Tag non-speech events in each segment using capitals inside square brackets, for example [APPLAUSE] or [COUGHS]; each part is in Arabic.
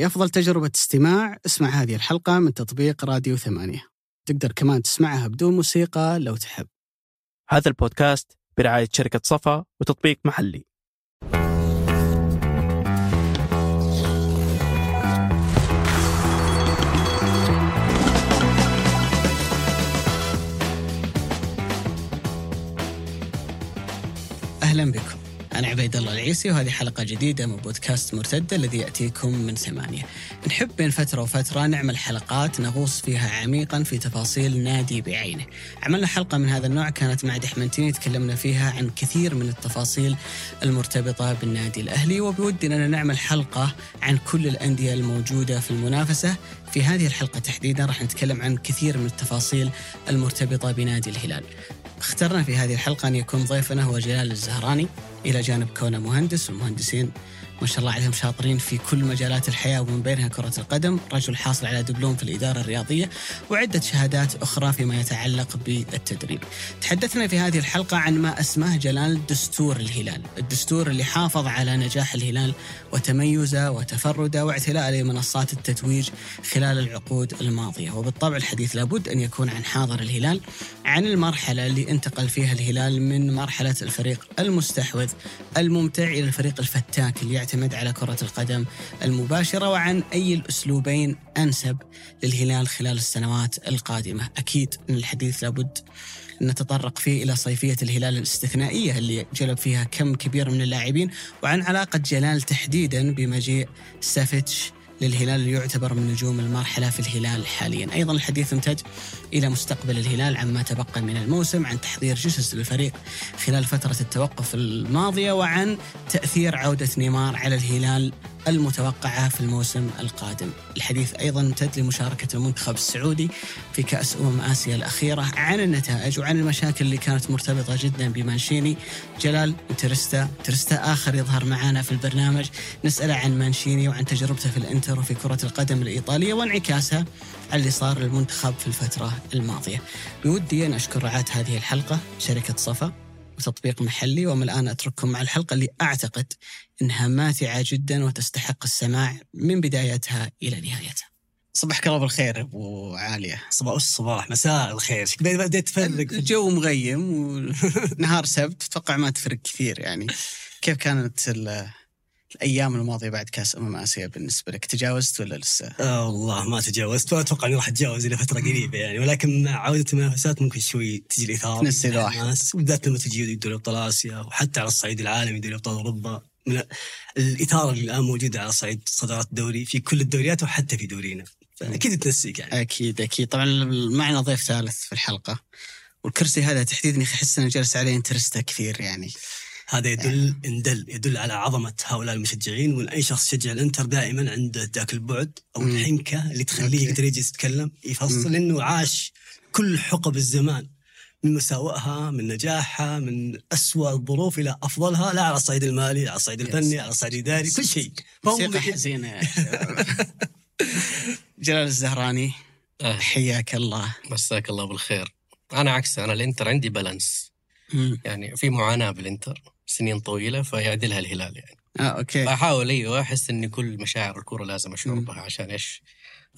لأفضل تجربة استماع. اسمع هذه الحلقة من تطبيق راديو ثمانية. تقدر كمان تسمعها بدون موسيقى لو تحب. هذا البودكاست برعاية شركة صفا وتطبيق محلي. أهلا بكم. أنا عبيد الله العيسي وهذه حلقة جديدة من بودكاست مرتدة الذي يأتيكم من ثمانية. نحب بين فترة وفترة نعمل حلقات نغوص فيها عميقا في تفاصيل نادي بعينه. عملنا حلقة من هذا النوع كانت مع دحمنتين تكلمنا فيها عن كثير من التفاصيل المرتبطة بالنادي الأهلي وبودي أننا نعمل حلقة عن كل الأندية الموجودة في المنافسة. في هذه الحلقة تحديدا راح نتكلم عن كثير من التفاصيل المرتبطة بنادي الهلال. اخترنا في هذه الحلقة أن يكون ضيفنا هو جلال الزهراني إلى جانب كونه مهندس والمهندسين ما شاء الله عليهم شاطرين في كل مجالات الحياة ومن بينها كرة القدم رجل حاصل على دبلوم في الإدارة الرياضية وعدة شهادات أخرى فيما يتعلق بالتدريب. تحدثنا في هذه الحلقة عن ما أسماه جلال دستور الهلال الدستور اللي حافظ على نجاح الهلال وتميزه وتفرده واعتلاء لمنصات التتويج خلال العقود الماضية. وبالطبع الحديث لابد أن يكون عن حاضر الهلال عن المرحلة اللي انتقل فيها الهلال من مرحلة الفريق المستحوذ الممتع إلى الفريق الفتاك اللي يعتمد على كرة القدم المباشرة. وعن أي الأسلوبين أنسب للهلال خلال السنوات القادمة. أكيد أن الحديث لابد نتطرق فيه إلى صيفية الهلال الاستثنائية اللي جلب فيها كم كبير من اللاعبين وعن علاقة جلال تحديدا بمجيء سافيتش للهلال اللي يعتبر من نجوم المرحلة في الهلال حاليا. أيضا الحديث يمتد إلى مستقبل الهلال عما تبقى من الموسم عن تحضير جسس للفريق خلال فترة التوقف الماضية وعن تأثير عودة نيمار على الهلال المتوقعة في الموسم القادم. الحديث أيضا امتد لمشاركة المنتخب السعودي في كأس أمم آسيا الأخيرة عن النتائج وعن المشاكل اللي كانت مرتبطة جدا بمانشيني. جلال ترستا ترستا آخر يظهر معنا في البرنامج. نسأله عن مانشيني وعن تجربته في الإنتر وفي كرة القدم الإيطالية وانعكاسها على اللي صار للمنتخب في الفترة الماضية. بودي أن أشكر رعاة هذه الحلقة شركة صفا وتطبيق محلي. ومن الآن أترككم مع الحلقة اللي أعتقد أنها ماتعة جدا وتستحق السماع من بدايتها إلى نهايتها. صبحك الله بالخير أبو عالية. صباح الصباح مساء الخير. بديت تفرق الجو مغيم ونهار [LAUGHS] سبت. أتوقع ما تفرق كثير يعني. كيف كانت الأيام الماضية بعد كأس أمم آسيا بالنسبة لك؟ تجاوزت ولا لسه؟ آه والله ما تجاوزت. وأتوقع إني راح أتجاوز إلى فترة قريبة يعني. ولكن مع عودة المنافسات ممكن شوي تجي الاثاره تنسي الواحد بالذات لما تجي دوري أبطال آسيا وحتى على الصعيد العالمي دوري أبطال أوروبا. من الاثاره اللي الآن موجوده على صعيد صدارات الدوري في كل الدوريات وحتى في دورينا. فأكيد تنسيك يعني. أكيد أكيد. طبعا معنا ضيف ثالث في الحلقة. والكرسي هذا تحديدا أحس إنه جالس عليه انترستا كثير يعني. هذا يدل ان دل يدل على عظمة هؤلاء المشجعين وإن أي شخص يشجع الإنتر دائما عنده ذاك البعد أو. الحنكة اللي تخليه. يقدر يجلس يتكلم يفصل إنه عاش كل حقب الزمان. من مساوئها من نجاحها من أسوأ الظروف إلى أفضلها لا على الصعيد المالي على الصعيد الفني على الصعيد الإداري كل شيء. يا شباب. [LAUGHS] جلال الزهراني آه. حياك الله. مساك الله بالخير. أنا عكس أنا الإنتر عندي بالانس. يعني في معاناة بالإنتر سنين طويلة فيعدلها الهلال يعني. آه أوكي. فاحاول أيوه أحس إني كل مشاعر الكورة لازم أشعر. بها عشان إيش؟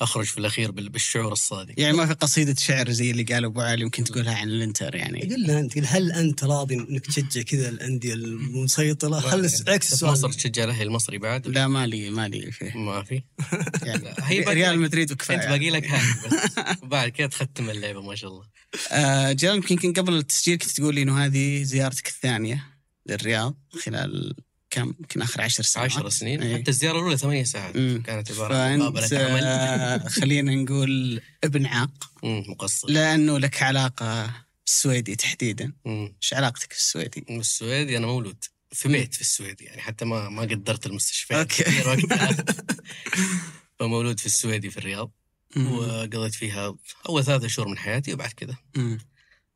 أخرج في الأخير بال- بالشعور الصادق. يعني ما في قصيدة شعر زي اللي قال أبو علي يمكن تقولها عن الإنتر يعني. قل له أنت قل هل أنت راضي إنك تشجع كذا الأندية المسيطرة؟ خل عكس في مصر السؤال تشجع الأهلي المصري بعد؟ لا مالي مالي فيه. ما في؟ [LAUGHS] يعني هي ريال مدريد وكفاية. أنت باقي لك هذه [LAUGHS] بعد كذا تختم اللعبة ما شاء الله. آه جلال يمكن قبل التسجيل كنت تقول لي إنه هذه زيارتك الثانية للرياض خلال كم؟ يمكن آخر عشر سنوات 10 سنين؟ إيه. حتى الزيارة الأولى ثمانية ساعات. مم. كانت عبارة عن مقابلة عمل آه [LAUGHS] خلينا نقول ابن عاق. مقصر. لأنه لك علاقة بالسويدي تحديدا. إيش علاقتك بالسويدي؟ من السويد أنا مولود. في بيت في السويد يعني حتى ما ما قدرت المستشفيات وقتها. [LAUGHS] فمولود في السويدي في الرياض. وقضيت فيها أول ثلاثة شهور من حياتي وبعد كذا.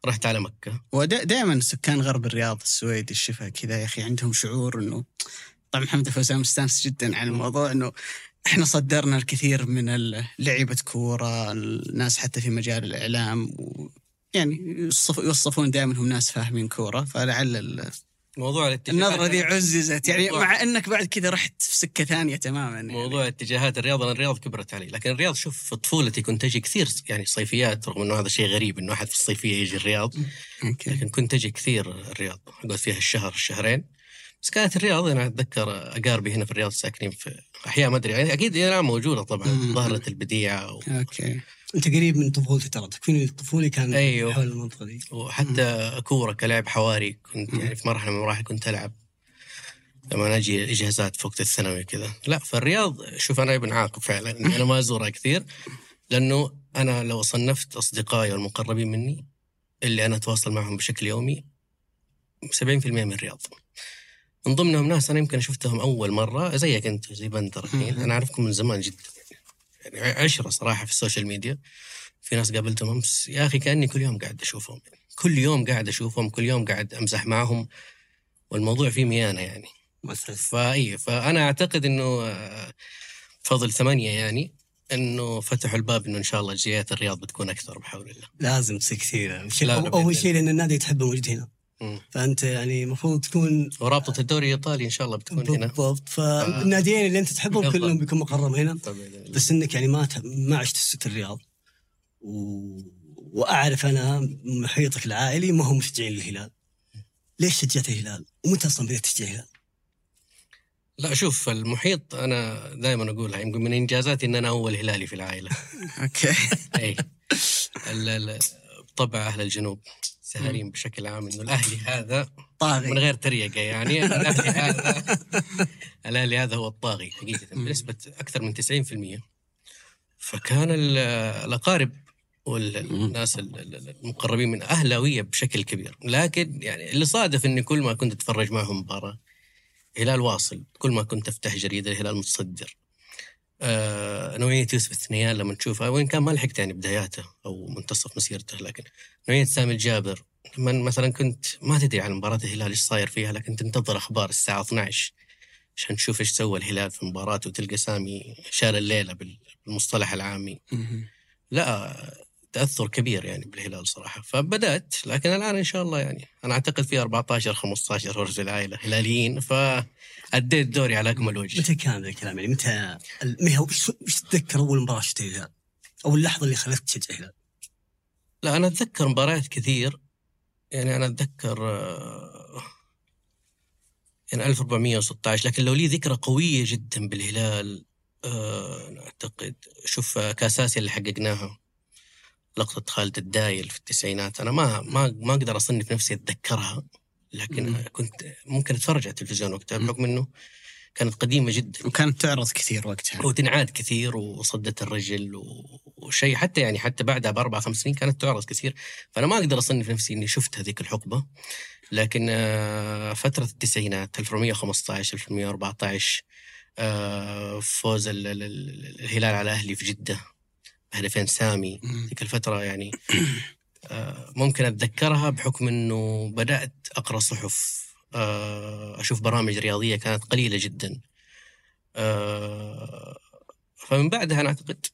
رحت على مكة. ودائما سكان غرب الرياض السويد الشفا كذا يا أخي عندهم شعور انه طبعا محمد الفوزان مستانس جدا على الموضوع إنه إحنا صدرنا الكثير من لعيبة كورة الناس حتى في مجال الإعلام و يعني يوصف يوصفون دائما هم ناس فاهمين كورة فلعل موضوع الاتجاهات النظرة ذي عززت. يعني مع انك بعد كذا رحت في سكة ثانية تماما يعني. موضوع اتجاهات الرياض أنا الرياض كبرت علي. لكن الرياض شوف في طفولتي كنت أجي كثير يعني صيفيات رغم إنه هذا شيء غريب إنه أحد في الصيفية يجي الرياض. Okay. لكن كنت أجي كثير الرياض. أقعد فيها الشهر الشهرين بس كانت الرياض أنا أتذكر أقاربي هنا في الرياض ساكنين في أحياء ما أدري يعني أكيد الان موجودة طبعا. مم. ظهرة البديعة و- Okay. انت قريب من طفولتي ترى تكويني الطفولي كان أيوه. حول المنطقة دي. وحتى كورة كلاعب حواري كنت يعني في مرحلة من المراحل كنت ألعب. لما أجي إجازات في وقت الثانوي كذا. لا فالرياض شوف أنا ابن عاق فعلا [LAUGHS] أنا ما ازورها كثير. لأنه أنا لو صنفت أصدقائي والمقربين مني اللي أنا أتواصل معهم بشكل يومي 70% من الرياض. من ضمنهم ناس أنا يمكن شفتهم أول مرة زيك أنت زي بندر الحين. أنا أعرفكم من زمان جدا. يعني, يعني عشرة صراحة في ال social media. في ناس قابلتهم أمس يا أخي كأني كل يوم قاعد أشوفهم. يعني. كل يوم قاعد أشوفهم كل يوم قاعد أمزح معهم. والموضوع فيه ميانة يعني. فاي فانا أعتقد إنه آه، فضل ثمانية يعني إنه فتحوا الباب إنه إن شاء الله جيات الرياض بتكون أكثر بحول الله. لازم تصير كثير أو- أول شيء لأن النادي تحبه موجود هنا. مم. فأنت يعني المفروض تكون ورابطة الدوري الإيطالي إن شاء الله بتكون هنا بالضبط فالناديين اللي أنت تحبهم بالضبط. كلهم بيكون مقرهم هنا طبعاً. بس إنك يعني ما ما عشت ست الرياض و... وأعرف أنا محيطك العائلي ما هم مشجعين للهلال ليش شجعت الهلال؟ ومتى أصلا بديت تشجع الهلال؟ لا شوف المحيط أنا دائما اقولها يمكن من إنجازاتي إن أنا أول هلالي في العائلة [LAUGHS] أوكي اي ال- ال- طبع أهل الجنوب سهرين بشكل عام إنه الأهلي هذا من طاغي غير تريقة يعني. الأهلي [LAUGHS] هذا الأهلي هذا هو الطاغي حقيقة بنسبة أكثر من 90% فكان ال- الأقارب والناس ال- ال- المقربين من أهلاوية بشكل كبير. لكن يعني اللي صادف إني كل ما كنت أتفرج معهم مباراة هلال واصل كل ما كنت أفتح جريدة الهلال متصدر. آه نوعية يوسف الثنيان لما تشوفها وين كان ما لحقت يعني بداياته أو منتصف مسيرته لكن نوعية سامي الجابر لما مثلا كنت ما تدري عن مباراة الهلال إيش صاير فيها لكن تنتظر أخبار الساعة 12 عشان تشوف إيش سوى الهلال في مباراته وتلقى سامي شال الليلة بال- بالمصطلح العامي. لا تأثر كبير يعني بالهلال صراحة فبدأت لكن الآن إن شاء الله يعني أنا أعتقد في 14 15 فرد العائلة هلاليين فأديت دوري على أكمل وجه متى كان ذا الكلام يعني متى ال- ما هو وش وش تتذكر أول مباراة شفتها الهلال؟ أو اللحظه اللي خلتك تشجع الهلال؟ لا أنا أتذكر مباريات كثير. يعني أنا أتذكر آه، يعني 1416 لكن لو لي ذكرى قوية جدا بالهلال أنا أعتقد شوف آه، كاس اسيا اللي حققناها لقطة خالد الدايل في التسعينات. أنا ما ما ما أقدر أصنف نفسي أتذكرها لكن. كنت ممكن أتفرج على التلفزيون وقتها بحكم إنه كانت قديمة جدا. وكانت تعرض كثير وقتها. وتنعاد كثير وصدت الرجل وشيء حتى يعني حتى بعدها بأربع خمس سنين كانت تعرض كثير. فأنا ما أقدر أصنف نفسي إني شفت هذيك الحقبة. لكن آه، فترة التسعينات 1915 1914 آه، فوز ال- ال- ال- الهلال على الاهلي في جدة بهدفين سامي. ذيك الفترة يعني آه، ممكن أتذكرها بحكم إنه بدأت أقرأ صحف آه، أشوف برامج رياضية كانت قليلة جدا. آه، فمن بعدها أنا أعتقد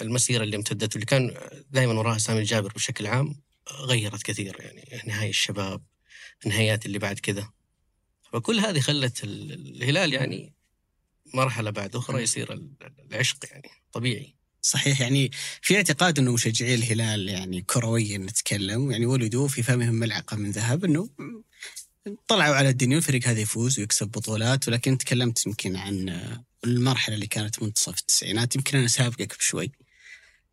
المسيرة اللي امتدت واللي كان دائما وراها سامي الجابر بشكل عام غيرت كثير يعني نهاية الشباب النهايات اللي بعد كذا. فكل هذه خلت ال- الهلال يعني مرحلة بعد أخرى يصير ال- العشق يعني طبيعي. صحيح يعني في اعتقاد إنه مشجعي الهلال يعني كرويا نتكلم يعني ولدوا في فمهم ملعقة من ذهب إنه طلعوا على الدنيا والفريق هذا يفوز ويكسب بطولات ولكن تكلمت يمكن عن المرحلة اللي كانت منتصف التسعينات يمكن أنا سابقك بشوي.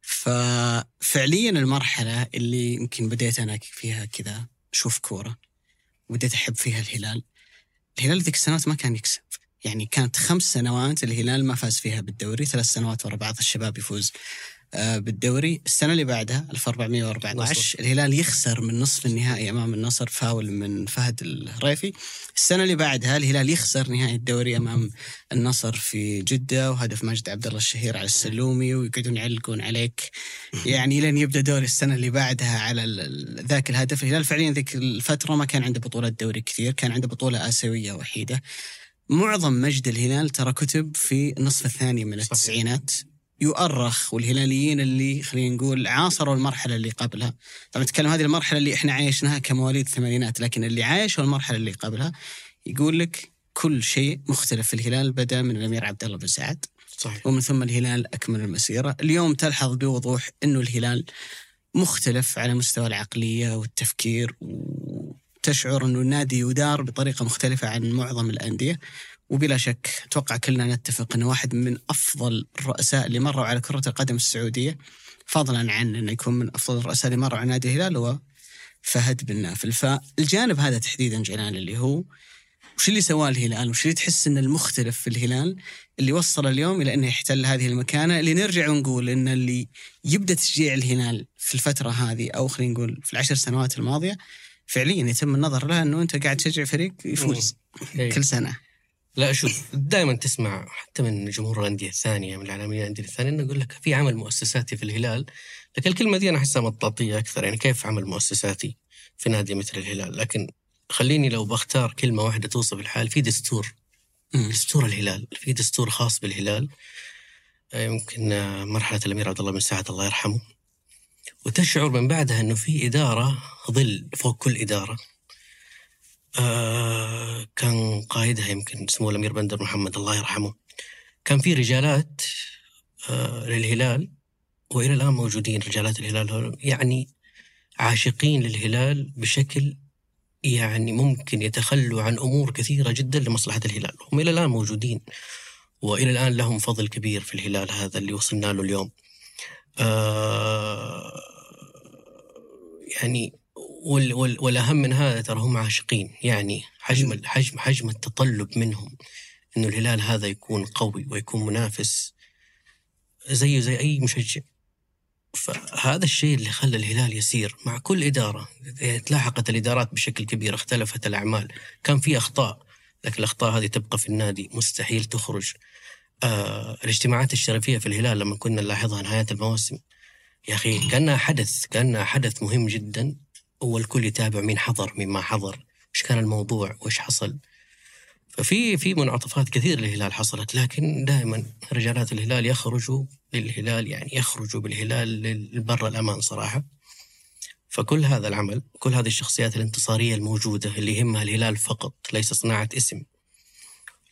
ففعليا المرحلة اللي يمكن بديت أنا فيها كذا أشوف كورة وبديت أحب فيها الهلال. الهلال ذيك السنوات ما كان يكسب. يعني كانت خمس سنوات الهلال ما فاز فيها بالدوري ثلاث سنوات ورا بعض الشباب يفوز. بالدوري. السنة اللي بعدها 1414 نصر. الهلال يخسر من نصف النهائي أمام النصر فاول من فهد الهريفي السنة اللي بعدها الهلال يخسر نهائي الدوري أمام النصر في جدة وهدف ماجد عبد الله الشهير على السلومي ويقعدون يعلقون عليك. يعني لين يبدأ دوري السنة اللي بعدها على ذاك الهدف. الهلال فعليا ذيك الفترة ما كان عنده بطولات دوري كثير كان عنده بطولة آسيوية وحيدة. معظم مجد الهلال ترى كتب في النصف الثاني من. التسعينات. يؤرخ والهلاليين اللي خلينا نقول عاصروا المرحلة اللي قبلها. طبعا نتكلم هذه المرحلة اللي إحنا عايشناها كمواليد الثمانينات لكن اللي عايشوا المرحلة اللي قبلها يقول لك كل شيء مختلف. في الهلال بدأ من الأمير عبد الله بن سعد صحيح. ومن ثم الهلال أكمل المسيرة. اليوم تلحظ بوضوح أنه الهلال مختلف على مستوى العقلية والتفكير وتشعر أنه النادي يدار بطريقة مختلفة عن معظم الأندية. وبلا شك أتوقع كلنا نتفق أنه واحد من أفضل الرؤساء اللي مروا على كرة القدم السعودية فضلا عن أنه يكون من أفضل الرؤساء اللي مروا على نادي الهلال هو فهد بن نافل. فالجانب هذا تحديدا جلال اللي هو وش اللي سواه الهلال؟ وش اللي تحس أن المختلف في الهلال اللي وصل اليوم إلى إنه يحتل هذه المكانة؟ اللي نرجع ونقول إن اللي يبدأ تشجيع الهلال في الفترة هذه أو خلينا نقول في العشر سنوات الماضية فعليا يتم النظر له إنه أنت قاعد تشجع فريق يفوز إيه. كل سنة. لا شوف دائما تسمع حتى من جمهور الأندية الثانية من الإعلاميين الأندية الثانية إنه يقول لك في عمل مؤسساتي في الهلال. لكن الكلمة دي أنا أحسها مطاطية أكثر يعني كيف عمل مؤسساتي في نادي مثل الهلال؟ لكن خليني لو بختار كلمة واحدة توصف الحال في دستور. دستور الهلال في دستور خاص بالهلال. آه، يمكن آه، مرحلة الأمير عبد الله بن سعد الله يرحمه. وتشعر من بعدها أنه في إدارة ظل فوق كل إدارة. آه، كان قائدها يمكن اسمه الأمير بندر محمد الله يرحمه. كان في رجالات آه، للهلال وإلى الآن موجودين رجالات الهلال. يعني عاشقين للهلال بشكل يعني ممكن يتخلوا عن أمور كثيرة جدا لمصلحة الهلال، هم إلى الآن موجودين وإلى الآن لهم فضل كبير في الهلال هذا اللي وصلنا له اليوم. آه يعني وال وال والأهم من هذا ترى هم عاشقين، يعني حجم الحجم حجم التطلب منهم إنه الهلال هذا يكون قوي ويكون منافس زيه زي أي مشجع. فهذا الشيء اللي خلى الهلال يسير مع كل إدارة. تلاحقت الإدارات بشكل كبير اختلفت الأعمال كان في أخطاء لكن الأخطاء هذه تبقى في النادي مستحيل تخرج. آه الاجتماعات الشرفية في الهلال لما كنا نلاحظها نهاية المواسم. يا أخي كأنها حدث كأنها حدث مهم جدا. والكل يتابع مين حضر مين ما حضر إيش كان الموضوع وإيش حصل. ففي في منعطفات كثير للهلال حصلت لكن دائما رجالات الهلال يخرجوا للهلال يعني يخرجوا بالهلال لبر الأمان صراحة. فكل هذا العمل كل هذه الشخصيات الانتصارية الموجودة اللي يهمها الهلال فقط ليس صناعة اسم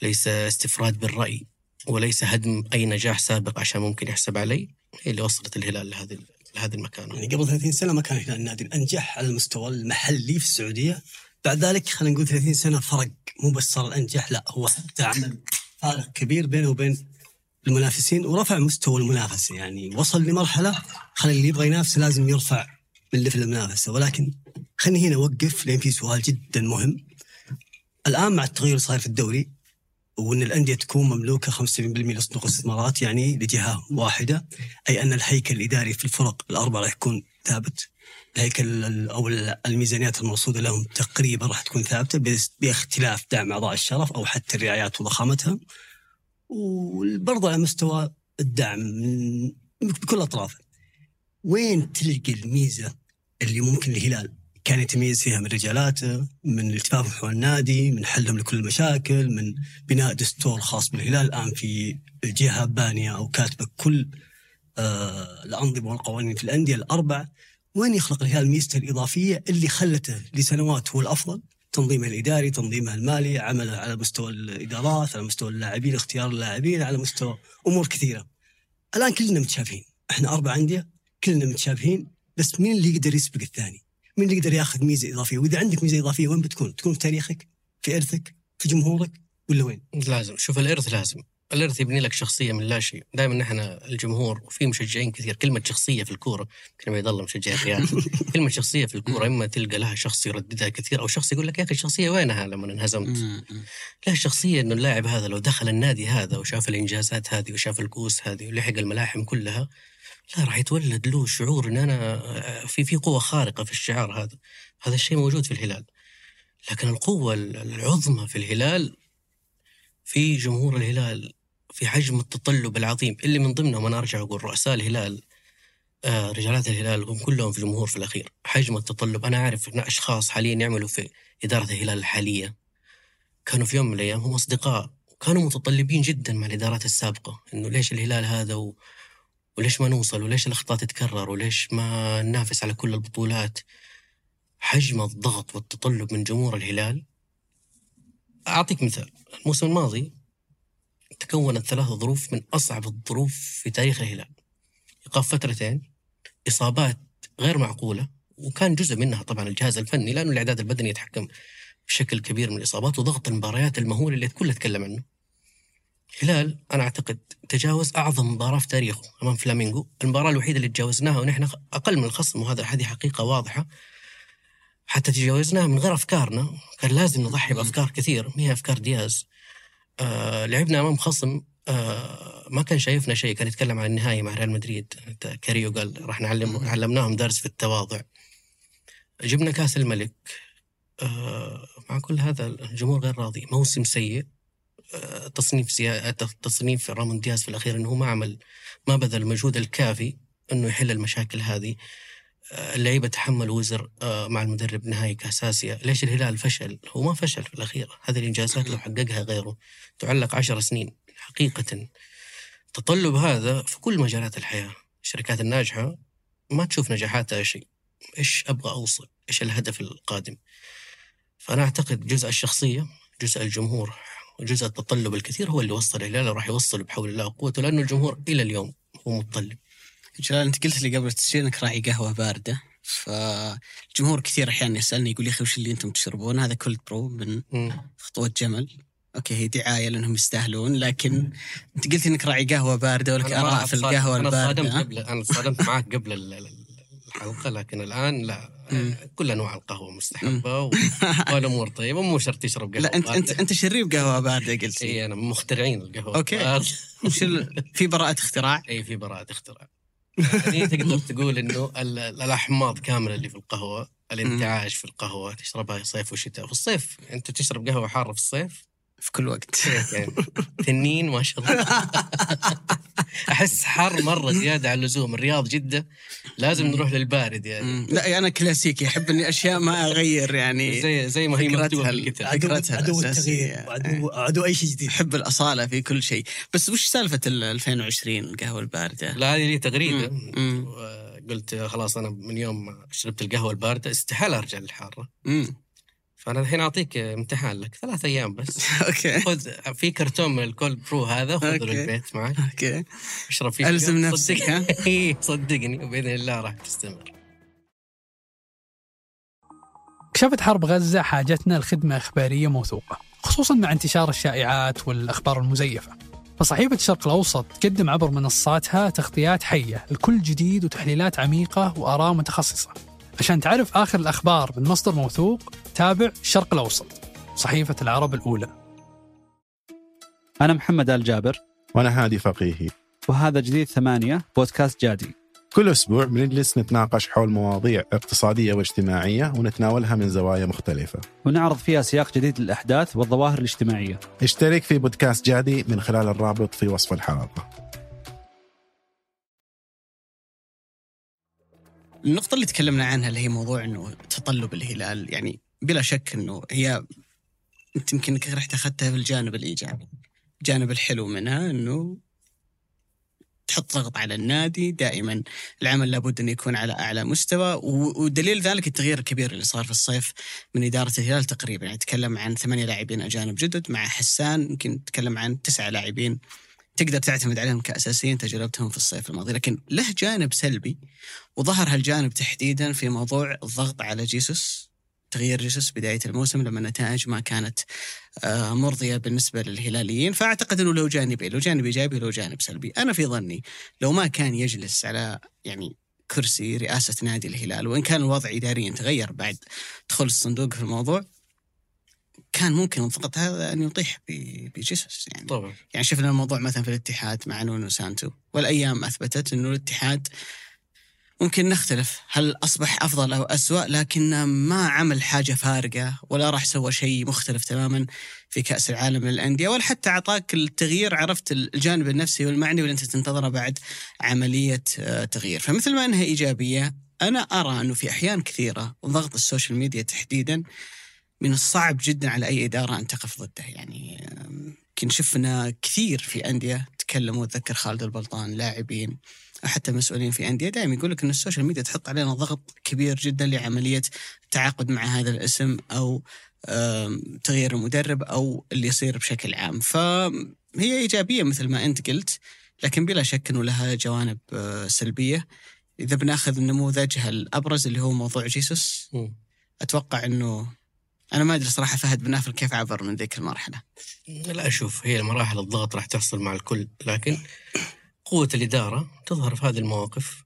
ليس استفراد بالرأي وليس هدم أي نجاح سابق عشان ممكن يحسب علي هي اللي وصلت الهلال لهذه لهذه المكانة. يعني قبل 30 سنة ما كان الهلال النادي. الانجح على المستوى المحلي في السعودية. بعد ذلك خلينا نقول 30 سنة فرق. مو بس صار الانجح لا هو حتى عمل فارق كبير بينه وبين المنافسين ورفع مستوى المنافسة. يعني وصل لمرحلة خلي اللي يبغى ينافس لازم يرفع من ليفل المنافسة. ولكن خليني هنا أوقف لأن في سؤال جدا مهم. الآن مع التغير اللي صاير في الدوري وإن الأندية تكون مملوكة 75% لصندوق الاستثمارات يعني لجهة واحدة أي أن الهيكل الإداري في الفرق الأربعة راح يكون ثابت. الهيكل ال- أو ال- الميزانيات المرصوده لهم تقريبا راح تكون ثابتة باختلاف دعم أعضاء الشرف أو حتى الرعايات وضخامتها. وبرضه على مستوى الدعم بكل أطرافه. وين تلقى الميزة اللي ممكن الهلال؟ كان يتميز فيها من رجالاته من الالتفاف حول النادي من حلهم لكل المشاكل من بناء دستور خاص بالهلال الآن في الجهه بانية أو كاتبة كل آه الأنظمة والقوانين في الأندية الأربع وين يخلق الهلال ميزته الإضافية اللي خلته لسنوات هو الأفضل تنظيمه الإداري، تنظيمه المالي، عمله على مستوى الإدارات، على مستوى اللاعبين، اختيار اللاعبين، على مستوى أمور كثيرة. الآن كلنا متشابهين، إحنا أربع أندية كلنا متشابهين، بس مين اللي يقدر يسبق الثاني؟ مين اللي يقدر ياخذ ميزة إضافية؟ وإذا عندك ميزة إضافية وين بتكون؟ تكون في تاريخك؟ في إرثك؟ في جمهورك؟ ولا وين؟ لازم شوف الإرث لازم الإرث يبني لك شخصية من لا شيء دائما نحن الجمهور وفي مشجعين كثير كلمة شخصية في الكورة كلمه يضل مشجع الريال [LAUGHS] كلمة شخصية في الكورة إما تلقى لها شخص يرددها كثير أو شخص يقول لك يا أخي الشخصية وينها لما انهزمت. لا الشخصية إنه اللاعب هذا لو دخل النادي هذا وشاف الإنجازات هذه وشاف الكؤوس هذه ولحق الملاحم كلها لا راح يتولد له شعور إن أنا في في قوة خارقة في الشعار هذا. هذا الشيء موجود في الهلال. لكن القوة العظمى في الهلال في جمهور الهلال في حجم التطلب العظيم اللي من ضمنهم أنا أرجع أقول رؤساء الهلال آه رجالات الهلال هم كلهم في جمهور في الأخير. حجم التطلب أنا أعرف إن أشخاص حاليا يعملوا في إدارة الهلال الحالية. كانوا في يوم من الأيام هم أصدقاء وكانوا متطلبين جدا مع الإدارات السابقة إنه ليش الهلال هذا و... وليش ما نوصل؟ وليش الأخطاء تتكرر؟ وليش ما ننافس على كل البطولات؟ حجم الضغط والتطلب من جمهور الهلال. أعطيك مثال. الموسم الماضي تكونت ثلاث ظروف من أصعب الظروف في تاريخ الهلال. إيقاف فترتين إصابات غير معقولة وكان جزء منها طبعا الجهاز الفني لأنه الإعداد البدني يتحكم بشكل كبير من الإصابات وضغط المباريات المهول اللي الكل يتكلم عنه. هلال أنا أعتقد تجاوز أعظم مباراة في تاريخه أمام فلامينغو، المباراة الوحيدة اللي تجاوزناها ونحن أقل من الخصم وهذا هذه حقيقة واضحة. حتى تجاوزناها من غير أفكارنا، كان لازم نضحي بأفكار كثير، ما هي أفكار دياز. آه لعبنا أمام خصم. آه ما كان شايفنا شيء، كان يتكلم عن النهائي مع ريال مدريد، كاريو قال راح نعلم علمناهم درس في التواضع. جبنا كأس الملك. آه مع كل هذا الجمهور غير راضي. موسم سيء. آه تصنيف سيا... تصنيف رامون دياز في الأخير إنه ما عمل ما بذل المجهود الكافي إنه يحل المشاكل هذه. آه اللعيبة تحملوا وزر آه مع المدرب نهائي كأس آسيا. ليش الهلال فشل؟ هو ما فشل في الأخير. هذه الإنجازات لو حققها غيره تعلق عشر سنين. حقيقة التطلب هذا في كل مجالات الحياة. الشركات الناجحة ما تشوف نجاحاتها شيء. إيش أبغى أوصل؟ إيش الهدف القادم؟ فأنا أعتقد جزء الشخصية، جزء الجمهور، وجزء التطلب الكثير هو اللي وصل الهلال راح يوصل بحول الله وقوته لأنه الجمهور إلى اليوم هو متطلب. جلال أنت قلت لي قبل التسجيل إنك راعي قهوة باردة. فالجمهور كثير أحيانا يسألني يقول يا أخي وش اللي أنتم تشربون؟ هذا كولد برو من خطوة جمل. Okay هي دعاية لأنهم يستاهلون لكن أنت قلت إنك راعي قهوة باردة ولك آراء في القهوة البارده أنا صادمت قبل أنا صادمت معك قبل الحلقة لكن الآن لا. مم. كل أنواع القهوة مستحبة [LAUGHS] والأمور طيبة مو شرط تشرب قهوة لا انت انت أنت شريب قهوة بارده قلت اي أنا من مخترعين القهوة Okay. في براءة اختراع؟ اي في براءة اختراع. يعني تقدر تقول إنه الأحماض كاملة اللي في القهوة الانتعاش في القهوة تشربها صيف وشتاء. في الصيف أنت تشرب قهوة حارة في الصيف؟ في كل وقت. يعني [LAUGHS] تنين ما شاء الله. [LAUGHS] أحس حر مرة زيادة عن اللزوم. الرياض جدة لازم نروح للبارد يعني. لا أنا كلاسيكي. أحب إني أشياء ما أغير يعني. زي زي ما هي مكتوبة في الكتاب. فكرتها عدو التغيير. عدو, عدو أي شيء جديد. أحب الأصالة في كل شيء. بس وش سالفة 2020 القهوة الباردة؟ لا هذه لي تغريده قلت خلاص أنا من يوم شربت القهوة الباردة استحالة أرجع للحارة. فأنا الحين أعطيك امتحان لك ثلاث أيام بس. [LAUGHS] Okay. خذ في كرتون من ال cold brew هذا خذه للبيت معك. Okay. اشرب فيه ألزم نفسك ها؟ [LAUGHS] صدقني وبإذن الله راح تستمر. كشفت حرب غزة حاجتنا لخدمة إخبارية موثوقة خصوصا مع انتشار الشائعات والأخبار المزيفة. فصحيفة الشرق الأوسط تقدم عبر منصاتها تغطيات حية لكل جديد وتحليلات عميقة وآراء متخصصة. عشان تعرف آخر الأخبار من مصدر موثوق تابع الشرق الأوسط صحيفة العرب الأولى. أنا محمد آل جابر. وأنا هادي فقيهي. وهذا جديد ثمانية بودكاست جادي. كل أسبوع بنجلس نتناقش حول مواضيع اقتصادية واجتماعية ونتناولها من زوايا مختلفة. ونعرض فيها سياق جديد للأحداث والظواهر الاجتماعية. اشترك في بودكاست جادي من خلال الرابط في وصف الحلقة. النقطة اللي تكلمنا عنها اللي هي موضوع إنه تطلب الهلال يعني بلا شك إنه هي أنت يمكن رحت أخذتها في الجانب الإيجابي. الجانب الحلو منها إنه تحط ضغط على النادي دائما العمل لابد أن يكون على أعلى مستوى ودليل ذلك التغيير الكبير اللي صار في الصيف من إدارة الهلال تقريبا يعني تكلم عن ثمانية لاعبين أجانب جدد مع حسان يمكن تكلم عن تسعة لاعبين تقدر تعتمد عليهم كأساسيين تجربتهم في الصيف الماضي لكن له جانب سلبي وظهر هالجانب تحديدا في موضوع الضغط على جيسوس تغيير جيسوس بداية الموسم لما النتائج ما كانت آه، مرضية بالنسبة للهلاليين. فأعتقد أنه له جانبين له جانب إيجابي وله جانب سلبي. أنا في ظني لو ما كان يجلس على يعني كرسي رئاسة نادي الهلال وإن كان الوضع إداريا تغير بعد دخول الصندوق في الموضوع كان ممكن الضغط هذا أن يطيح بجيسوس يعني. طبعا. يعني شفنا الموضوع مثلا في الاتحاد مع نونو سانتو والأيام أثبتت إنه الاتحاد ممكن نختلف. هل أصبح أفضل أو اسوء لكن ما عمل حاجة فارقة ولا راح سوى شيء مختلف تماما في كأس العالم للأندية ولا حتى أعطاك التغيير عرفت الجانب النفسي والمعنوي اللي أنت تنتظره بعد عملية آه، تغيير. فمثل ما أنها إيجابية أنا أرى أنه في أحيان كثيرة ضغط ال social media تحديدا من الصعب جدا على أي إدارة أن تقف ضده. يعني يمكن شفنا كثير في أندية تتكلم وتذكر خالد البلطان لاعبين أو حتى مسؤولين في أندية دائما يقول لك أن ال social media تحط علينا ضغط كبير جدا لعملية التعاقد مع هذا الاسم آم، تغيير المدرب أو اللي يصير بشكل عام. فهي إيجابية مثل ما أنت قلت لكن بلا شك أنه لها جوانب آه، سلبية. إذا بنأخذ نموذجها الأبرز اللي هو موضوع جيسوس مم. أتوقع أنه أنا ما أدري صراحة فهد بن نافل كيف عبر من ذيك المرحلة. لا أشوف هي مراحل الضغط راح تحصل مع الكل لكن قوة الإدارة تظهر في هذه المواقف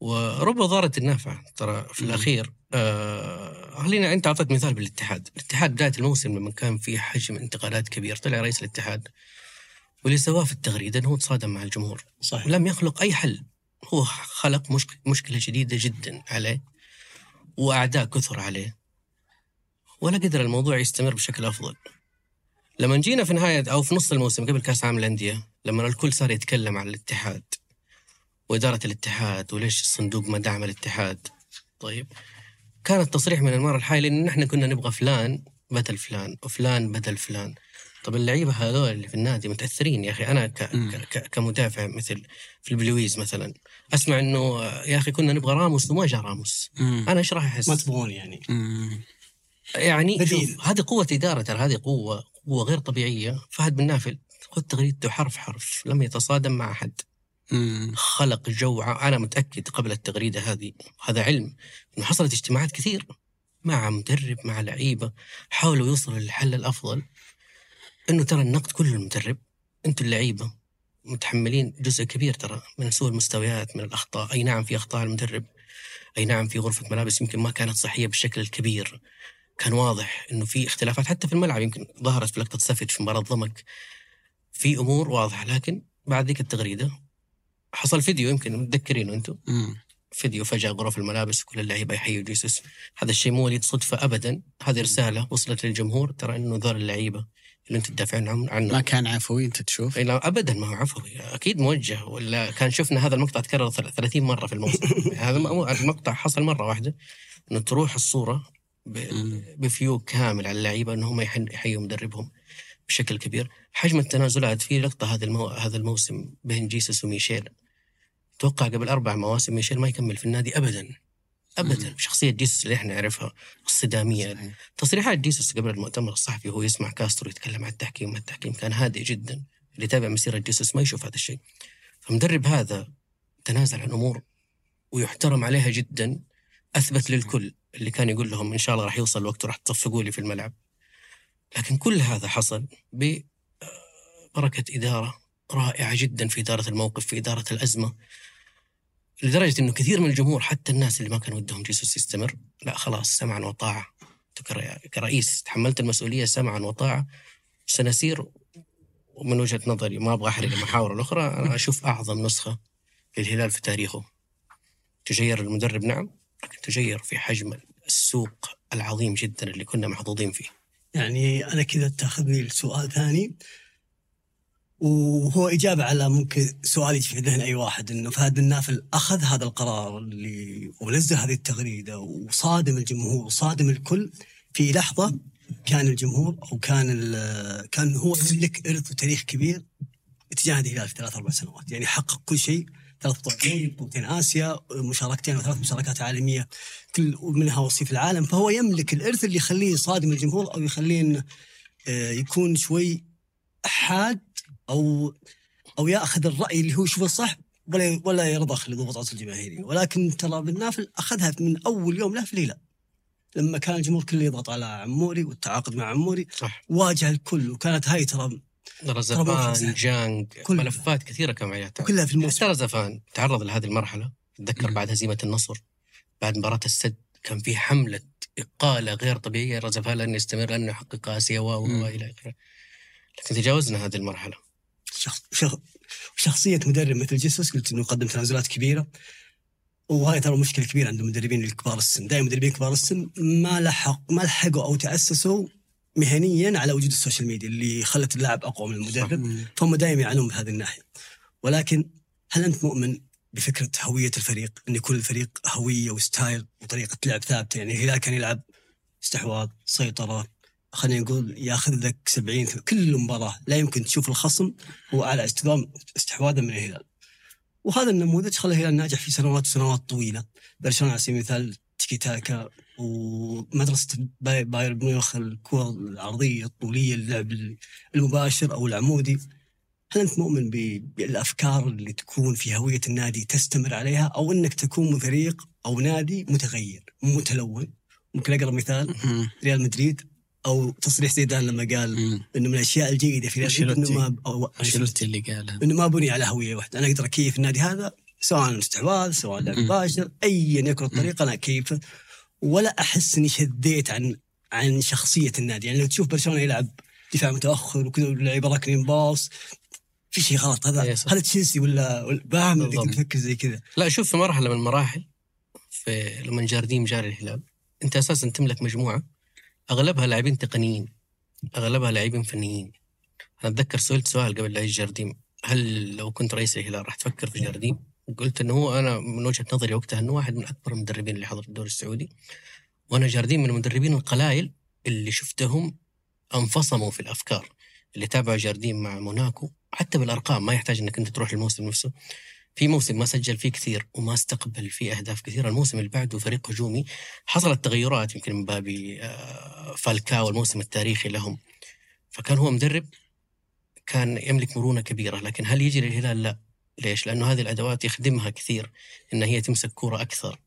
ورب ضارة النافعة ترى في. الأخير آه خلينا أنت أعطيت مثال بالاتحاد. الاتحاد بداية الموسم لما كان في حجم انتقالات كبير طلع رئيس الاتحاد واللي سواه في التغريدة أنه تصادم مع الجمهور. صحيح. لم يخلق أي حل. هو خلق مشك- مشكلة جديدة جدا عليه وأعداء كثر عليه ولا قدر الموضوع يستمر بشكل أفضل. لما جينا في نهاية أو في نص الموسم قبل كأس عالم الأندية لما الكل صار يتكلم عن الاتحاد وإدارة الاتحاد وليش الصندوق ما دعم الاتحاد طيب كان التصريح من المرة الحالي إن نحن كنا نبغى فلان بدل فلان وفلان بدل فلان طب اللعيبة هذول اللي في النادي متأثرين يا أخي أنا ك... ك... ك- كمدافع مثل في البلويز مثلا أسمع إنه يا أخي كنا نبغى راموس وما جاء راموس مم. أنا إيش راح أحس؟ ما تبغون يعني مم. يعني. شوف هذه قوة إدارة ترى هذه قوة قوة غير طبيعية فهد بن نافل خذ تغريدته حرف حرف لم يتصادم مع أحد. خلق جو أنا متأكد قبل التغريدة هذه هذا علم. أنه حصلت اجتماعات كثير مع مدرب مع لعيبة حاولوا يوصلوا للحل الأفضل. أنه ترى النقد كله المدرب. أنتم اللعيبة متحملين جزء كبير ترى من سوء المستويات من الأخطاء. أي نعم في أخطاء المدرب. أي نعم في غرفة ملابس يمكن ما كانت صحية بالشكل الكبير. كان واضح إنه في اختلافات حتى في الملعب. يمكن ظهرت في لقطة سافيتش في مباراة ضمك. في أمور واضحة لكن بعد ذيك التغريدة حصل فيديو يمكن متذكرينه أنتم. فيديو فجأة غرف الملابس وكل اللعيبة يحيوا جيسوس. هذا الشيء مو وليد صدفة ابدا. هذه رسالة وصلت للجمهور. ترى إنه ذول اللعيبة اللي أنتم تدافعون عن- ما عنه كان عفوي أنت تشوف؟ لا ابدا ما هو عفوي. أكيد موجه. ولا كان شفنا هذا المقطع تكرر ثل- 30 مرة في الموسم. [LAUGHS] هذا المقطع حصل مرة واحدة. إنه تروح الصورة. ب view كامل على اللعيبة ان هم يحن- يحيوا مدربهم. بشكل كبير. حجم التنازلات في لقطة هذا المو... هذا الموسم بين جيسوس وميشيل. أتوقع قبل أربع مواسم ميشيل ما يكمل في النادي ابدا. ابدا. شخصية جيسوس اللي إحنا نعرفها الصداميه صحيح. تصريحات جيسوس قبل المؤتمر الصحفي وهو يسمع كاسترو يتكلم عن التحكيم والتحكيم كان هادئ جدا. اللي يتابع مسيرة جيسوس ما يشوف هذا الشيء. فمدرب هذا تنازل عن أمور ويحترم عليها جدا أثبت للكل. اللي كان يقول لهم إن شاء الله راح يوصل الوقت وراح تصفقوا لي في الملعب. لكن كل هذا حصل ببركه إدارة رائعة جدا في إدارة الموقف في إدارة الأزمة لدرجة إنه كثير من الجمهور حتى الناس اللي ما كان ودهم جيسوس يستمر لا خلاص سمعا كر- كرئيس تحملت المسؤولية سمعا وطاعة. سنسير ومن وجهة نظري ما أبغى أحرق [LAUGHS] المحاور الأخرى أنا أشوف أعظم نسخة للهلال في تاريخه. تغير المدرب نعم لكن تغير في حجم السوق العظيم جدا اللي كنا محظوظين فيه. يعني أنا كذا تاخذني لسؤال ثاني. وهو إجابة على ممكن سؤال يجي في ذهن أي واحد إنه فهد بن نافل أخذ هذا القرار اللي ونزل هذه التغريدة وصادم الجمهور وصادم الكل. في لحظة كان الجمهور أو كان كان هو يملك إرث وتاريخ كبير اتجاه الهلال في ثلاث أربع سنوات. يعني حقق كل شيء ثلاث بطولتين بطولتين آسيا مشاركتين وثلاث مشاركات عالمية. كل منها وصيف العالم فهو يملك الإرث اللي يخليه يصادم الجمهور أو يخليه آه، يكون شوي حاد أو أو يأخذ الرأي اللي هو يشوفه صح ولا ولا يرضخ لضغوطات الجماهيريه ولكن ترى بن نافل أخذها من أول يوم له في الهلال لما كان الجمهور كله يضغط على عموري والتعاقد مع عموري صح. واجه الكل وكانت هاي ترى رزفان. جانج كل- ملفات كثيرة كان معياتها كلها في الموسم. حتى رزفان تعرض لهذه المرحلة اتذكر مم. بعد هزيمة النصر. بعد مباراة السد كان في حملة إقالة غير طبيعية رزفان لن يستمر لأنه يحقق آسيا و و- مم. والى آخره. لكن تجاوزنا هذه المرحلة. شخص شخ... شخصية مدرب مثل جيسوس قلت إنه يقدم تنازلات كبيرة. وهاي ترى مشكلة كبيرة عند المدربين الكبار السن. دائما مدربين كبار السن ما لحق ما لحقوا أو تأسسوا مهنيا على وجود السوشيال ميديا اللي خلت اللاعب أقوى من المدرب. فهم دائما يعانون بهذه الناحية. ولكن هل أنت مؤمن بفكرة هوية الفريق إن يكون الفريق هوية و style وطريقة لعب ثابتة. يعني الهلال كان يلعب استحواذ سيطرة خلينا نقول ياخذ لك 70 كل مباراة لا يمكن تشوف الخصم هو اعلى استخدام استحواذا من الهلال. وهذا النموذج خلى الهلال ناجح في سنوات وسنوات طويلة. برشلونة على سبيل المثال تيكي تاكا ومدرسة باي- بايرن ميونخ الكرة العرضية الطولية اللعب المباشر أو العمودي. هل أنت مؤمن بالأفكار اللي تكون في هوية النادي تستمر عليها أو إنك تكون من فريق أو نادي متغير متلون؟ ممكن اقرب مثال. ريال مدريد أو تصريح زيدان لما قال. إنه من الأشياء الجيدة في ريال مدريد إنه ما أو- اللي قالها إنه ما بني على هوية واحدة. أنا أقدر أكيف النادي هذا سواء استحواذ سواء لعب مباشر ايا يكن الطريقة أنا أكيفه. ولا أحس إني شديت عن عن شخصية النادي. يعني لو تشوف برشلونة يلعب دفاع متأخر وكذا اللعيبه راكنين باص في شيء غلط هذا يس. هذا تشيلسي ولا فاهم. تفكر زي كذا لا شوف في مرحلة من المراحل في لما جارديم جاء للهلال أنت أساسا تملك مجموعة أغلبها لاعبين تقنيين أغلبها لاعبين فنيين أنا أتذكر سئلت سؤال قبل لا يجي جارديم هل لو كنت رئيس الهلال راح تفكر في جارديم؟ قلت إنه هو أنا من وجهة نظري وقتها إنه واحد من أكبر المدربين اللي حضروا الدوري السعودي وأنا جارديم من المدربين القلائل اللي شفتهم انفصموا في الأفكار اللي تابعوا جارديم مع موناكو حتى بالأرقام ما يحتاج إنك أنت تروح الموسم نفسه. في موسم ما سجل فيه كثير وما استقبل فيه أهداف كثيرة. الموسم اللي بعده فريق هجومي. حصلت تغيرات يمكن من باب آه، فالكاو الموسم التاريخي لهم. فكان هو مدرب كان يملك مرونة كبيرة. لكن هل يجي للهلال؟ لا. ليش؟ لأنه هذه الأدوات يخدمها كثير. إن هي تمسك كره أكثر.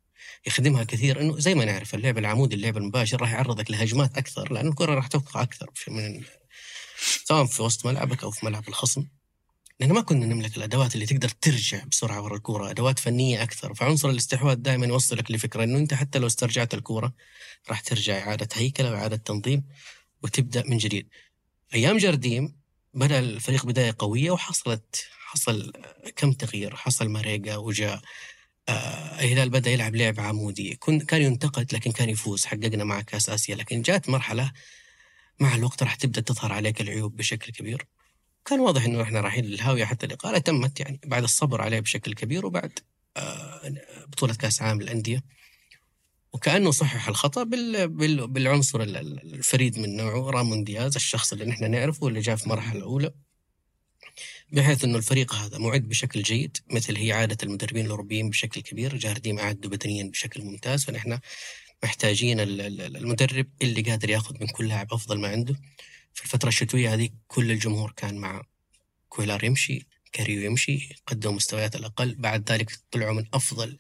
يخدمها كثير. إنه زي ما نعرف اللعب العمودي اللعب المباشر راح يعرضك لهجمات أكثر. لأن الكره راح توقع أكثر. من سواء في وسط ملعبك أو في ملعب الخصم. لأن ما كنا نملك الأدوات اللي تقدر ترجع بسرعة ورا الكورة أدوات فنية أكثر. فعنصر الاستحواذ دائما يوصلك لفكرة إنه أنت حتى لو استرجعت الكورة راح ترجع إعادة هيكلة وإعادة تنظيم وتبدأ من جديد. أيام جارديم بدأ الفريق بداية قوية وحصلت حصل كم تغيير؟ حصل ماريجا وجاء آه الهلال بدأ يلعب لعب عمودي كن كان ينتقد لكن كان يفوز حققنا مع كاس آسيا. لكن جات مرحلة مع الوقت راح تبدأ تظهر عليك العيوب بشكل كبير. كان واضح إنه إحنا رايحين للهاوية حتى الاقاله تمت يعني بعد الصبر عليه بشكل كبير وبعد آه بطولة كأس عالم للأندية. وكأنه صحح الخطأ بال... بال... بالعنصر ال- ال- الفريد من نوعه رامون دياز الشخص اللي نحن نعرفه واللي جاء في المرحلة الأولى. بحيث إنه الفريق هذا معد بشكل جيد مثل هي عادة المدربين الأوروبيين بشكل كبير جارديم اعدوا بدنيا بشكل ممتاز. فنحن محتاجين ال- ال- المدرب اللي قادر ياخذ من كل لاعب أفضل ما عنده. في الفترة الشتوية هذه كل الجمهور كان مع كويلار يمشي كاريو يمشي قدموا مستويات الأقل. بعد ذلك طلعوا من أفضل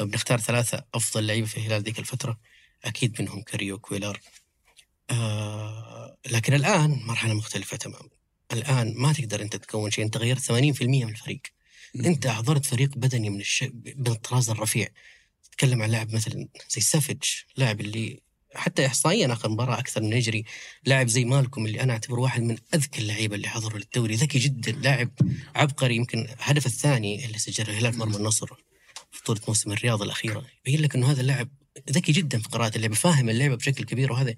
لو بنختار ثلاثة أفضل لعيبة في الهلال ذيك الفترة أكيد منهم كاريو كويلار آه لكن الآن مرحلة مختلفة تماما. الآن ما تقدر أنت تكون شيء أنت غيرت 80% من الفريق. أنت احضرت فريق بدني من الش... من الطراز الرفيع. تتكلم عن لاعب مثلا زي سافيج لاعب اللي حتى احصائيا آخر مباراة أكثر من يجري. لاعب زي مالكم اللي أنا أعتبره واحد من أذكى اللعيبه اللي حضروا للدوري. ذكي جدا لاعب عبقري يمكن الهدف الثاني اللي سجله الهلال في مرمى النصر في بطولة موسم الرياض الأخيرة. يبين لك إنه هذا اللاعب ذكي جدا في قراءة اللعبة فاهم اللعبة بشكل كبير وهذا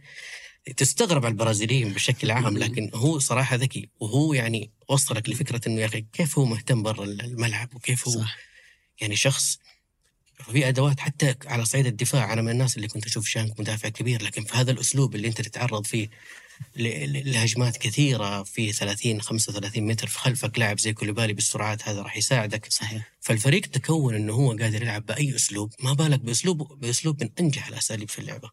تستغرب على البرازيليين بشكل عام لكن هو صراحة ذكي وهو يعني وصلك لفكرة إنه يا أخي كيف هو مهتم برا الملعب وكيف هو صح. يعني شخص في أدوات حتى على صعيد الدفاع. أنا من الناس اللي كنت أشوف شانك مدافع كبير لكن في هذا الأسلوب اللي أنت تتعرض فيه لهجمات كثيرة في 30 35 متر في خلفك لاعب زي كوليبالي بالسرعات هذا راح يساعدك. صحيح. فالفريق تكون إنه هو قادر يلعب بأي أسلوب ما بالك بأسلوب بأسلوب من أنجح الأساليب في اللعبة.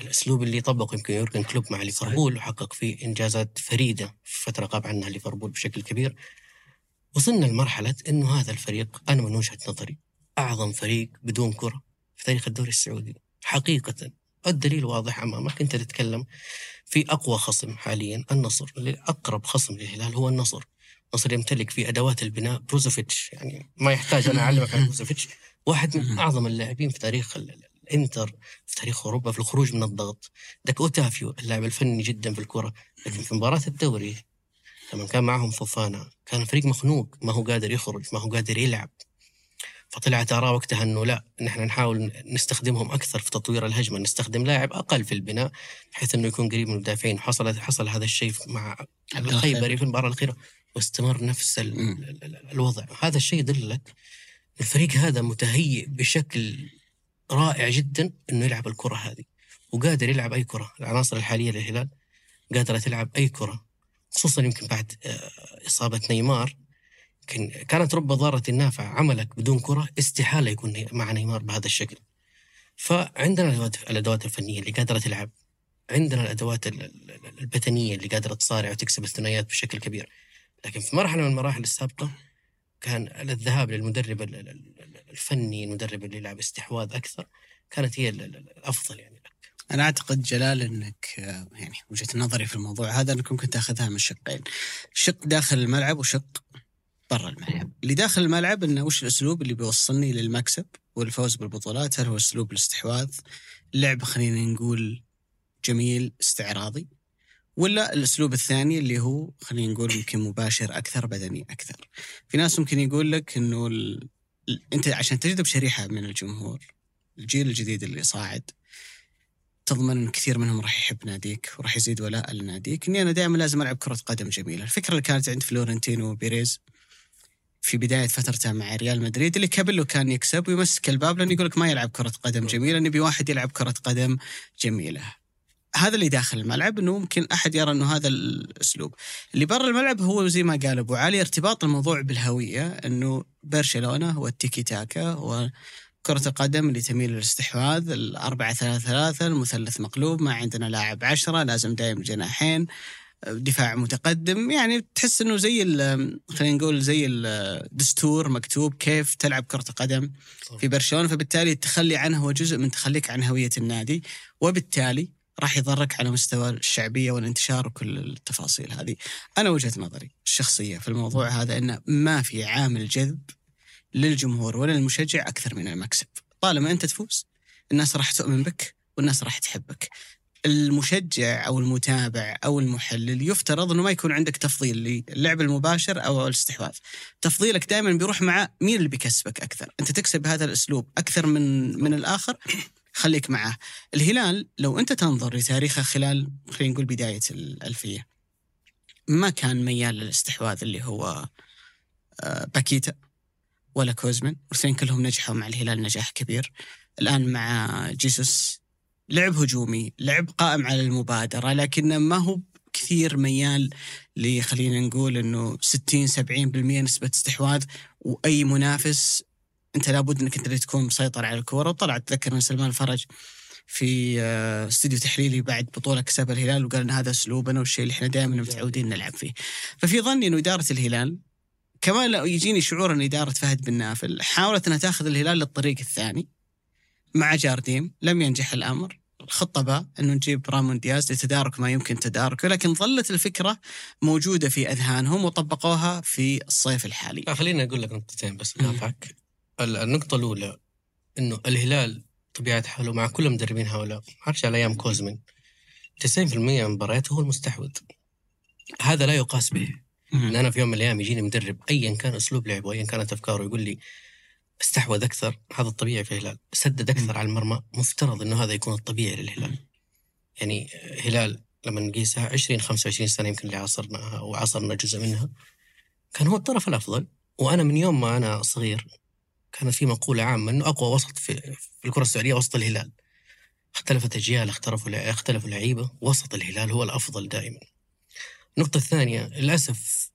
الأسلوب اللي طبقه يمكن يورجن كلوب مع ليفربول وحقق فيه إنجازات فريدة في فترة غاب عنها ليفربول بشكل كبير. وصلنا لمرحلة إنه هذا الفريق أنا من وجهة نظري أعظم فريق بدون كرة في تاريخ الدوري السعودي. حقيقة الدليل واضح أمامك. أنت تتكلم في أقوى خصم حاليا النصر. اقرب خصم للهلال هو النصر. النصر يمتلك في أدوات البناء بروزوفيتش. يعني ما يحتاج أنا أعلمك عن بروزوفيتش. واحد من أعظم اللاعبين في تاريخ ال- ال- الإنتر في تاريخ أوروبا في الخروج من الضغط. عندك أوتافيو اللاعب الفني جدا في الكرة. لكن في مباراة الدوري لما كان معهم فوفانا كان الفريق مخنوق. ما هو قادر يخرج ما هو قادر يلعب. فطلعت آراء وقتها أنه لا نحن نحاول نستخدمهم أكثر في تطوير الهجمة نستخدم لاعب أقل في البناء بحيث أنه يكون قريب من المدافعين. حصل حصل هذا الشيء مع الخيبري في المباراة الأخيرة واستمر نفس ال مم. ال- ال- الوضع. هذا الشيء يدل لك الفريق هذا متهيئ بشكل رائع جدا أنه يلعب الكرة هذه وقادر يلعب أي كرة. العناصر الحالية للهلال قادرة تلعب أي كرة خصوصا يمكن بعد آه، إصابة نيمار. كانت رب ضارة النافع عملك بدون كرة استحالة يكون مع نيمار بهذا الشكل. فعندنا الأدوات الفنية اللي قادرة تلعب عندنا الأدوات ال- ال- البدنيه اللي قادرة تصارع وتكسب الثنائيات بشكل كبير. لكن في مرحلة من المراحل السابقة كان الذهاب للمدرب ال- ال- ال- الفني المدرب اللي يلعب استحواذ أكثر كانت هي ال- ال- الأفضل يعني لك. أنا أعتقد جلال آه، يعني وجهة نظري في الموضوع هذا أنك ممكن تأخذها من شقين. شق داخل الملعب وشق برا الملعب اللي داخل الملعب إنه وش الأسلوب اللي بيوصلني للمكسب والفوز بالبطولات؟ هل هو أسلوب الاستحواذ؟ لعب خلينا نقول جميل استعراضي. ولا الأسلوب الثاني اللي هو خلينا نقول يمكن مباشر أكثر بدني أكثر. في ناس ممكن يقول لك إنه ال... أنت عشان تجذب شريحة من الجمهور الجيل الجديد اللي صاعد تضمن إن كثير منهم راح يحب ناديك وراح يزيد ولاء لناديك. إني أنا دائما لازم ألعب كرة قدم جميلة، الفكرة اللي كانت عند فلورنتينو بيريز في بداية فترته مع ريال مدريد اللي هو كان يكسب ويمسك الباب لأنه يقول لك ما يلعب كرة قدم جميلة نبي واحد يلعب كرة قدم جميلة. هذا اللي داخل الملعب إنه ممكن أحد يرى إنه هذا الأسلوب. اللي برا الملعب هو زي ما قال أبو علي ارتباط الموضوع بالهوية إنه برشلونة هو التيكي تاكا هو كرة القدم اللي تميل للاستحواذ الأربعة ثلاثة ثلاثة المثلث مقلوب ما عندنا لاعب عشرة لازم دايم جناحين دفاع متقدم يعني تحس إنه زي خلينا نقول زي الدستور مكتوب كيف تلعب كرة قدم في برشلونة فبالتالي التخلي عنه هو جزء من تخليك عن هوية النادي وبالتالي راح يضرك على مستوى الشعبية والانتشار وكل التفاصيل هذه. أنا وجهة نظري الشخصية في الموضوع هذا أنه ما في عامل جذب للجمهور ولا للمشجع أكثر من المكسب. طالما أنت تفوز الناس راح تؤمن بك والناس راح تحبك. المشجع أو المتابع أو المحلل يفترض إنه ما يكون عندك تفضيل للعب المباشر أو الاستحواذ. تفضيلك دائما بيروح مع مين اللي بيكسبك أكثر، أنت تكسب بهذا الأسلوب أكثر من من الآخر خليك معه. الهلال لو أنت تنظر لتاريخه خلال خلينا نقول بداية الألفية ما كان ميال للاستحواذ اللي هو آه، باكيتا ولا كوزمن والاثنين كلهم نجحوا مع الهلال نجاح كبير. الآن مع جيسوس لعب هجومي لعب قائم على المبادرة لكنه ما هو كثير ميال لخلينا نقول إنه 60 70% نسبة استحواذ وأي منافس أنت لابد إنك أنت اللي تكون مسيطر على الكورة. وطلع أتذكر من سلمان الفرج في آه، استوديو تحليلي بعد بطولة كسبها الهلال وقال إن هذا أسلوبنا والشيء اللي إحنا دائما متعودين نلعب فيه. ففي ظني إنه إدارة الهلال كمان لو يجيني شعور إن إدارة فهد بن نافل حاولت إنها تاخذ الهلال للطريق الثاني. مع جارديم لم ينجح الأمر. الخطة باء أنه نجيب رامون دياز لتدارك ما يمكن تداركه لكن ظلت الفكرة موجودة في أذهانهم وطبقوها في الصيف الحالي. لا خليني أقول لك نقطتين بس ال- النقطة الأولى إنه الهلال طبيعة حاله مع كل المدربين هؤلاء حرجع على أيام كوزمن 90% من مبارياته هو المستحوذ. هذا لا يقاس به. إن أنا في يوم من الأيام يجيني مدرب أيا كان أسلوب لعبه أيا كانت أفكاره يقول لي استحوذ أكثر. هذا الطبيعي في الهلال. سدد أكثر على المرمى. مفترض إنه هذا يكون الطبيعي للهلال. يعني هلال لما نقيسها 20 25 سنة يمكن اللي عاصرناها وعاصرنا جزء منها. كان هو الطرف الأفضل. وأنا من يوم ما أنا صغير كانت في مقولة عامة أنه أقوى وسط في, في الكرة السعودية وسط الهلال. اختلفت أجيال اختلفوا اختلفوا لعيبة. وسط الهلال هو الأفضل دائما. النقطة الثانية للأسف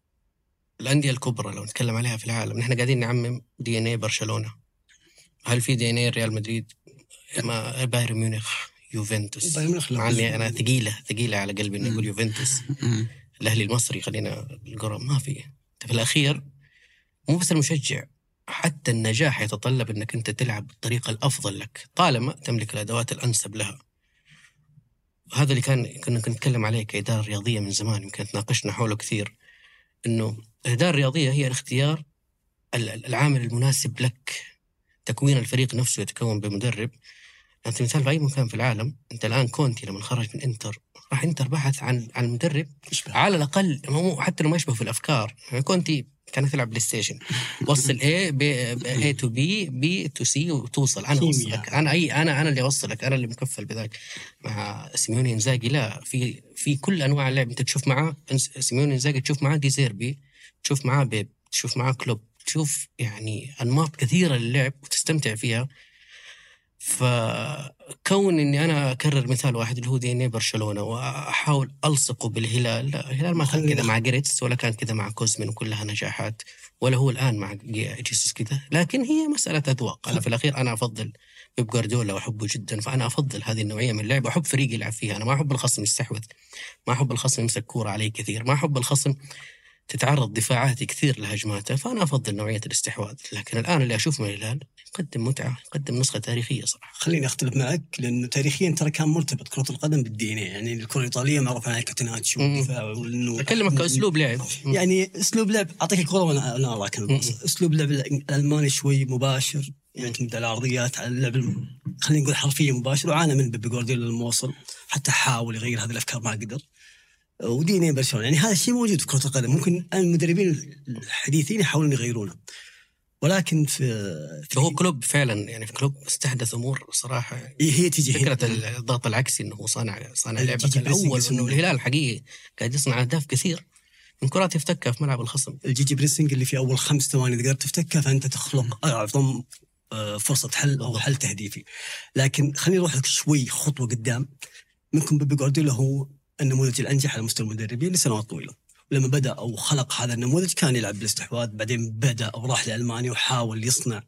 الأندية الكبرى لو نتكلم عليها في العالم. نحن قاعدين نعمم دي إن اي برشلونة. هل في دي إن اي ريال مدريد؟ ما بايرن ميونخ يوفنتوس. بايرن ميونخ. مع إني أنا ثقيله ثقيلة على قلبي إني أقول يوفنتوس. الأهلي المصري خلينا القرى ما في. انت في الأخير مو بس المشجع حتى النجاح يتطلب إنك أنت تلعب بالطريقة الأفضل لك. طالما تملك الأدوات الأنسب لها. هذا اللي كان كنا نتكلم عليه كإدارة رياضية من زمان يمكن تناقشنا حوله كثير. إنه الاداره الرياضية هي الاختيار ال- ال- العامل المناسب لك تكوين الفريق نفسه يتكون بمدرب. أنت مثال في أي مكان في العالم أنت الآن كونتي لما خرج من إنتر راح إنتر بحث عن عن المدرب على الأقل مو حتى لو ما يشبه في الأفكار. يعني كونتي كانت تلعب بلاي ستيشن وصل A ب A تو B B تو C وتوصل. أنا. اوصلك أنا اي أنا أنا اللي أوصلك. أنا اللي مكفل بذلك. مع سيموني إنزاجي لا. في في كل أنواع اللعب أنت تشوف معاه. سيموني إنزاجي تشوف معاه ديزيربي. تشوف معاه بيب تشوف معاه كلوب تشوف يعني أنماط كثيرة للعب وتستمتع فيها. فكون إني أنا أكرر مثال واحد اللي هو DNA برشلونه وأحاول ألصقه بالهلال لا الهلال ما كان كذا مع جريتس ولا كان كذا مع كوزمين وكلها نجاحات ولا هو الآن مع جيسوس كذا. لكن هي مسألة أذواق. أنا في الأخير أنا أفضل بيب جوارديولا وأحبه جدا فأنا أفضل هذه النوعية من اللعب. واحب فريق يلعب فيها. أنا ما أحب الخصم يستحوذ ما أحب الخصم يمسك كورة علي كثير ما أحب الخصم تتعرض دفاعاتي كثير لهجماته فأنا أفضل نوعية الاستحواذ. لكن الآن اللي أشوف من الهلال يقدم متعة يقدم نسخة تاريخية صراحة. خليني أختلف معك لأنه تاريخيا ترى كان مرتبط كرة القدم بالدي يعني الكرة الإيطالية معروف عنها كاتناتشو. والدفاع وانه أكلمك كاسلوب لعب. يعني أسلوب لعب أعطيك الكرة وأنا أنا أراك. أسلوب لعب الألماني شوي مباشر يعتمد على العرضيات على اللعب خلينا نقول حرفيا مباشر وعانى من بيب جوارديولا الموصل حتى حاول يغير هذه الأفكار ما قدر. ودي برشلونة. يعني هذا الشيء موجود في كرة القدم. ممكن المدربين الحديثين يحاولون يغيرونه. ولكن في, في فهو كلوب فعلا يعني في كلوب استحدث أمور صراحة. هي هنا. فكرة الضغط العكسي إنه هو صانع صانع لعبة الأول. انه الهلال حقيقي قاعد يصنع أهداف كثير. من كرات يفتكها في ملعب الخصم. ال gegenpressing اللي في أول خمس ثواني تقدر تفتكها فأنت تخلق أعظم آه، فرصة حل أو حل تهديفي. لكن خليني أروح لك شوي خطوة قدام. يمكن بيب جوارديولا هو النموذج الانجح على مستوى المدربين لسنوات طويلة. ولما بدأ أو خلق هذا النموذج كان يلعب بالاستحواذ بعدين بدأ أو راح لألمانيا وحاول يصنع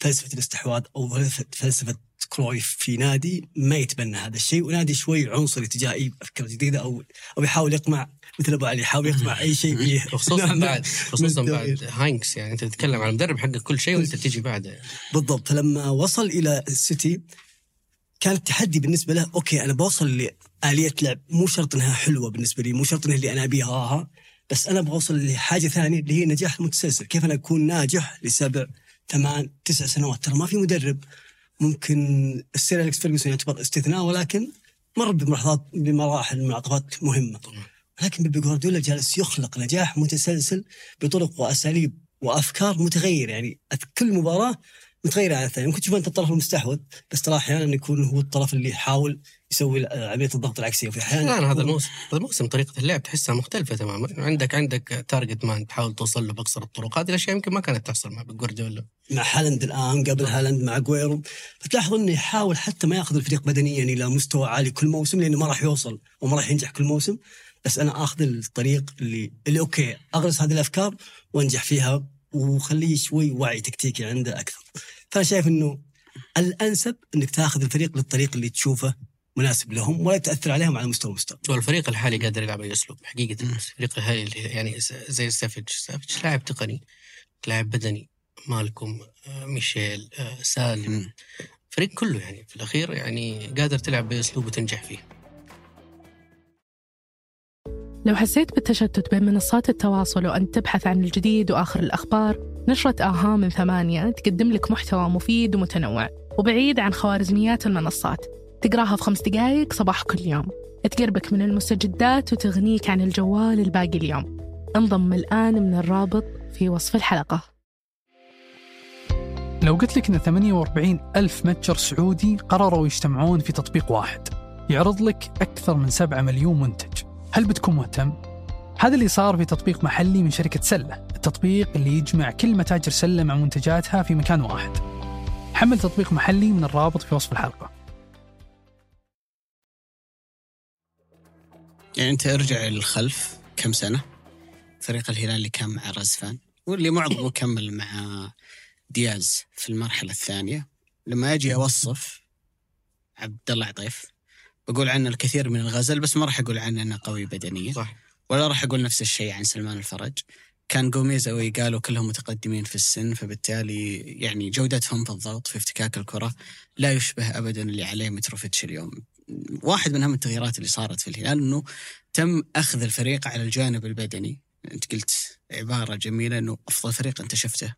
فلسفة الاستحواذ أو فلسفه فلسفة كرويف في نادي ما يتبنى هذا الشيء. ونادي شوي عنصري تجاه اي أفكار جديدة أو أو يحاول يقمع مثل أبو علي يحاول يقمع أي شيء. فيه [LAUGHS] خصوصا نوع من- بعد خصوصا بعد. هاينكس يعني أنت تتكلم عن المدرب حقك كل شيء وأنت تيجي بعده. بالضبط. فلما وصل إلى السيتي كان التحدي بالنسبة له okay أنا بوصل لآلية لعب مو شرط إنها حلوة بالنسبة لي مو شرط إنها اللي أنا أبيها ها بس أنا بوصل لحاجة ثانية اللي هي نجاح متسلسل كيف أنا أكون ناجح لسبع ثمان تسع سنوات؟ ترى ما في مدرب ممكن السير أليكس فيرجسون يعتبر استثناء ولكن مر بملاحظات بمراحل منعطفات مهمة. لكن بيب جوارديولا جالس يخلق نجاح متسلسل بطرق وأساليب وأفكار متغيرة يعني كل مباراة متغيره عن الثانية ممكن تشوف أنت الطرف المستحوذ بس ترى أحيانا يكون هو الطرف اللي يحاول يسوي عملية الضغط العكسية. وفي أحيانا الان هذا الموسم هذا الموسم طريقة اللعب تحسها مختلفة تماما. عندك عندك target man تحاول توصل له بأقصر الطرق. هذه الأشياء يمكن ما كانت تحصل مع جوارديولا مع هالاند الآن قبل هالاند مع أجويرو. فتلاحظ أنه يحاول حتى ما يأخذ الفريق بدنيا إلى مستوى عالي كل موسم لأنه ما راح يوصل وما راح ينجح كل موسم. بس أنا آخذ الطريق اللي اللي okay أغرس هذه الأفكار وأنجح فيها وخليه شوي وعي تكتيكي عنده أكثر. فأنا شايف إنه الأنسب إنك تاخذ الفريق للطريق اللي تشوفه مناسب لهم ولا تأثر عليهم على مستوى مستوى والفريق الحالي قادر يلعب أي أسلوب حقيقة الفريق الحالي اللي يعني زي سافيتش سافيتش لاعب تقني لاعب بدني مالكم آه، ميشيل آه، سالم. مم. فريق كله يعني في الأخير يعني قادر تلعب باسلوب وتنجح فيه. لو حسيت بالتشتت بين منصات التواصل وأنت تبحث عن الجديد وآخر الأخبار نشرة آها من ثمانية تقدم لك محتوى مفيد ومتنوع وبعيد عن خوارزميات المنصات. تقراها في خمس دقايق صباح كل يوم. تقربك من المستجدات وتغنيك عن الجوال الباقي اليوم. انضم الآن من الرابط في وصف الحلقة. لو قلت لك أن 48 ألف متجر سعودي قرروا يجتمعون في تطبيق واحد يعرض لك أكثر من 7 مليون منتج. هل بتكون مهتم؟ هذا اللي صار في تطبيق محلي من شركة سلة التطبيق اللي يجمع كل متاجر سلة مع منتجاتها في مكان واحد. حمل تطبيق محلي من الرابط في وصف الحلقة. يعني أنت ارجع للخلف كم سنة؟ فريق الهلال اللي كان مع رزفان واللي معظمه [COUGHS] كمل مع دياز في المرحلة الثانية. لما أجي أوصف عبد الله عطيف بقول عنه الكثير من الغزل بس ما راح أقول عنه إنه قوي بدنيا. صح. ولا راح أقول نفس الشيء عن سلمان الفرج كان جوميز ويقالوا كلهم متقدمين في السن فبالتالي يعني جودتهم في الضغط في افتكاك الكرة لا يشبه ابدا اللي عليه متروفيتش اليوم. واحد من أهم التغييرات اللي صارت في الهلال إنه تم أخذ الفريق على الجانب البدني، أنت قلت عبارة جميلة إنه أفضل فريق أنت شفته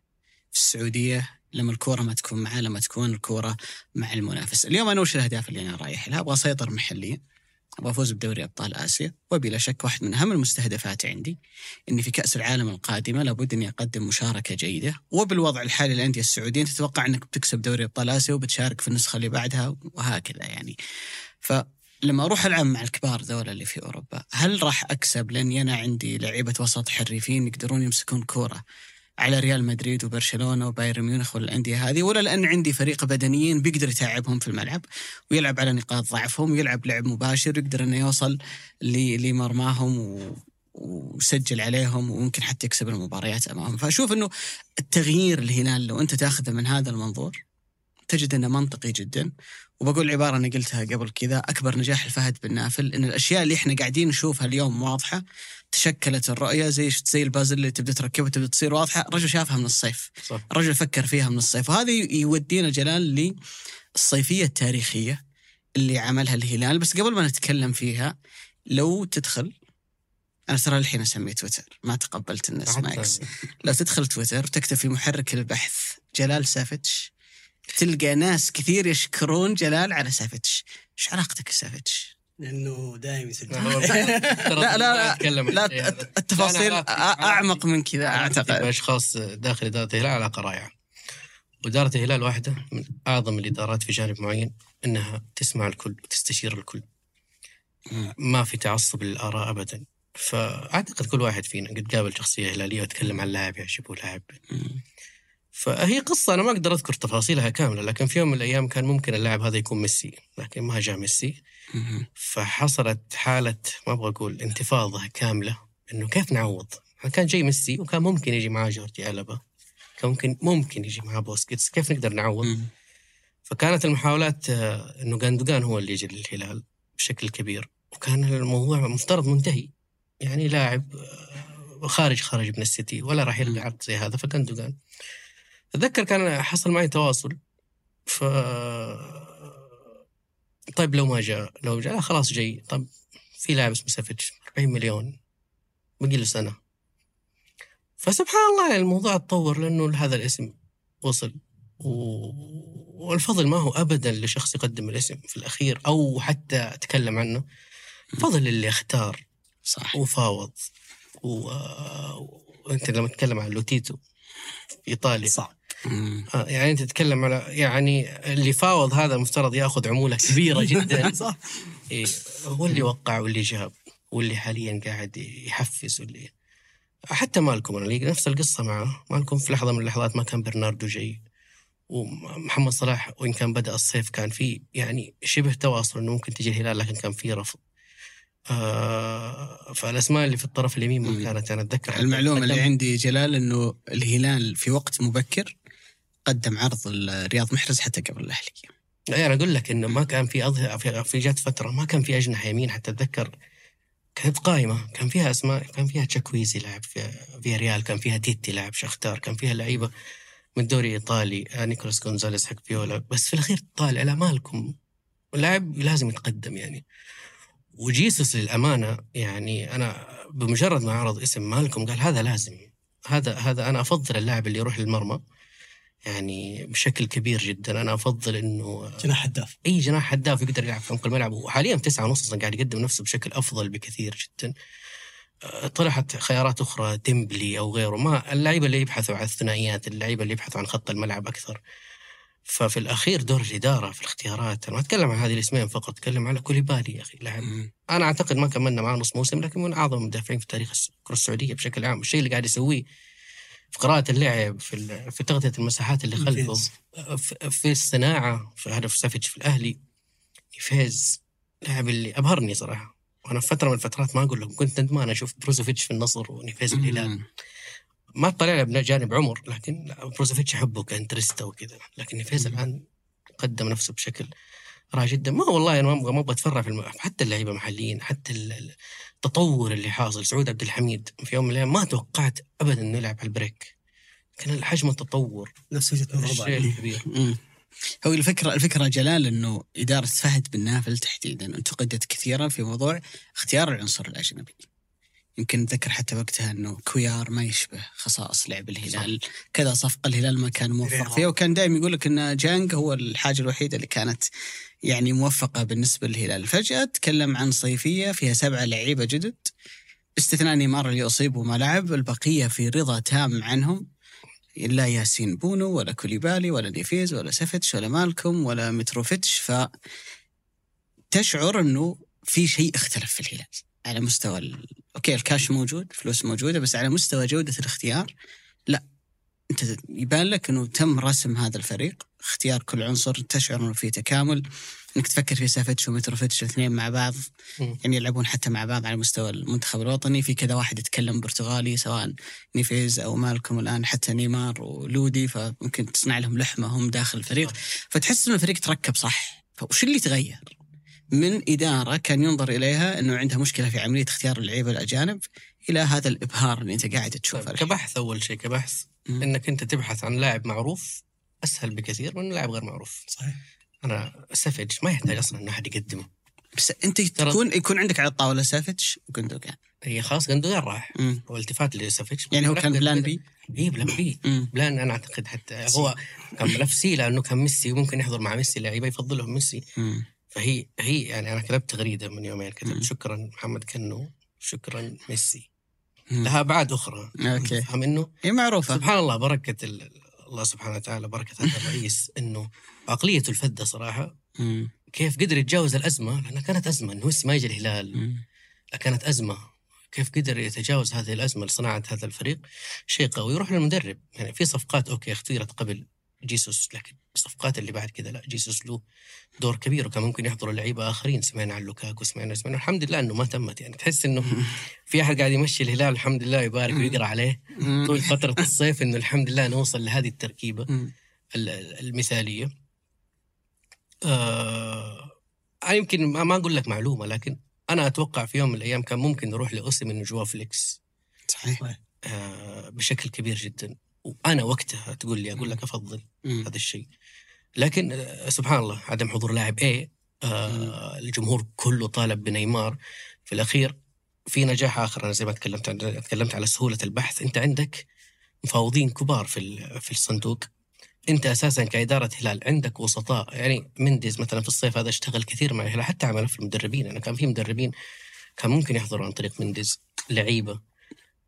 في السعودية لما الكورة ما تكون معاه لما تكون الكورة مع المنافس. اليوم أنا وش الأهداف اللي أنا رايح لها؟ أبغى أسيطر محليا أبغى افوز بدوري أبطال آسيا وبلا شك واحد من أهم المستهدفات عندي إني في كأس العالم القادمة لابد إني أقدم مشاركة جيدة. وبالوضع الحالي للأندية السعودية تتوقع إنك بتكسب دوري أبطال آسيا وبتشارك في النسخة اللي بعدها وهكذا يعني. فلما أروح ألعب مع الكبار ذولا اللي في أوروبا هل راح أكسب؟ لاني أنا عندي لعيبة وسط حريفين يقدرون يمسكون كورة. على ريال مدريد وبرشلونة وبايرن ميونخ والأندية هذه ولا لأن عندي فريق بدنيين بيقدر يتعبهم في الملعب ويلعب على نقاط ضعفهم ويلعب لعب مباشر يقدر إنه يوصل لمرماهم و وسجل عليهم وممكن حتى يكسب المباريات أمامهم، فأشوف إنه التغيير الهلال لو أنت تاخذه من هذا المنظور تجد إنه منطقي جدا. وبقول عبارة أنا قلتها قبل كذا أكبر نجاح الفهد بن نافل إن الأشياء اللي إحنا قاعدين نشوفها اليوم واضحة. تشكلت الرؤية زي زي البازل اللي تبدأ تركبها تبدا تصير واضحة. الرجل شافها من الصيف. صح. الرجل فكر فيها من الصيف. وهذا يودينا جلال للصيفية التاريخية اللي عملها الهلال. بس قبل ما نتكلم فيها لو تدخل أنا ترى الحين أسميه تويتر. ما تقبلت ان اسمه إكس لو تدخل تويتر وتكتب في محرك البحث جلال سافيتش تلقى ناس كثير يشكرون جلال على سافيتش. إيش علاقتك بسافيتش؟ لأنه دائما يسجل لا لا لا, أتكلم لا هذا. التفاصيل أعمق من كذا أعتقد بأشخاص داخل إدارة الهلال علاقه رائعه. وإدارة الهلال واحدة من أعظم الإدارات في جانب معين إنها تسمع الكل وتستشير الكل. ما في تعصب للآراء ابدا. فأعتقد كل واحد فينا قد قابل شخصية هلالية وتكلم عن لاعب يعجبه لاعب. فهي قصة أنا ما أقدر أذكر تفاصيلها كاملة لكن في يوم من الأيام كان ممكن اللاعب هذا يكون ميسي لكن ما جاء ميسي. فحصلت حالة ما أبغى أقول انتفاضة كاملة إنه كيف نعوض؟ كان جاي ميسي وكان ممكن يجي معاه جوردي ألبا كان ممكن ممكن يجي معاه بوسكيتس كيف نقدر نعوض؟ فكانت المحاولات آه، إنه جوندوجان هو اللي يجي للهلال بشكل كبير وكان الموضوع مفترض منتهي يعني لاعب آه، خارج خارج من السيتي ولا راح عقد زي هذا فجاندوجان أتذكر كان حصل معي تواصل ف طيب لو ما جاء لو جاء لا خلاص جاي. طب في لاعب اسمه سافيتش 40 مليون بقي له سنة. فسبحان الله الموضوع تطور لأنه هذا الاسم وصل. و... والفضل ما هو ابدا لشخص يقدم الاسم في الأخير أو حتى أتكلم عنه. فضل اللي اختار صح. وفاوض. و... وأنت لما تتكلم عن لوتيتو في ايطاليا مم. آه، يعني أنت تتكلم على يعني اللي فاوض هذا مفترض يأخذ عمولة كبيرة جدا. [LAUGHS] صح. إيه هو اللي وقع واللي جاب واللي حاليا قاعد يحفز واللي حتى مالكم أنا نفس القصة معه. مالكم في لحظة من اللحظات ما كان برناردو جاي ومحمد صلاح وإن كان بدأ الصيف كان في يعني شبه تواصل إنه ممكن تجي الهلال لكن كان في رفض. آه فالأسماء اللي في الطرف اليمين ما. كانت أنا أتذكر. المعلومة اللي عندي جلال إنه الهلال في وقت مبكر قدم عرض الرياض محرز حتى قبل الأهلي. لا أنا أقول لك إنه ما كان في أظهر في, في جات فترة ما كان في أجنحة يمين حتى أتذكر كانت قائمه كان فيها أسماء كان فيها تشاكويزي لعب فيريرا كان فيها تيتي لعب شختار كان فيها لعيبة من الدوري الإيطالي آه، نيكولاس جونزاليس حق فيولا. بس في الأخير طالع لا مالكوم. لاعب لازم يتقدم يعني. وجيسوس للأمانة يعني أنا بمجرد ما عرض اسم مالكوم قال هذا لازم هذا هذا أنا أفضل اللاعب اللي يروح للمرمى. يعني بشكل كبير جدا. أنا أفضل إنه جناح هداف. إي جناح هداف يقدر يلعب في عمق الملعب. وحاليا تسعة ونص أصلاً قاعد يقدم نفسه بشكل أفضل بكثير جدا. آه، طلعت خيارات أخرى ديمبلي أو غيره. ما اللعيبة اللي يبحثوا عن الثنائيات اللعيبة اللي يبحثوا عن خط الملعب أكثر. ففي الأخير دور الإدارة في الاختيارات. أنا ما أتكلم عن هذه الاسمين فقط أتكلم على كوليبالي يا أخي لاعب. أنا أعتقد ما كملنا معاه نص موسم لكن من أعظم المدافعين في تاريخ الكره السعودية بشكل عام. الشيء اللي قاعد يسويه في قراءة اللعب في في تغطية المساحات اللي خلفه. في- في الصناعة في هدف سافيتش في الأهلي نيفيز لاعب اللي أبهرني صراحة وأنا في فترة من الفترات ما أقول لكم كنت ندمان أشوف بروزوفيتش في النصر ونيفيز بالهلال مم. ما طلع له بجانب عمر لكن بروزوفيتش أحبه كانترستا وكذا لكن نيفيز الآن قدم نفسه بشكل رائع جدا ما والله أنا ما أبغى ما أبغى أتفرع في الم... حتى اللعيبة المحليين حتى ال- ال- التطور اللي حاصل سعود عبد الحميد في يوم من الأيام ما توقعت ابدا إنه يلعب على البريك كان حجم التطور نفس وجهة نظر الشيء بعد. الكبير. هو الفكرة الفكرة جلال إنه إدارة فهد بن نافل تحديدا انتقدت كثيرا في موضوع اختيار العنصر الأجنبي. يمكن نتذكر حتى وقتها إنه كويار ما يشبه خصائص لعب الهلال، كذا صفقة الهلال ما كان موفق رياض. فيها وكان دائما يقول لك إن جانج هو الحاجة الوحيدة اللي كانت يعني موفقة بالنسبة للهلال، فجأة تكلم عن صيفية فيها سبعة لعيبة جدد باستثناء نيمار اللي أصيب وما لعب، البقية في رضا تام عنهم لا ياسين بونو ولا كوليبالي ولا نيفيز ولا سافيتش ولا مالكوم ولا متروفيتش. ف تشعر إنه في شيء اختلف في الهلال على مستوى ال... okay ال cash موجود فلوس موجودة بس على مستوى جودة الاختيار لا. أنت يبان لك إنه تم رسم هذا الفريق اختيار كل عنصر تشعر إنه في تكامل إنك تفكر في سافيتش ومتروفيتش الاثنين مع بعض مم. يعني يلعبون حتى مع بعض على مستوى المنتخب الوطني في كذا واحد يتكلم برتغالي سواء نيفيز أو مالكوم الآن حتى نيمار ولودي فممكن تصنع لهم لحمة هم داخل الفريق فتحس انه الفريق تركب صح فوش اللي تغير؟ من إدارة كان ينظر إليها إنه عندها مشكلة في عملية اختيار اللعيبة الأجانب إلى هذا الإبهار اللي أنت قاعد تشوفه طيب. كبحث أول شيء كبحث. إنك أنت تبحث عن لاعب معروف أسهل بكثير من لاعب غير معروف صحيح أنا سافيتش ما يحتاج أصلا إن أحد يقدمه بس أنت تكون يكون عندك على الطاولة سافيتش وجندوجان هي خلاص جندوجان راح مم. والتفات لسافيتش يعني هو كان plan B إي plan B. plan أنا أعتقد حتى هو كان ملف C لأنه كان ميسي وممكن يحضر مع ميسي لعيبة يفضلهم ميسي. فهي هي يعني أنا كتبت تغريدة من يومين. كتبت شكرا محمد كنو شكرا ميسي. لها ابعاد أخرى. okay. فهم إنه؟ هي معروفة. سبحان الله بركة ال- الله سبحانه وتعالى بركة هذا الرئيس [LAUGHS] إنه عقليته الفذه صراحة. مم. كيف قدر يتجاوز الأزمة؟ لأنها كانت أزمة إنه ميسي ما يجي الهلال. كانت أزمة. كيف قدر يتجاوز هذه الأزمة لصناعة هذا الفريق؟ شيء قوي. يروح للمدرب. يعني في صفقات okay اختيرت قبل جيسوس لكن الصفقات اللي بعد كذا لا جيسوس له دور كبير وكان ممكن يحضروا لعيبة آخرين سمعنا عن لوكاكو سمعنا سمعنا الحمد لله إنه ما تمت يعني تحس إنه [LAUGHS] في أحد قاعد يمشي الهلال الحمد لله يبارك ويقرأ عليه. طول فترة الصيف إنه الحمد لله نوصل لهذه التركيبة المثالية. آه يمكن ما أقول لك معلومة لكن أنا أتوقع في يوم من الأيام كان ممكن نروح لاوسم إنه جوا فليكس. صحيح. آه بشكل كبير جدا. وأنا وقتها تقول لي أقول لك أفضل مم. هذا الشيء. لكن آه سبحان الله عدم حضور لاعب اي آه الجمهور كله طالب بنيمار. في الأخير في نجاح آخر أنا زي ما تكلمت عن تكلمت على سهولة البحث. أنت عندك مفاوضين كبار في في الصندوق. أنت أساسا كإدارة هلال عندك وسطاء. يعني مندز مثلا في الصيف هذا اشتغل كثير مع الهلال حتى عمل في المدربين. أنا كان في مدربين كان ممكن يحضروا عن طريق مندز لعيبة.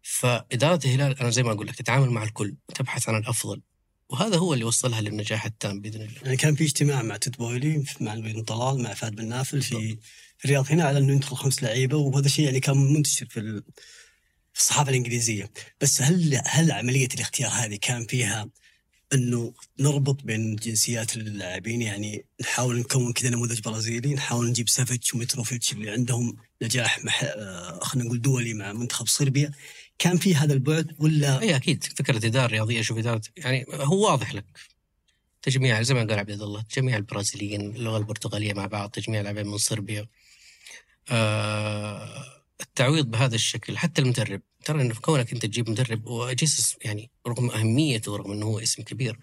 فإدارة الهلال أنا زي ما أقول لك تتعامل مع الكل وتبحث عن الأفضل. وهذا هو اللي وصلها للنجاح التام بإذن الله. يعني كان في اجتماع مع توت بويلي مع بن طلال مع فهد بن نافل في الرياض هنا على انه يدخل خمس لعيبة وهذا الشيء يعني كان منتشر في ال- في الصحافة الإنجليزية. بس هل هل عملية الاختيار هذه كان فيها أنه نربط بين جنسيات اللاعبين؟ يعني نحاول نكون كذا نموذج برازيلي نحاول نجيب سافيتش ومتروفيتش اللي عندهم نجاح مح... آه، خلينا نقول دولي مع منتخب صربيا. كان في هذا البعد ولا؟ اي أكيد. فكرة إدارة رياضية شوف إدارة يعني هو واضح لك. تجميع زي ما قال عبد الله تجميع البرازيليين اللغة البرتغالية مع بعض تجميع لاعبين من صربيا. آه التعويض بهذا الشكل حتى المدرب. ترى إنه كونك أنت تجيب مدرب وجيسوس يعني رغم أهميته ورغم إنه هو اسم كبير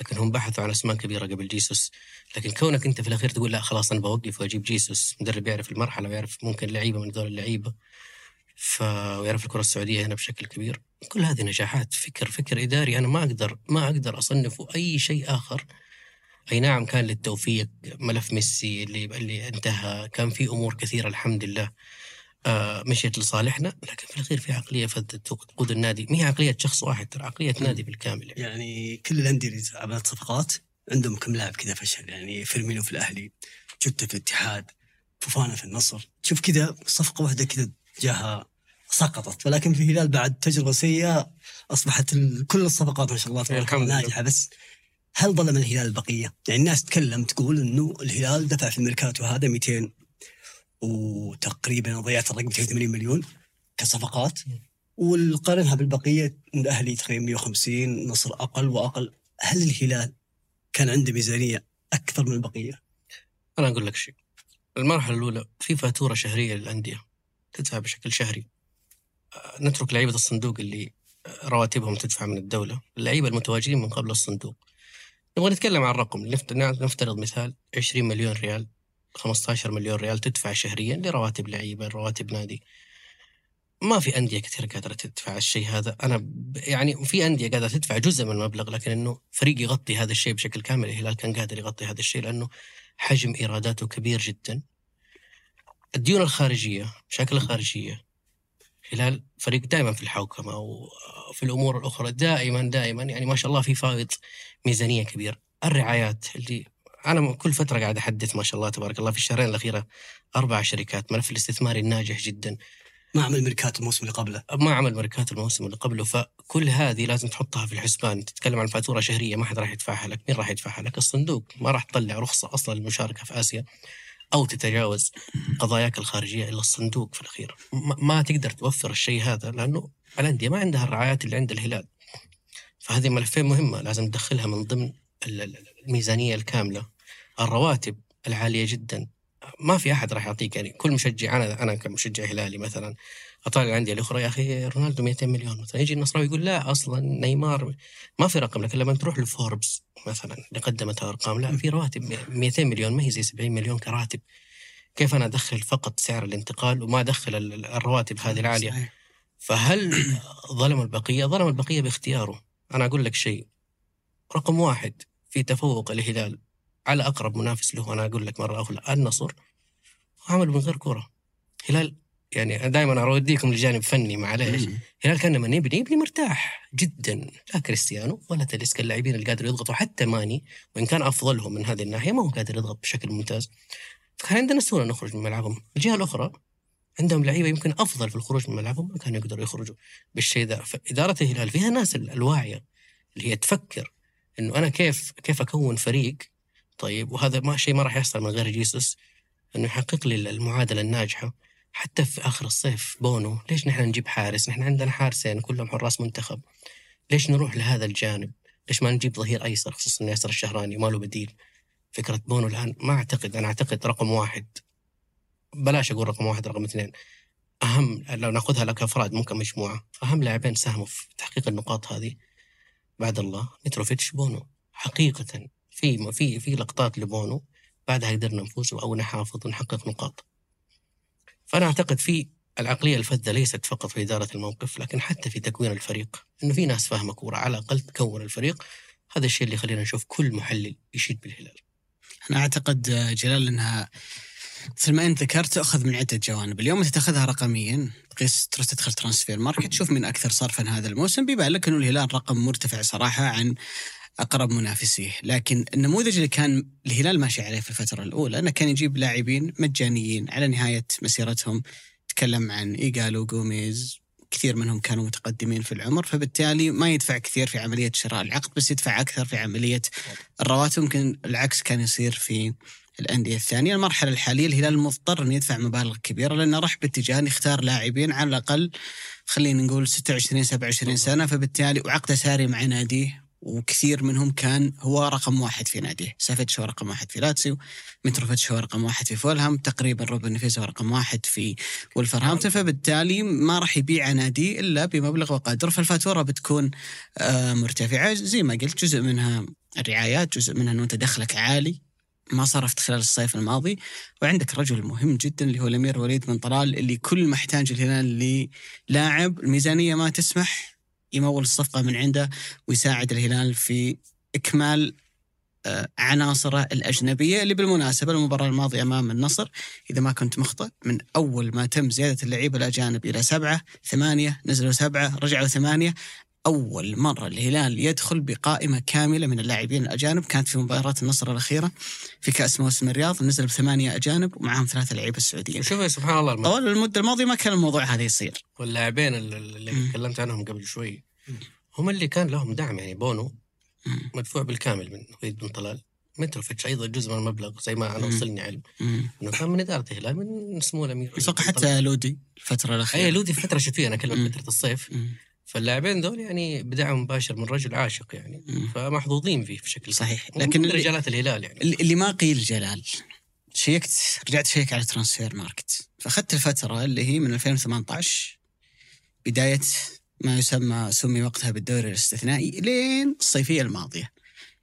لكن هم بحثوا عن أسماء كبيرة قبل جيسوس. لكن كونك أنت في الأخير تقول لا خلاص أنا بوقف وأجيب جيسوس. مدرب يعرف المرحلة ويعرف ممكن لعيبة من دول اللعيبة. ف ويعرف الكرة السعودية هنا بشكل كبير. كل هذه نجاحات فكر فكر إداري. أنا ما أقدر ما أقدر أصنفه أي شيء آخر. أي نعم كان للتوفيق ملف ميسي اللي اللي انتهى. كان في أمور كثيرة الحمد لله آه مشيت لصالحنا. لكن في الأخير في عقلية تقود النادي. ما هي عقلية شخص واحد ترى عقلية نادي بالكامل يعني. يعني كل الأندية اللي عملت صفقات عندهم كم لاعب كذا فشل. يعني فيرمينو في الأهلي جوتا في الاتحاد فوفانا في النصر. تشوف كذا صفقة واحدة كذا جاها سقطت. ولكن في الهلال بعد تجربة سيئة أصبحت كل الصفقات ما شاء الله تبارك الله لله. ناجحة. بس هل ظلم الهلال البقية؟ يعني الناس تتكلم تقول إنه الهلال دفع في الميركاتو هذا 200 وتقريبا ضيعت الرقم 280 مليون كصفقات. والقارنها بالبقية الاهلي تقريبا 150 نصر أقل وأقل. هل الهلال كان عنده ميزانية أكثر من البقية؟ أنا أقول لك شيء. المرحلة الأولى في فاتورة شهرية للأندية. تدفع بشكل شهري. آه، نترك لعيبة الصندوق اللي آه، رواتبهم تدفع من الدولة. اللعيبة المتواجدين من قبل الصندوق. نبغى نتكلم عن رقم نفت- نفترض مثال 20 مليون ريال 15 مليون ريال تدفع شهريا لرواتب لعيبة رواتب نادي. ما في أندية كثير قادرة تدفع الشيء هذا. أنا ب- يعني في أندية قادرة تدفع جزء من المبلغ لكن إنه فريق يغطي هذا الشيء بشكل كامل. الهلال كان قادر يغطي هذا الشيء لأنه حجم إيراداته كبير جدا. الديون الخارجية مشاكل الخارجيه الهلال فريق دائما في الحوكمة وفي الأمور الأخرى دائما دائما يعني ما شاء الله في فائض ميزانية كبير. الرعايات اللي أنا كل فترة قاعد أحدث ما شاء الله تبارك الله في الشهرين الأخيرة أربع شركات ملف الاستثماري الناجح جدا. ما عمل ميركاتو الموسم اللي قبله؟ ما عمل ماركات الموسم اللي قبله كل هذه لازم تحطها في الحسبان. تتكلم عن فاتورة شهرية ما حد راح يدفعها لك. مين راح يدفعها لك؟ الصندوق. ما راح تطلع رخصة أصلا للمشاركة في آسيا. أو تتجاوز قضاياك الخارجية الا الصندوق في الأخير. ما تقدر توفر الشيء هذا لأنه الأندية ما عندها الرعايات اللي عند الهلال. فهذه ملفين مهمة لازم تدخلها من ضمن ال- ال- الميزانية الكاملة. الرواتب العالية جدا. ما في أحد راح يعطيك يعني كل مشجع أنا أنا كمشجع هلالي مثلا أطالع الانديه الأخرى يا أخي رونالدو 200 مليون. مثلا يجي النصراوي يقول لا أصلا نيمار ما في رقم لكن لما تروح لفوربس مثلا اللي قدمتها أرقام لا في رواتب 200 مليون ما هي زي 70 مليون كراتب. كيف أنا أدخل فقط سعر الانتقال وما أدخل ال- ال- الرواتب هذه العالية؟ صحيح. فهل ظلم البقية؟ ظلم البقية باختياره. أنا أقول لك شيء. رقم واحد في تفوق الهلال على أقرب منافس له أنا أقول لك مرة أخرى النصر. عمل من غير كره هلال يعني دائما أوديكم لجانب فني معليش. مم. هلال كان لما يبني يبني مرتاح جدا لا كريستيانو ولا تاليسكا اللاعبين اللي قادروا يضغطوا حتى ماني وإن كان أفضلهم من هذه الناحية ما هو قادر يضغط بشكل ممتاز. فكان عندنا سهوله نخرج من ملعبهم. الجهة الأخرى عندهم لعيبة يمكن أفضل في الخروج من ملعبهم ما كانوا يقدروا يخرجوا بالشيء ذا. فإدارة الهلال فيها ناس ال- الواعية اللي هي تفكر إنه أنا كيف كيف أكون فريق؟ طيب وهذا ما شيء ما راح يحصل من غير جيسوس إنه يحقق لي المعادلة الناجحة. حتى في آخر الصيف بونو ليش نحن نجيب حارس؟ نحن عندنا حارسين كلهم حراس منتخب. ليش نروح لهذا الجانب؟ ليش ما نجيب ظهير أيسر خصوصا ياسر الشهراني وما له بديل؟ فكرة بونو الآن ما أعتقد أنا أعتقد رقم واحد. بلاش أقول رقم واحد رقم اثنين. أهم لو نأخذها لك افراد ممكن مجموعه أهم لاعبين ساهموا في تحقيق النقاط هذه. بعد الله متروفيتش بونو. حقيقه في في في لقطات لبونو بعدها قدرنا نفوز أو نحافظ ونحقق نقاط. فأنا أعتقد في العقلية الفذة ليست فقط في إدارة الموقف لكن حتى في تكوين الفريق. إنه في ناس فاهمة كورة على الأقل تكون الفريق. هذا الشيء اللي يخلينا نشوف كل محلل يشيد بالهلال. أنا أعتقد جلال إنها مثل ما أنت ذكرت تأخذ من عدة جوانب، اليوم أنت تأخذها رقميا. تقيس تدخل Transfermarkt تشوف من أكثر صرفا هذا الموسم. بيبان لك أنه الهلال رقم مرتفع صراحة عن أقرب منافسيه، لكن النموذج اللي كان الهلال ماشي عليه في الفترة الأولى إنه كان يجيب لاعبين مجانيين. على نهاية مسيرتهم تكلم عن إيجالو جوميز كثير منهم كانوا متقدمين في العمر فبالتالي ما يدفع كثير في عملية شراء العقد بس يدفع أكثر في عملية الرواتب. ممكن العكس كان يصير في الأندية الثانية، المرحلة الحالية الهلال مضطر إنه يدفع مبالغ كبيرة لأنه راح باتجاه إنه يختار لاعبين على الأقل خلينا نقول 26 27 سنة. فبالتالي وعقده ساري مع ناديه. وكثير منهم كان هو رقم واحد في ناديه، سافيتش هو رقم واحد في لاتسيو، متروفيتش هو رقم واحد في فولهام، تقريبا روبن نفيس هو رقم واحد في ولفرهامبتون فبالتالي ما راح يبيع نادي إلا بمبلغ وقدر فالفاتورة بتكون آه، مرتفعة. زي ما قلت جزء منها الرعايات، جزء منها أنه أنت دخلك عالي ما صرفت خلال الصيف الماضي. وعندك رجل مهم جدا اللي هو الأمير وليد بن طلال اللي كل ما احتاج الهلال للاعب. الميزانية ما تسمح يمول الصفقة من عنده ويساعد الهلال في إكمال آه، عناصره الأجنبية اللي بالمناسبة المباراة الماضية أمام النصر إذا ما كنت مخطئ من أول ما تم زيادة اللعيبه الأجانب إلى سبعة ثمانية نزلوا سبعة رجعوا ثمانية أول مرة الهلال يدخل بقائمة كاملة من اللاعبين الأجانب كانت في مباراة النصر الأخيرة. في كأس موسم الرياض نزل بثمانية أجانب ومعهم ثلاثة لعيبة السعوديين شوف سبحان الله طوال المدة الماضية ما كان الموضوع هذا يصير واللاعبين اللي. تكلمت عنهم قبل شوي. هم اللي كان لهم دعم يعني بونو. مدفوع بالكامل من وليد بن طلال متروفيتش أيضا جزء من المبلغ زي ما أنا. وصلني علم. إنه كان من إدارة الهلال من سمو الامير. حتى لودي الفترة اي الاخيره لودي في فترة شتوية أنا. أكلمك فترة الصيف مم. فاللاعبين دول يعني بدعم مباشر من رجل عاشق يعني. فمحظوظين فيه بشكل صحيح. لكن رجالات الهلال يعني. اللي ما قيل جلال شيكت رجعت شيك على ترانسفير ماركت. فأخذت الفترة اللي هي من 2018 بداية ما يسمى سمي وقتها بالدوري الاستثنائي لين الصيفية الماضية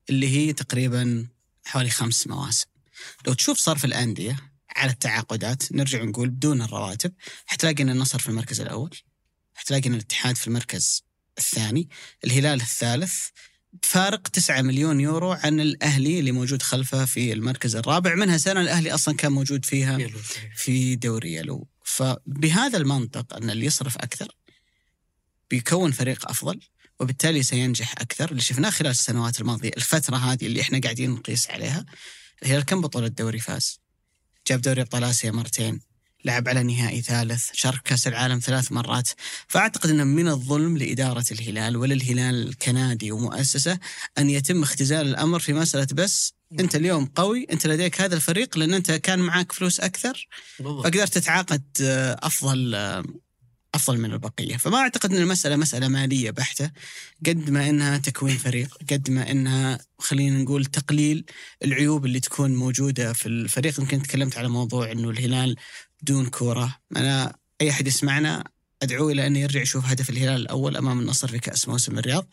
اللي هي تقريبا حوالي خمس مواسم. لو تشوف صرف الأندية على التعاقدات نرجع نقول بدون الرواتب حتلاقي إن النصر في المركز الأول. حتلاقي إن الاتحاد في المركز الثاني الهلال الثالث فارق 9 مليون يورو عن الأهلي اللي موجود خلفه في المركز الرابع منها سنه الأهلي أصلا كان موجود فيها. في دوري يلو فبهذا المنطق أن اللي يصرف أكثر بيكون فريق أفضل وبالتالي سينجح أكثر اللي شفناه خلال السنوات الماضية الفترة هذه اللي إحنا قاعدين نقيس عليها الهلال كم بطولة دوري فاز؟ جاب دوري أبطال آسيا مرتين لعب على نهائي ثالث شارك كأس العالم ثلاث مرات. فأعتقد إنه من الظلم لإدارة الهلال وللهلال كنادي ومؤسسه أن يتم اختزال الأمر في مسألة بس أنت اليوم قوي أنت لديك هذا الفريق لأن أنت كان معك فلوس أكثر بالضبط. فقدرت تتعاقد آه، أفضل آه، أفضل من البقية، فما أعتقد إن المسألة مسألة مالية بحتة قد ما إنها تكوين فريق، قد ما إنها خلينا نقول تقليل العيوب اللي تكون موجودة في الفريق، يمكن تكلمت على موضوع إنه الهلال بدون كورة، أنا أي أحد يسمعنا ادعوه إلى انه يرجع يشوف هدف الهلال الأول أمام النصر في كأس موسم الرياض.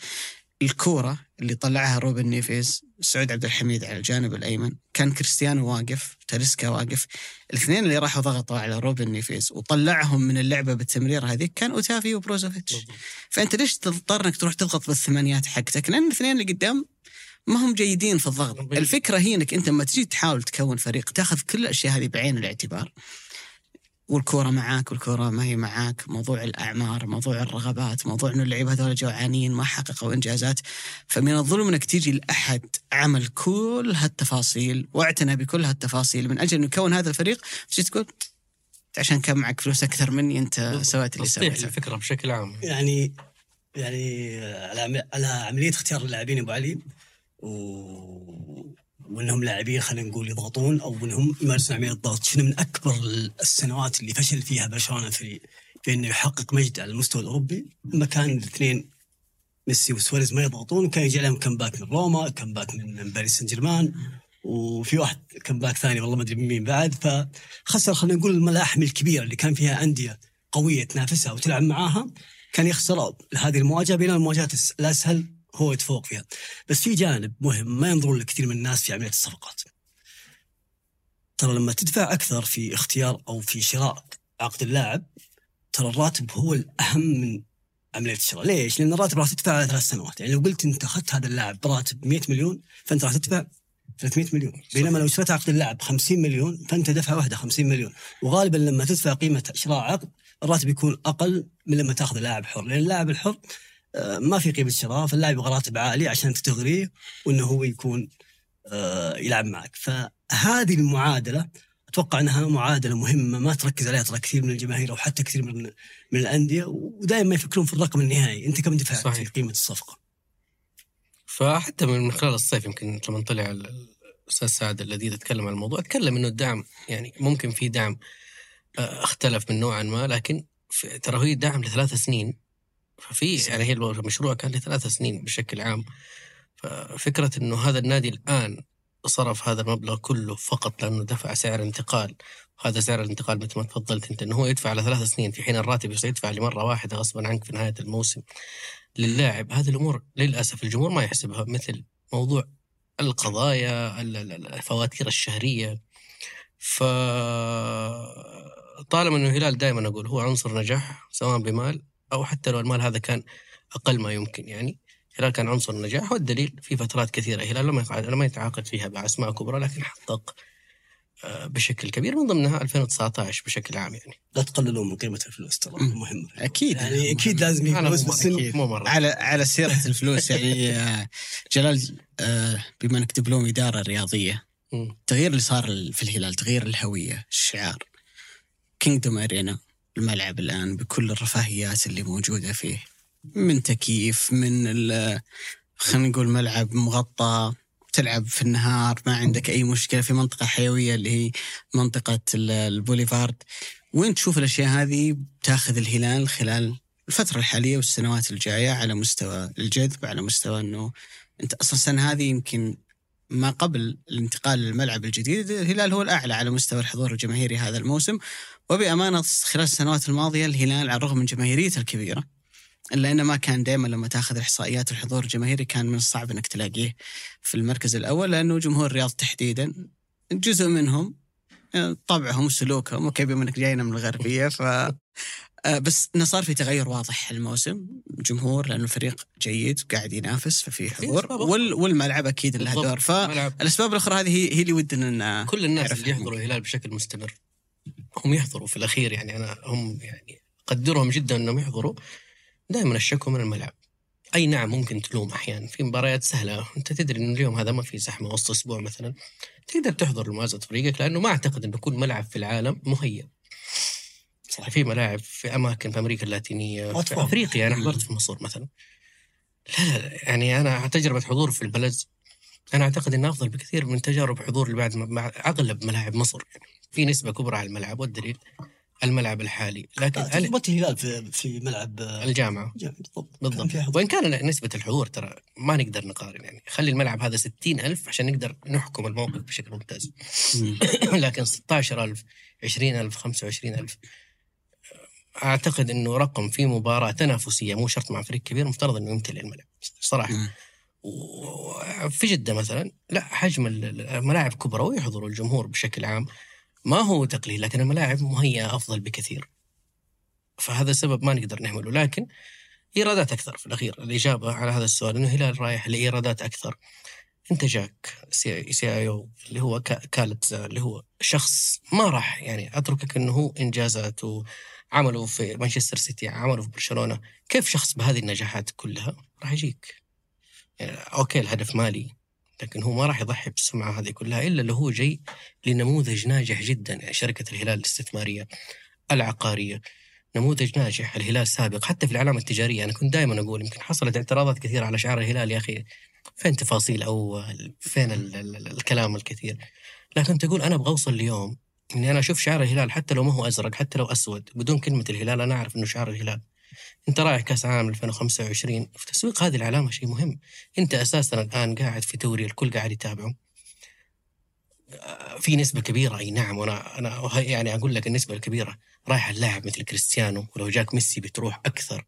الكورة اللي طلعها روبن نيفيز سعود عبد الحميد على الجانب الأيمن كان كريستيانو واقف تاليسكا واقف. الاثنين اللي راحوا ضغطوا على روبن نيفيز وطلعهم من اللعبة بالتمرير هذيك كان أوتافيو وبروزوفيتش. فأنت ليش تضطر إنك تروح تضغط بالثمانيات حقتك؟ لأن الاثنين اللي قدام ما هم جيدين في الضغط. الفكرة هي إنك أنت لما تجي تحاول تكون فريق تأخذ كل الأشياء هذه بعين الاعتبار. والكورة معاك والكورة ما هي معاك موضوع الأعمار موضوع الرغبات موضوع أنه اللعيبة هذول جوعانين ما حققوا إنجازات. فمن الظلم أنك تيجي لأحد عمل كل هالتفاصيل واعتنى بكل هالتفاصيل من أجل أنه يكون هذا الفريق تجي تقول "أنت عشان كان معك فلوس أكثر مني أنت. سويت اللي سويته. الفكرة بشكل عام. يعني يعني على عملية اختيار اللاعبين أبو علي و... وإنهم لاعبين خلينا نقول يضغطون أو إنهم يمارسون عملية الضغط، شنو من أكبر السنوات اللي فشل فيها برشلونة في في إنه يحقق مجد على المستوى الأوروبي؟ لما كان الاثنين ميسي وسواريز ما يضغطون كان يجي لهم كمباك من روما، كمباك من باريس سان جيرمان وفي واحد كمباك ثاني والله ما أدري مين بعد. فخسر خلينا نقول الملاحم الكبيرة اللي كان فيها أندية قوية تنافسها وتلعب معاها كان يخسر هذه المواجهة بينما المواجهات الأسهل هو يتفوق فيها. بس في جانب مهم ما ينظرون له كثير من الناس في عملية الصفقات. ترى لما تدفع أكثر في اختيار أو في شراء عقد اللاعب ترى الراتب هو الأهم من عملية الشراء، ليش؟ لأن الراتب راح تدفع على ثلاث سنوات، يعني لو قلت أنت أخذت هذا اللاعب براتب 100 مليون فأنت راح تدفع 300 مليون، بينما لو اشتريت عقد اللاعب 50 مليون فأنت دفعه واحدة 50 مليون، وغالبا لما تدفع قيمة شراء عقد الراتب يكون أقل من لما تأخذ لاعب حر، لأن اللاعب الحر ما في قيمة شراء فاللاعب يبغى راتب عالي عشان تغريه وإنه هو يكون آه، يلعب معك، فهذه المعادلة أتوقع إنها معادلة مهمة ما تركز عليها ترى كثير من الجماهير أو حتى كثير من من الأندية ودائما ما يفكرون في الرقم النهائي، أنت كم دفعت صحيح. في قيمة الصفقة؟ فحتى من خلال الصيف يمكن لما طلع ال- الأستاذ سعد الذي تكلم عن الموضوع تكلم إنه الدعم يعني ممكن في دعم آه، اختلف من نوعا ما لكن ترى هي دعم لثلاث سنين ففي يعني هي المشروع كان لثلاث سنين بشكل عام. ففكرة إنه هذا النادي الآن صرف هذا المبلغ كله فقط لأنه دفع سعر انتقال وهذا سعر الانتقال مثل ما تفضلت أنت إنه هو يدفع على ثلاث سنين. في حين الراتب يدفع لمرة واحدة غصبا عنك في نهاية الموسم للاعب. هذه الأمور للأسف الجمهور ما يحسبها مثل موضوع القضايا ال- ال- الفواتير الشهرية. ف طالما إنه الهلال دائما أقول هو عنصر نجاح سواء بمال أو حتى لو المال هذا كان أقل ما يمكن يعني. الهلال كان عنصر نجاح والدليل في فترات كثيرة. الهلال لم يقع- لم يتعاقد فيها مع اسماء كبرى لكن حقق آه، بشكل كبير من ضمنها 2019 بشكل عام يعني. لا تقللون من قيمة الفلوس ترى مم. مهمه أكيد. يعني أكيد لازم فلوس مو بس مو مرة. على على سيرة الفلوس يعني آه، جلال آه، بما إنك دبلوم إدارة رياضية. التغيير اللي صار في الهلال تغيير الهوية الشعار كينجدوم ارينا الملعب الآن بكل الرفاهيات اللي موجودة فيه. من تكييف من خلينا نقول ملعب مغطى تلعب في النهار ما عندك أي مشكلة في منطقة حيوية اللي هي منطقة ال- البوليفارد. وين تشوف الأشياء هذه؟ تاخذ الهلال خلال الفترة الحالية والسنوات الجاية على مستوى الجذب على مستوى إنه أنت أصلا السنة هذه يمكن ما قبل الانتقال للملعب الجديد الهلال هو الأعلى على مستوى الحضور الجماهيري هذا الموسم. وبأمانة خلال السنوات الماضية الهلال على الرغم من جماهيريته الكبيرة إلا أنه ما كان دائما لما تأخذ إحصائيات الحضور الجماهيري كان من الصعب أنك تلاقيه في المركز الأول لأنه جمهور الرياض تحديدا جزء منهم طبعهم وسلوكهم أوكي بما إنك جاينا من الغربية ف آه، بس انه صار في تغير واضح الموسم جمهور لأنه الفريق جيد وقاعد ينافس ففي حضور. وال والملعب أكيد له. دور فالاسباب الأخرى هذه هي, اللي ودنا كل الناس اللي يحضروا الهلال بشكل مستمر هم يحضروا في الأخير يعني أنا هم يعني أقدرهم جدا إنهم يحضروا. دائما الشكوى من الملعب. أي نعم ممكن تلوم أحيانا في مباريات سهلة. أنت تدري انه اليوم هذا ما في زحمة وسط أسبوع مثلا. تقدر تحضر لمؤازره فريقك لأنه ما أعتقد انه كل ملعب في العالم مهيأ. صح. في ملاعب في أماكن في أمريكا اللاتينية في أطفال. أفريقيا أنا حضرت في مصر مثلا. لا لا يعني أنا تجربة حضور في البلد أنا أعتقد إنها أفضل بكثير من تجارب حضور اللي بعد أغلب ملاعب مصر. يعني في نسبة كبرى على الملعب والدليل الملعب الحالي. لكن ال- تجربة الهلال في في ملعب آه، الجامعة. بالضبط. وإن كان نسبة الحضور ترى ما نقدر نقارن يعني. خلي الملعب هذا ستين ألف عشان نقدر نحكم الموقف بشكل ممتاز. [COUGHS] لكن 16000 20000 25000 أعتقد إنه رقم في مباراة تنافسية مو شرط مع فريق كبير مفترض إنه يمتلئ الملعب. صراحة. وفي جدة مثلا لا حجم ال- الملاعب كبرى ويحضروا الجمهور بشكل عام. ما هو تقليل لكن الملاعب مهيئه أفضل بكثير. فهذا السبب ما نقدر نهمله لكن إيرادات أكثر. في الأخير الإجابة على هذا السؤال إنه الهلال رايح لإيرادات أكثر. أنت جاك سي آي أو اللي هو كا- كالت اللي هو شخص ما راح يعني أتركك إنه هو إنجازاته عمله في مانشستر سيتي عمله في برشلونة. كيف شخص بهذه النجاحات كلها؟ راح يجيك. يعني أوكي الهدف مالي. لكن هو ما راح يضحي بالسمعة هذه كلها إلا لو هو جاي لنموذج ناجح جدا يعني شركة الهلال الاستثمارية العقارية. نموذج ناجح الهلال سابق حتى في العلامة التجارية. أنا كنت دائما أقول يمكن حصلت اعتراضات كثيرة على شعار الهلال يا أخي فين تفاصيل أول؟ فين ال ال ال الكلام الكثير؟ لكن تقول أنا أبغى أوصل اليوم إني أنا أشوف شعار الهلال حتى لو ما هو أزرق حتى لو أسود بدون كلمة الهلال أنا أعرف إنه شعار الهلال. انت رايح كاس عام 2025 في تسويق هذه العلامة شيء مهم. انت أساسا الآن قاعد في دوري الكل قاعد يتابعه. آه، في نسبة كبيرة أي نعم وأنا أنا يعني أقول لك النسبة الكبيرة. رايح اللاعب مثل كريستيانو ولو جاك ميسي بتروح أكثر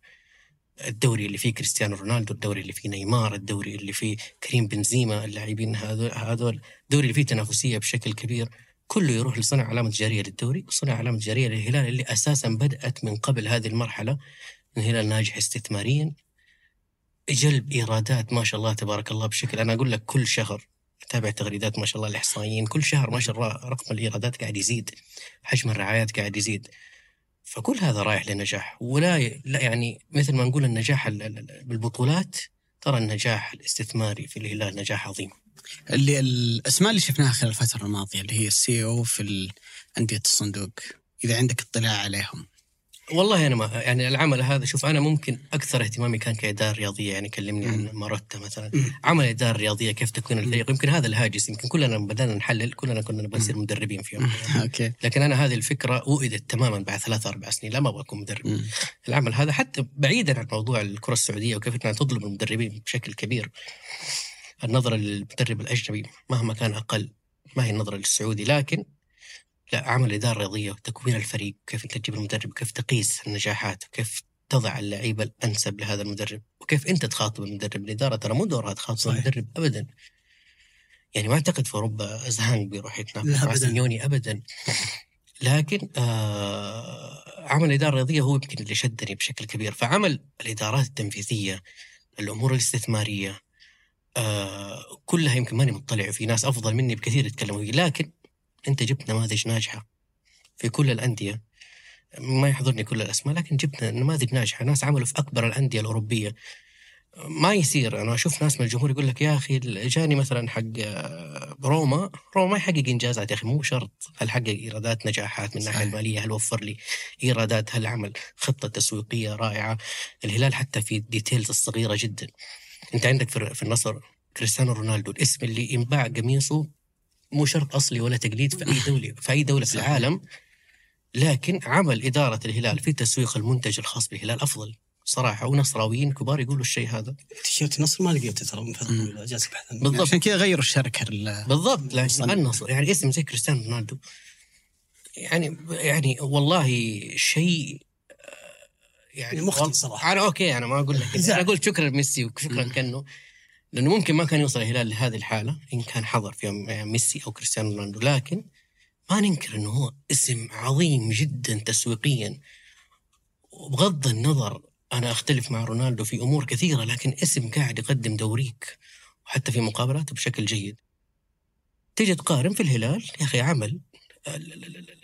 الدوري اللي فيه كريستيانو رونالدو الدوري اللي فيه نيمار الدوري اللي فيه كريم بنزيما اللاعبين هذول هذول الدوري اللي فيه تنافسية بشكل كبير. كله يروح لصنع علامة تجارية للدوري وصنع علامة تجارية للهلال اللي أساسا بدأت من قبل هذه المرحلة. الهلال ناجح استثماريا جلب إيرادات ما شاء الله تبارك الله بشكل أنا أقول لك كل شهر تابع تغريدات ما شاء الله الإحصائيين كل شهر ما شاء الله رقم الإيرادات قاعد يزيد حجم الرعايات قاعد يزيد. فكل هذا رايح للنجاح ولا. لا يعني مثل ما نقول النجاح ال- ال- ال- بالبطولات ترى النجاح الاستثماري في الهلال نجاح عظيم. اللي الأسماء اللي شفناها خلال الفترة الماضية اللي هي السي أو في أندية الصندوق إذا عندك اطلاع عليهم. والله أنا ما يعني العمل هذا شوف أنا ممكن أكثر اهتمامي كان كإدارة رياضية يعني كلمني عن ماروتا مثلا. مم. عمل إدارة رياضية كيف تكون الفريق. يمكن هذا الهاجس يمكن كلنا بدأنا نحلل كلنا كنا نبغى نصير مدربين في يوم. [LAUGHS] أوكي. لكن أنا هذه الفكرة وئدت تماما بعد ثلاث أربع سنين لا ما أبغى أكون مدرب. مم. العمل هذا حتى بعيدا عن موضوع الكرة السعودية وكيف إنها تظلم المدربين بشكل كبير. النظرة للمدرب الأجنبي مهما كان أقل ما هي النظرة للسعودي لكن لا عمل إدارة رياضية وتكوين الفريق كيف انت تجيب المدرب وكيف تقيس النجاحات وكيف تضع اللعيبه الأنسب لهذا المدرب وكيف أنت تخاطب المدرب الإدارة ترى مو دورها تخاطب صحيح. المدرب ابدا يعني ما أعتقد في أوروبا زهانج بيروح يتناقش مع أبداً. سيميوني ابدا لكن آه عمل الاداره الرياضيه هو يمكن اللي شدني بشكل كبير فعمل الإدارات التنفيذية الأمور الاستثمارية آه كلها يمكن ماني مطلع في ناس أفضل مني بكثير يتكلموا فيه لكن أنت جبت نماذج ناجحة في كل الأندية. ما يحضرني كل الأسماء لكن جبنا نماذج ناجحة ناس عملوا في أكبر الأندية الأوروبية. ما يصير أنا أشوف ناس من الجمهور يقول لك يا أخي جاني مثلا حق آه، روما روما ما يحقق إنجازات يا أخي مو شرط هل حقق إيرادات نجاحات من الناحية. المالية هل وفر لي إيرادات هل عمل خطة تسويقية رائعة. الهلال حتى في ال details الصغيرة جدا. انت عندك في في النصر كريستيانو رونالدو الاسم اللي ينباع قميصه مو شرط أصلي ولا تقليد في أي [LAUGHS] دوله في أي دولة في. العالم لكن عمل إدارة الهلال في تسويق المنتج الخاص بالهلال أفضل صراحة ونصراويين كبار يقولوا الشيء هذا تيشيرت النصر ما لقيته ترى من فترة. طويلة جالس ابحث بالضبط عشان كذا غيروا الشركة ال- بالضبط. النصر يعني اسم زي كريستيانو رونالدو يعني يعني والله شيء يعني يعني مختل وال- صراحة. أنا أوكي أنا ما أقول لك. أنا أقول شكرا ميسي وشكرا كانتي لأنه ممكن ما كان يوصل الهلال لهذه الحالة إن كان حضر في يوم يعني ميسي أو كريستيانو رونالدو لكن ما ننكر إنه هو اسم عظيم جدا تسويقيا وبغض النظر أنا أختلف مع رونالدو في أمور كثيرة لكن اسم قاعد يقدم دوريك وحتى في مقابلاته بشكل جيد تيجي تقارن في الهلال يا أخي عمل ال-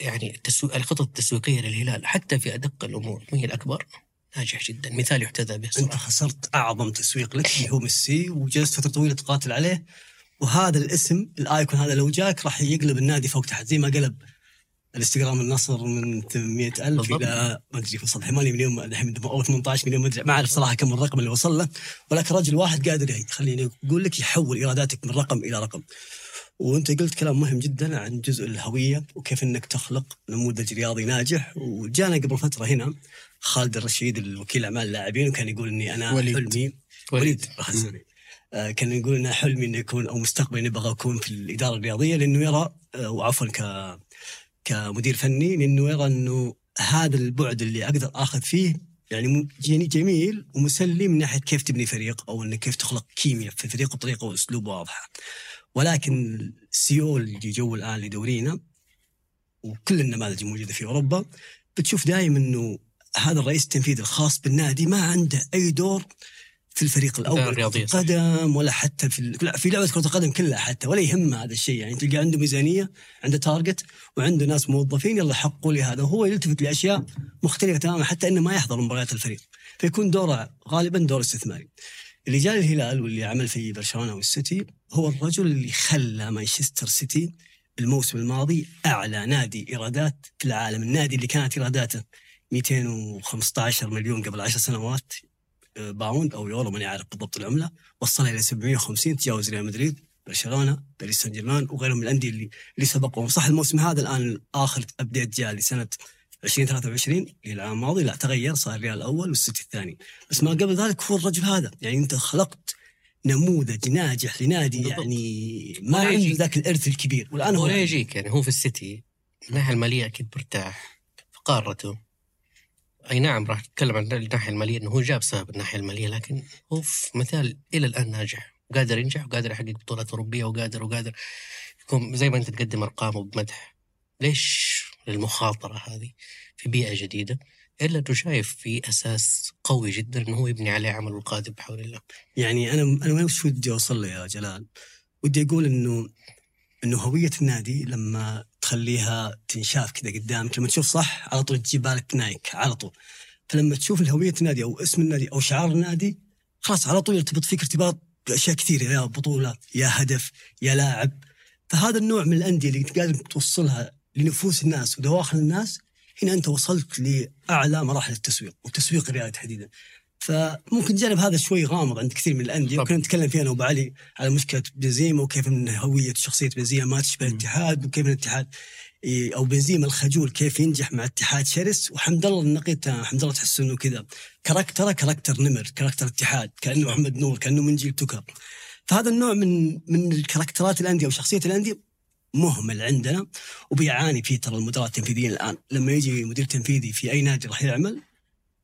يعني التسويق الخطط التسويقية للهلال حتى في أدق الأمور ما هي الأكبر ناجح جدا مثال يحتذى به أنت خسرت أعظم تسويق لك اللي هو ميسي وجلست فترة طويلة تقاتل عليه وهذا الاسم الآيكون هذا لو جاك راح يقلب النادي فوق تحت زي ما قلب الإنستغرام النصر من 800 ألف. إلى ما أدري وصل 8 مليون الحين أو 18 مليون ما أدري ما أعرف صراحة كم الرقم اللي وصل له ولكن رجل واحد قادر يخليني أقول لك يحول إيراداتك من رقم إلى رقم وانت قلت كلام مهم جدا عن جزء الهوية وكيف إنك تخلق نموذج رياضي ناجح وجانا قبل فترة هنا خالد الرشيد الوكيل أعمال اللاعبين وكان يقول إني أنا وليد. حلمي وليد خلصني. آه، كان يقول إن حلمي اني اكون أو مستقبلي إني أبغى أكون في الإدارة الرياضية لأنه يرى آه، وعفوا ك كمدير فني لأنه يرى إنه هذا البعد اللي أقدر آخذ فيه يعني جميل- جميل ومسلي من ناحية كيف تبني فريق أو إنك كيف تخلق كيمياء في الفريق بطريقة وأسلوب واضحة. ولكن ال CEO اللي جو الآن لدورينا وكل النماذج الموجودة في أوروبا بتشوف دائما إنه هذا الرئيس التنفيذي الخاص بالنادي ما عنده أي دور في الفريق الأول كرة القدم ولا حتى في لا، في لعبة كرة القدم كلها حتى ولا يهمه هذا الشيء. يعني تلقى عنده ميزانية عنده target وعنده ناس موظفين يلا حققوا لي هذا. وهو يلتفت لأشياء مختلفة تماما حتى إنه ما يحضر مباريات الفريق. فيكون دوره غالبا دور استثماري. اللي جاء الهلال واللي عمل في برشلونة والسيتي هو الرجل اللي خلى مانشستر سيتي الموسم الماضي أعلى نادي إيرادات في العالم، النادي اللي كانت إيراداته 215 مليون قبل 10 سنوات آه، pound أو يورو ماني عارف بالضبط العملة، وصلها إلى 750 تجاوز ريال مدريد، برشلونة، باريس سان جيرمان وغيرهم من الأندية اللي اللي سبقوهم، صح الموسم هذا الآن آخر update جاء لسنة 2023 اللي العام الماضي لا تغير صار الريال الأول والسيتي الثاني، بس ما قبل ذلك هو الرجل هذا، يعني أنت خلقت نموذج ناجح لنادي بالضبط. يعني ما عنده. ذاك الإرث الكبير. والآن هو ولا يجيك يعني هو في السيتي الناحيه المالية أكيد مرتاح في قارته. أي نعم راح نتكلم عن الناحية المالية إنه هو جاب سبب الناحية المالية لكن هو في مثال إلى الآن ناجح. وقادر ينجح وقادر يحقق بطولات أوروبية وقادر وقادر يكون زي ما أنت تقدم أرقامه بمدح. ليش المخاطره هذه في بيئة جديدة إلا أنه شايف في أساس قوي جدا إنه هو يبني عليه عمله القادم بحول الله. يعني أنا أنا وش ودي أوصل له يا جلال؟ ودي أقول إنه إنه هوية النادي لما تخليها تنشاف كذا قدامك لما تشوف صح على طول تجيب بالك نايك على طول. فلما تشوف الهوية النادي أو اسم النادي أو شعار النادي خلاص على طول يرتبط فيك ارتباط بأشياء كثيرة يا بطولة يا هدف يا لاعب. فهذا النوع من الأندية اللي قادر توصلها لنفوس الناس ودواخل الناس هنا أنت وصلت لأعلى مراحل التسويق والتسويق الريادي تحديدا. فممكن جانب هذا شوي غامض عند كثير من الأندية. وكنا نتكلم فيها أنا وأبو علي على مشكلة بنزيما وكيف إن هوية شخصية بنزيما ما تشبه الاتحاد وكيف الاتحاد إيه، أو بنزيما الخجول كيف ينجح مع اتحاد شرس. وحمد الله النقيض حمد الله تحس إنه كذا. character ه character نمر character اتحاد كأنه محمد نور كأنه من جيل تكر فهذا النوع من من الكاركترات الأندية وشخصيه الأندية مهمل عندنا وبيعاني فيه ترى المدراء التنفيذيين الآن. لما يجي مدير تنفيذي في أي نادي راح يعمل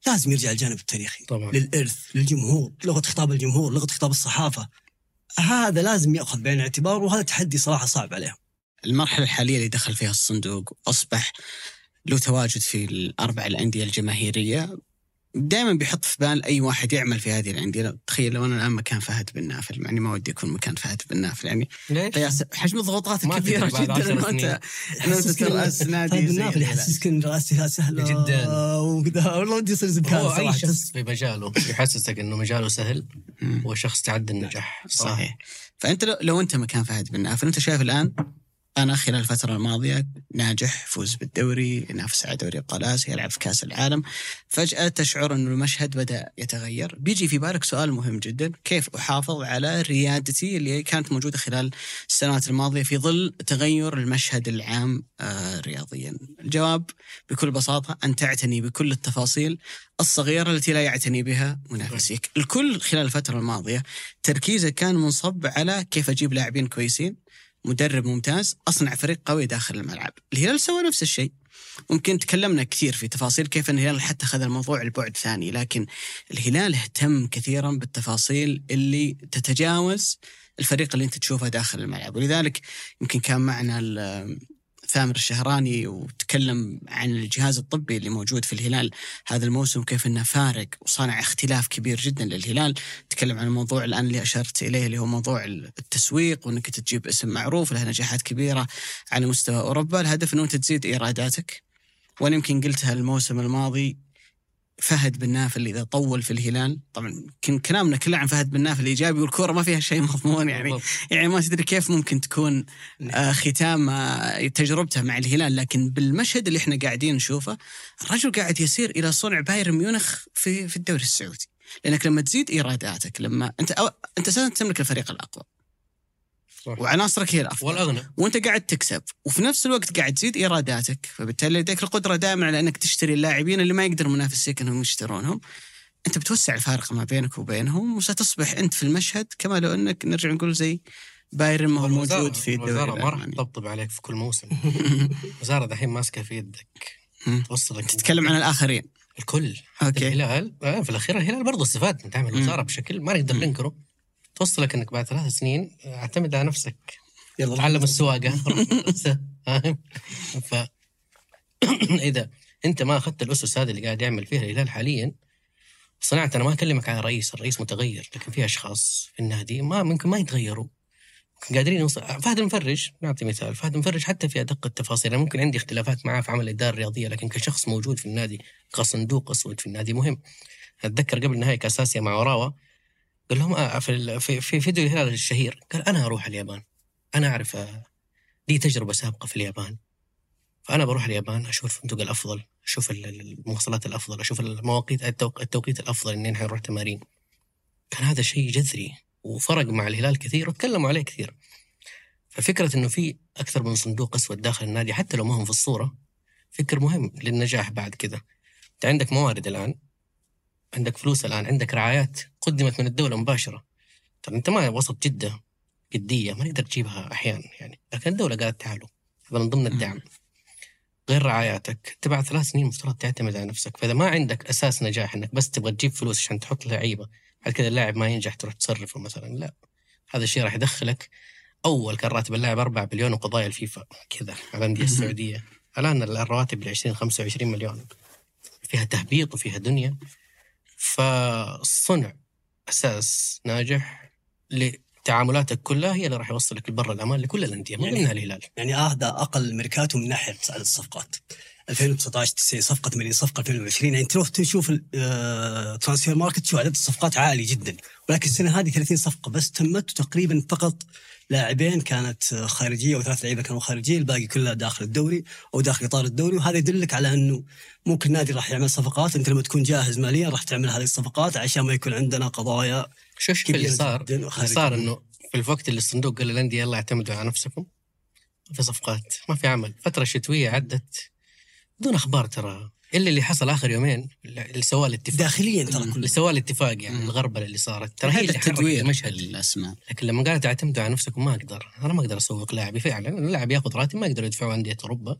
لازم يرجع الجانب التاريخي. طبعا. للإرث للجمهور لغة خطاب الجمهور لغة خطاب الصحافة. هذا لازم يأخذ بعين الاعتبار وهذا تحدي صراحة صعب عليهم المرحلة الحالية اللي دخل فيها الصندوق أصبح له تواجد في الأربع الأندية الجماهيرية. دائما بيحط في بال أي واحد يعمل في هذه الأندية تخيل لو أنا الآن مكان فهد بن نافل يعني ما ودي أكون مكان فهد بن نافل يعني ليش؟ قياس حجم الضغوطات بعد جدا إنه أنت ترأس نادي النافل الهلال. يحسسك إن راسها سهلة جداً. وكذا والله ودي يصير زبكان هو اي شخص في مجاله يحسسك إنه مجاله سهل مم. هو شخص تعدى النجاح. صحيح فأنت لو, لو أنت مكان فهد بن نافل أنت شايف الآن أنا خلال الفترة الماضية ناجح فوز بالدوري ينافس على دوري ابطال اسيا يلعب في كأس العالم. فجأة تشعر إنه المشهد بدأ يتغير. بيجي في بالك سؤال مهم جدا كيف أحافظ على ريادتي اللي كانت موجودة خلال السنوات الماضية في ظل تغير المشهد العام آه رياضيا؟ الجواب بكل بساطة أن تعتني بكل التفاصيل الصغيرة التي لا يعتني بها منافسيك. الكل خلال الفترة الماضية تركيزه كان منصب على كيف أجيب لاعبين كويسين مدرب ممتاز أصنع فريق قوي داخل الملعب. الهلال سوى نفس الشيء. ممكن تكلمنا كثير في تفاصيل كيف ان الهلال حتى اخذ الموضوع لبعد ثاني لكن الهلال اهتم كثيرا بالتفاصيل اللي تتجاوز الفريق اللي أنت تشوفه داخل الملعب. ولذلك يمكن كان معنا ثامر الشهراني وتكلم عن الجهاز الطبي اللي موجود في الهلال هذا الموسم كيف إنه فارق وصانع اختلاف كبير جدا للهلال. تكلم عن الموضوع الآن اللي أشرت إليه اللي هو موضوع التسويق وإنك تجيب اسم معروف له نجاحات كبيرة على مستوى أوروبا. الهدف إنه أنت تزيد إيراداتك. وأنا يمكن قلتها الموسم الماضي فهد بن نافل إذا طول في الهلال طبعا كن كلامنا كله عن فهد بن نافل إيجابي والكورة ما فيها شيء [LAUGHS] مضمون يعني. بالضبط. يعني ما تدري كيف ممكن تكون آه، ختام آه، تجربته مع الهلال لكن بالمشهد اللي إحنا قاعدين نشوفه الرجل قاعد يسير إلى صنع بايرن ميونخ في في الدوري السعودي. لأنك لما تزيد إيراداتك لما أنت أو أنت تملك الفريق الأقوى. صح. وعناصرك هي الأفضل. والأغنى. وأنت قاعد تكسب. وفي نفس الوقت قاعد تزيد إيراداتك. فبالتالي لديك القدرة دائما على إنك تشتري اللاعبين اللي ما يقدر منافسيك انهم يشترونهم. أنت بتوسع الفارق ما بينك وبينهم وستصبح أنت في المشهد كما لو أنك نرجع نقول زي بايرن ما هو موجود في الدوري الوزاره ما راح. تطبطب عليك في كل موسم. [LAUGHS] الوزاره دحين ماسكة في يدك. توصلك تتكلم عن الآخرين. الكل. أوكي. الهلال آه في الأخير الهلال برضه استفاد من مم. الوزارة بشكل ما نقدر. ننكره توصلك إنك بعد ثلاث سنين آه، اعتمد على نفسك. يلا. تعلم السواقة. فاهم [LAUGHS] ف إذا أنت ما أخذت الأسس هذه اللي قاعد يعمل فيها الهلال حاليا صنعت أنا ما أكلمك عن الرئيس، الرئيس متغير لكن في أشخاص في النادي ما ممكن ما يتغيروا. قادرين يوصل فهد المفرج نعطي مثال فهد المفرج حتى في أدق التفاصيل أنا ممكن عندي اختلافات معاه في عمل الاداره الرياضيه لكن كشخص موجود في النادي كصندوق أسود في النادي مهم. أتذكر قبل نهائي كاس اسيا مع وراوا قال لهم آه في في في فيديو الهلال الشهير قال أنا أروح اليابان. أنا أعرف آه، لي تجربة سابقة في اليابان. فأنا بروح اليابان أشوف الفندق الأفضل أشوف ال- ال- المواصلات الأفضل أشوف المواقيت التوق- التوقيت الأفضل إني نحن نروح تمارين. كان هذا شيء جذري وفرق مع الهلال كثير وتكلموا عليه كثير. ففكرة إنه في أكثر من صندوق أسود داخل النادي حتى لو ما هم في الصورة فكر مهم للنجاح بعد كذا. أنت عندك موارد الآن. عندك فلوس الآن عندك رعايات قدمت من الدولة مباشرة. ترى أنت ما وسط جدة جدية ما نقدر تجيبها أحيانا يعني. لكن الدولة قالت تعالوا هذا من ضمن الدعم. غير رعاياتك أنت بعد ثلاث سنين مفترض تعتمد على نفسك. فإذا ما عندك أساس نجاح إنك بس تبغى تجيب فلوس عشان تحط لعيبة بعد كذا اللاعب ما ينجح تروح تصرفه مثلا لا. هذا الشيء راح يدخلك أول كان راتب اللاعب 4 مليون وقضايا الفيفا كذا على الأندية السعودية. الآن الرواتب ل 20 25 مليون. فيها تهبيط وفيها دنيا. فالصنع أساس ناجح لتعاملاتك كلها هي اللي راح يوصلك لبر الأمان لكل الأندية من يعني- ضمنها الهلال. يعني هذا أقل ميركاتو من ناحية عدد الصفقات. 2019 90 صفقة 80 صفقة 2020 يعني تروح تشوف ال Transfermarkt تشوف عدد الصفقات عالي جدا ولكن السنة هذه 30 صفقة بس تمت تقريبا فقط لاعبين كانت خارجية وثلاث لعيبة كانوا خارجية الباقي كلها داخل الدوري أو داخل إطار الدوري وهذا يدلك على أنه ممكن النادي راح يعمل صفقات أنت لما تكون جاهز ماليا راح تعمل هذه الصفقات عشان ما يكون عندنا قضايا شوف اللي صار؟ اللي صار إنه في الوقت اللي الصندوق قال للأندية يلا اعتمدوا على نفسكم ما في صفقات ما في عمل. فترة شتوية عدت بدون أخبار ترى. إلا اللي حصل آخر يومين اللي سواه الاتفاق. داخليا ترى اللي كله. سواه الاتفاق يعني مم. الغربلة اللي صارت. ترى هي اللي التدوير المشهد. الاسماء لكن لما قالت أعتمدوا على نفسكم ما أقدر. أنا ما أقدر أسوق لاعبي. فعلا اللاعب يأخذ راتب ما يقدر يدفعوا أندية أوروبا.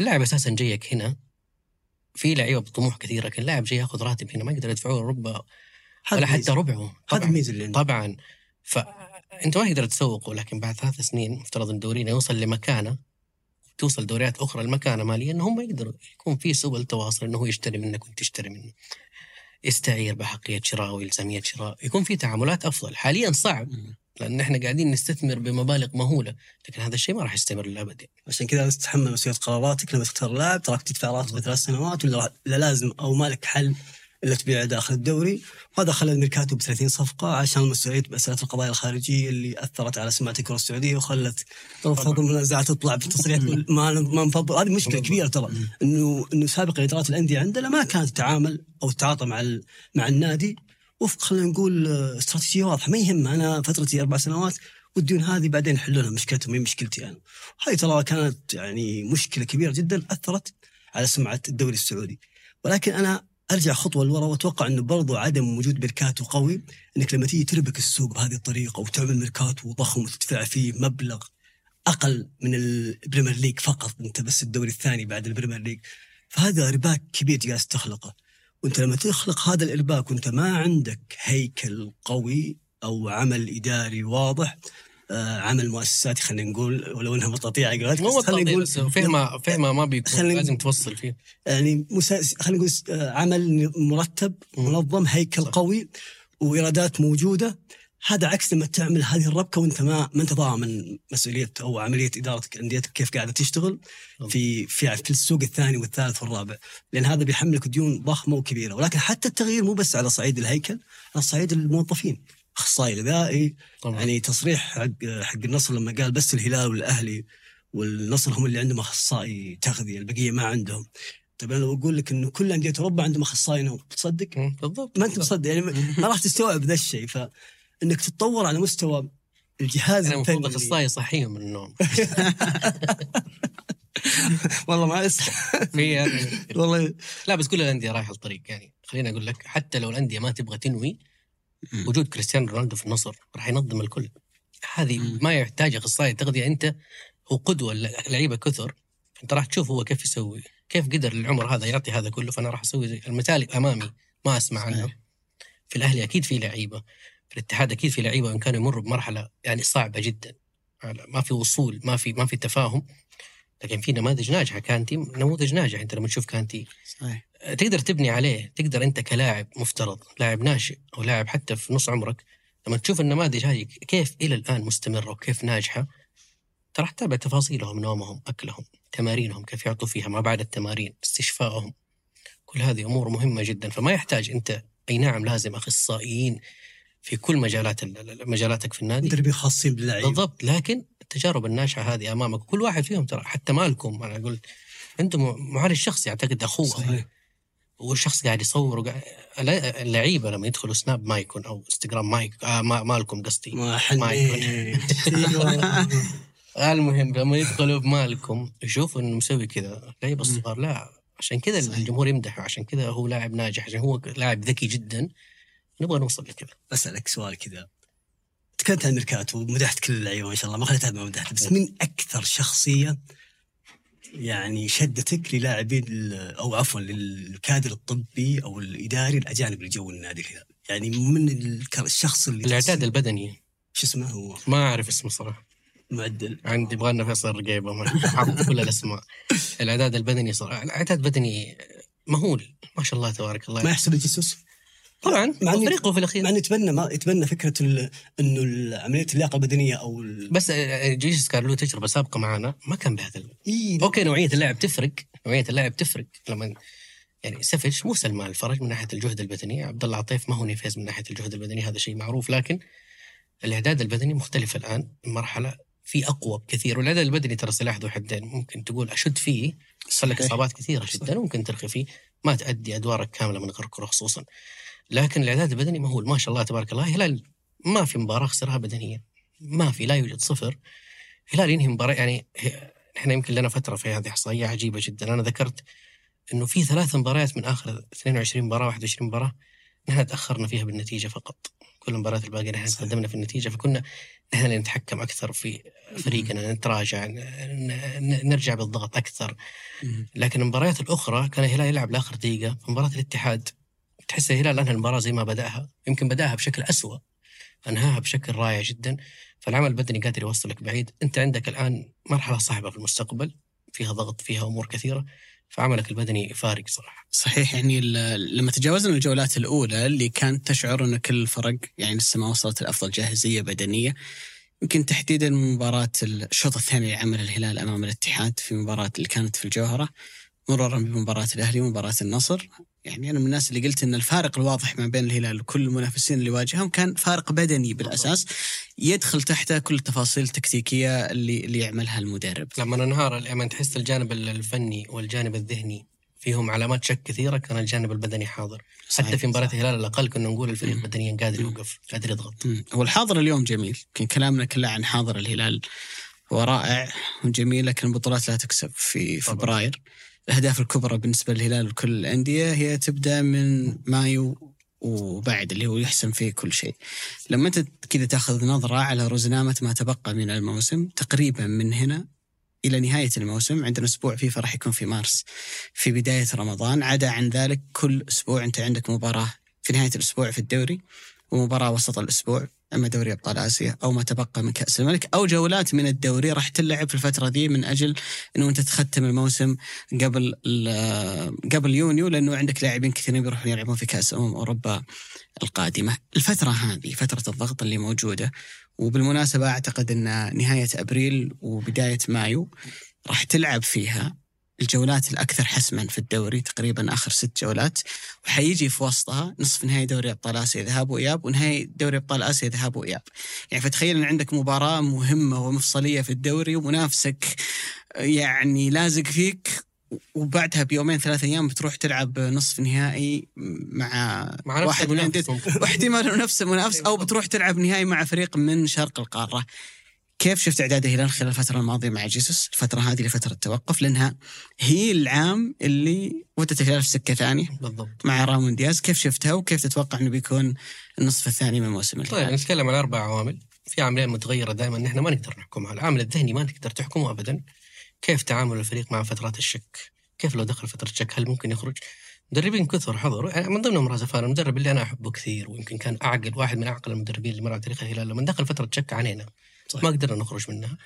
اللاعب أساسا جايك هنا. في لعيبة بطموح كثير لكن لاعب جاي يأخذ راتب هنا ما يقدر يدفعوه أوروبا ولا حتى. ربعه. هذا الميزه اللي. طبعا. فانت ما تقدر تسوقه لكن بعد ثلاث سنين مفترض إن دورينا يوصل لمكانة. توصل دوريات أخرى لمكانه ماليا إنه هم يقدروا يكون في سبل تواصل إنه هو يشتري منك وأنت تشتري منه. يستعير بحقية شراء والزاميه شراء يكون في تعاملات أفضل. حاليا صعب لأن إحنا قاعدين نستثمر بمبالغ مهولة لكن هذا الشيء ما راح يستمر للأبد. يعني. عشان كذا تتحمل مسؤولية قراراتك لما تختار لاعب تراك تدفع راتبه ثلاث سنوات ولا لازم أو مالك حل الا تبيعه داخل الدوري. وهذا خلى الميركاتو ب 30 صفقة عشان مسؤوليه مساله القضايا الخارجية اللي أثرت على سمعة الكرة السعودية وخلت رفض المنازعات تطلع في تصريح تقول ما ما نفضل. هذه مشكلة كبيرة ترى. إنه إنه سابقا إدارات الأندية عندنا ما كانت تتعامل أو تتعاطى مع مع النادي. وفق خلينا نقول آه، استراتيجية واضحة. ما يهم أنا فترتي أربع سنوات والديون هذه بعدين يحلونها مشكلتهم هي مشكلتي أنا. هاي ترى كانت يعني مشكلة كبيرة جدا أثرت على سمعة الدوري السعودي. ولكن أنا أرجع خطوة لورا وأتوقع إنه برضو عدم وجود ميركاتو قوي إنك لما تيجي تربك السوق بهذه الطريقة وتعمل ميركاتو ضخم وتدفع فيه مبلغ أقل من البريمير ليج فقط أنت بس الدوري الثاني بعد البريمير ليج فهذا ارباك كبير جالس تخلقه. وأنت لما تخلق هذا الإرباك وأنت ما عندك هيكل قوي أو عمل إداري واضح عمل مؤسساتي خلينا نقول ولو إنها مطاطيع قلت مو بس خلينا نقول فهمها فهمها ما بيكون لازم توصل فيه يعني. خلينا نقول آه، عمل مرتب منظم هيكل صح. قوي وإيرادات موجودة. هذا عكس لما تعمل هذه الربكة وأنت ما ما أنت ضامن مسؤولية أو عملية إدارة أنديتك كيف قاعدة تشتغل في في في السوق الثاني والثالث والرابع. لأن هذا بيحملك ديون ضخمة وكبيرة. ولكن حتى التغيير مو بس على صعيد الهيكل على صعيد الموظفين. اخصائي غذائي طبعا. يعني تصريح حق حق النصر لما قال بس الهلال والأهلي والنصر هم اللي عندهم أخصائي تغذية البقية ما عندهم. طيب أنا لو أقول لك إنه كل أندية أوروبا عندهم أخصائي نوم تصدق؟ بالضبط. ما أنت مصدق يعني [LAUGHS] ما راح تستوعب ذا الشيء. فإنك تتطور على مستوى الجهاز أنا المفروض. أخصائي صحيهم من النوم. [LAUGHS] والله ما اسمع في والله. لا بس كل الأندية رايحة الطريق يعني. خليني أقول لك حتى لو الأندية ما تبغى تنوي. وجود كريستيانو رونالدو في النصر راح ينظم الكل. هذه مم. ما يحتاج أخصائي تغذية. أنت هو قدوة لعيبة كثر. أنت راح تشوف هو كيف يسوي كيف قدر العمر هذا يعطي هذا كله. فأنا راح أسوي زي المثال أمامي ما أسمع عنه. في الأهلي أكيد في لعيبة في الاتحاد أكيد في لعيبة وإن كانوا يمروا بمرحلة يعني صعبة جدا. ما في وصول ما في ما في تفاهم. لكن في نماذج ناجحة. كانتي نموذج ناجح. أنت لما تشوف كانتي صحيح. تقدر تبني عليه تقدر أنت كلاعب مفترض لاعب ناشئ أو لاعب حتى في نص عمرك لما تشوف النماذج هذه كيف إلى الآن مستمره وكيف ناجحة ترى راح تتابع تفاصيلهم نومهم أكلهم تمارينهم كيف يعطوا فيها ما بعد التمارين استشفائهم. كل هذه أمور مهمة جدا. فما يحتاج أنت أي نعم لازم أخصائيين في كل مجالات مجالاتك في النادي. مدربين خاصين باللعيبه بالضبط. لكن التجارب الناجحة هذه أمامك كل واحد فيهم ترى حتى مالكم أنا أقول أنتم معالج شخصي أعتقد أخوه. صحيح. والشخص قاعد يصور وقاعد... اللعيبه لما يدخلوا سناب ما يكون أو إنستغرام ما يكون آه ما مالكم قصدي. ما ما يكون. [LAUGHS] المهم لما يدخلوا بمالكم يشوفوا إنه مسوي كذا. اللعيبه الصغار لا. عشان كذا. الجمهور يمدحه. عشان كذا هو لاعب ناجح. عشان هو لاعب ذكي جدا. نبغى نوصل لكذا بسألك سؤال كذا. تكلمت عن الميركاتو ومدحت كل اللعيبة ما شاء الله. ما خليت ما مدحت بس من أكثر شخصية يعني شدتك للاعبين أو عفوا للكادر الطبي أو الإداري الأجانب اللي جو النادي الهلال. يعني من ال- الشخص اللي الإعداد البدني. شو اسمه هو؟ ما أعرف اسمه صراحة. معدل. عندي يبغى لنا فيصل رقيبة حافظ كل الأسماء. الإعداد البدني صراحة. الإعداد البدني مهول ما شاء الله تبارك الله. ما يحسب الجسوس طبعا مع فريقه في الأخير. مع انه يتبنى ما يتبنى فكرة ال- إنه عملية اللياقة البدنية أو ال- بس آه، جيسوس كان له تجربه سابقه معنا ما كان بهذا إيه okay نوعية اللاعب تفرق نوعية اللاعب تفرق. لما يعني سافيتش مو سلمان الفرج من ناحية الجهد البدني عبد الله عطيف ما هو نيفيز من ناحية الجهد البدني هذا شيء معروف. لكن الإعداد البدني مختلف الآن مرحلة في أقوى بكثير. والإعداد البدني ترى سلاح ذو حدين ممكن تقول أشد فيه يحصل لك. إصابات كثيرة جدا وممكن ترخي فيه. ما تؤدي أدوارك كاملة من غير كرة خصوصا لكن الإعداد البدني مهول ما شاء الله تبارك الله هلال ما في مباراة خسرها بدنيا. ما في لا يوجد صفر. هلال ينهي مباراة يعني إحنا يمكن لنا فترة في هذه إحصائية عجيبة جدا. أنا ذكرت إنه في ثلاث مباريات من آخر 22 مباراة 21 مباراة نحن تأخرنا فيها بالنتيجة فقط. كل المباريات الباقية نحن. تقدمنا في النتيجة فكنا نحن اللي نتحكم أكثر في فريقنا نتراجع نرجع بالضغط أكثر. لكن المباريات الأخرى كان الهلال يلعب لآخر دقيقة في مباراة الاتحاد. تحس الهلال انهى المباراة زي ما بدأها يمكن بدأها بشكل أسوأ أنهاها بشكل رائع جدا. فالعمل البدني قادر يوصلك بعيد. أنت عندك الآن مرحلة صعبة في المستقبل فيها ضغط فيها أمور كثيرة فعملك البدني فارق صراحة. صحيح يعني لما تجاوزنا الجولات الأولى اللي كانت تشعر أن كل الفرق يعني لسه ما وصلت لأفضل جاهزية بدنية يمكن تحديدا مباراة الشوط الثاني لعمل الهلال أمام الاتحاد في مباراة اللي كانت في الجوهرة مرورا بمباراة الأهلي ومباراة النصر. يعني أنا من الناس اللي قلت إن الفارق الواضح ما بين الهلال وكل المنافسين اللي واجههم كان فارق بدني بالأساس يدخل تحته كل التفاصيل التكتيكية اللي اللي يعملها المدرب لما انهار لما تحس الجانب الفني والجانب الذهني فيهم علامات شك كثيرة كان الجانب البدني حاضر صحيح. حتى في مباراة الهلال على الأقل كنا نقول الفريق. بدنيا قادر يوقف قادر يضغط. هو الحاضر اليوم جميل يمكن كلامنا كله عن حاضر الهلال هو رائع وجميل لكن البطولات لا تكسب في طبعاً. الأهداف الكبرى بالنسبة للهلال وكل الأندية هي تبدأ من مايو وبعد اللي هو يحسم فيه كل شيء. لما أنت كذا تأخذ نظرة على رزنامة ما تبقى من الموسم تقريبا من هنا إلى نهاية الموسم عندنا أسبوع فيفا راح يكون في مارس في بداية رمضان. عدا عن ذلك كل أسبوع أنت عندك مباراة في نهاية الأسبوع في الدوري ومباراة وسط الأسبوع أما دوري أبطال آسيا أو ما تبقى من كأس الملك أو جولات من الدوري راح تلعب في الفترة دي من أجل إنه أنت تختم الموسم قبل ال- قبل يونيو لأنه عندك لاعبين كثيرين بيروحون يلعبون في كأس أمم أوروبا القادمة. الفترة هذه فترة الضغط اللي موجودة وبالمناسبة أعتقد إن نهاية أبريل وبداية مايو راح تلعب فيها الجولات الأكثر حسما في الدوري تقريبا آخر ست جولات. وحيجي في وسطها نصف نهائي دوري أبطال آسيا ذهاب وإياب ونهائي دوري أبطال آسيا ذهاب وإياب. يعني فتخيل إن عندك مباراة مهمة ومفصلية في الدوري ومنافسك يعني لازق فيك وبعدها بيومين ثلاث أيام بتروح تلعب نصف نهائي مع, مع واحد من انديه. واحتمال نفس المنافس أو بتروح تلعب نهائي مع فريق من شرق القارة. كيف شفت اعداد الهلال خلال الفترة الماضية مع جيسوس الفترة هذه لفترة توقف لأنها هي العام اللي ودت الهلال في سكة ثانية بالضبط. مع رامون دياز. كيف شفتها وكيف تتوقع إنه بيكون النصف الثاني من موسم طيب الهلال نتكلم على أربع عوامل. في عاملين متغيرة دائما نحن ما نقدر نحكمها العامل الذهني ما تقدر تحكمه ابدا. كيف تعامل الفريق مع فترات الشك؟ كيف لو دخل فترة شك هل ممكن يخرج؟ مدربين كثر حضروا. يعني من ضمنهم رازفان المدرب اللي أنا أحبه كثير ويمكن كان أعقل واحد من أعقل المدربين اللي مر على تاريخ الهلال. لما دخل فترة شك علينا صحيح. ما قدرنا نخرج منها.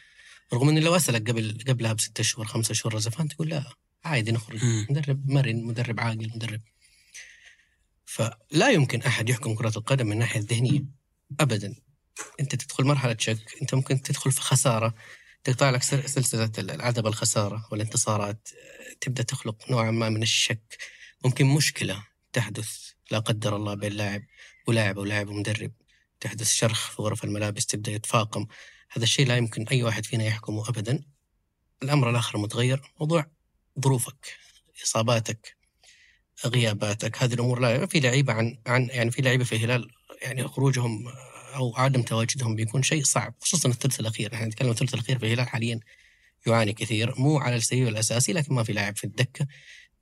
رغم إني لو أسألك قبل قبلها بستة شهور خمسة شهور رازفان تقول لا عادي نخرج. مم. مدرب مرن مدرب عاقل مدرب. فلا يمكن أحد يحكم كرة القدم من الناحيه الذهنيه ابدا. أنت تدخل مرحلة شك أنت ممكن تدخل في خسارة. تقطع لك سل- سلسلة العدم الخسارة والانتصارات. تبدأ تخلق نوعا ما من الشك. ممكن مشكلة تحدث لا قدر الله بين لاعب ولاعب أو لاعب ومدرب. تحدث شرخ في غرف الملابس تبدأ يتفاقم. هذا الشيء لا يمكن أي واحد فينا يحكمه ابدا. الأمر الآخر متغير موضوع ظروفك إصاباتك غياباتك. هذه الأمور لا في لعيبة عن عن يعني في لعيبة في الهلال يعني خروجهم أو عدم تواجدهم بيكون شيء صعب خصوصا الثلث الأخير. إحنا نتكلم الثلث الأخير في الهلال حاليا يعاني كثير مو على السبيل الأساسي لكن ما في لاعب في الدكة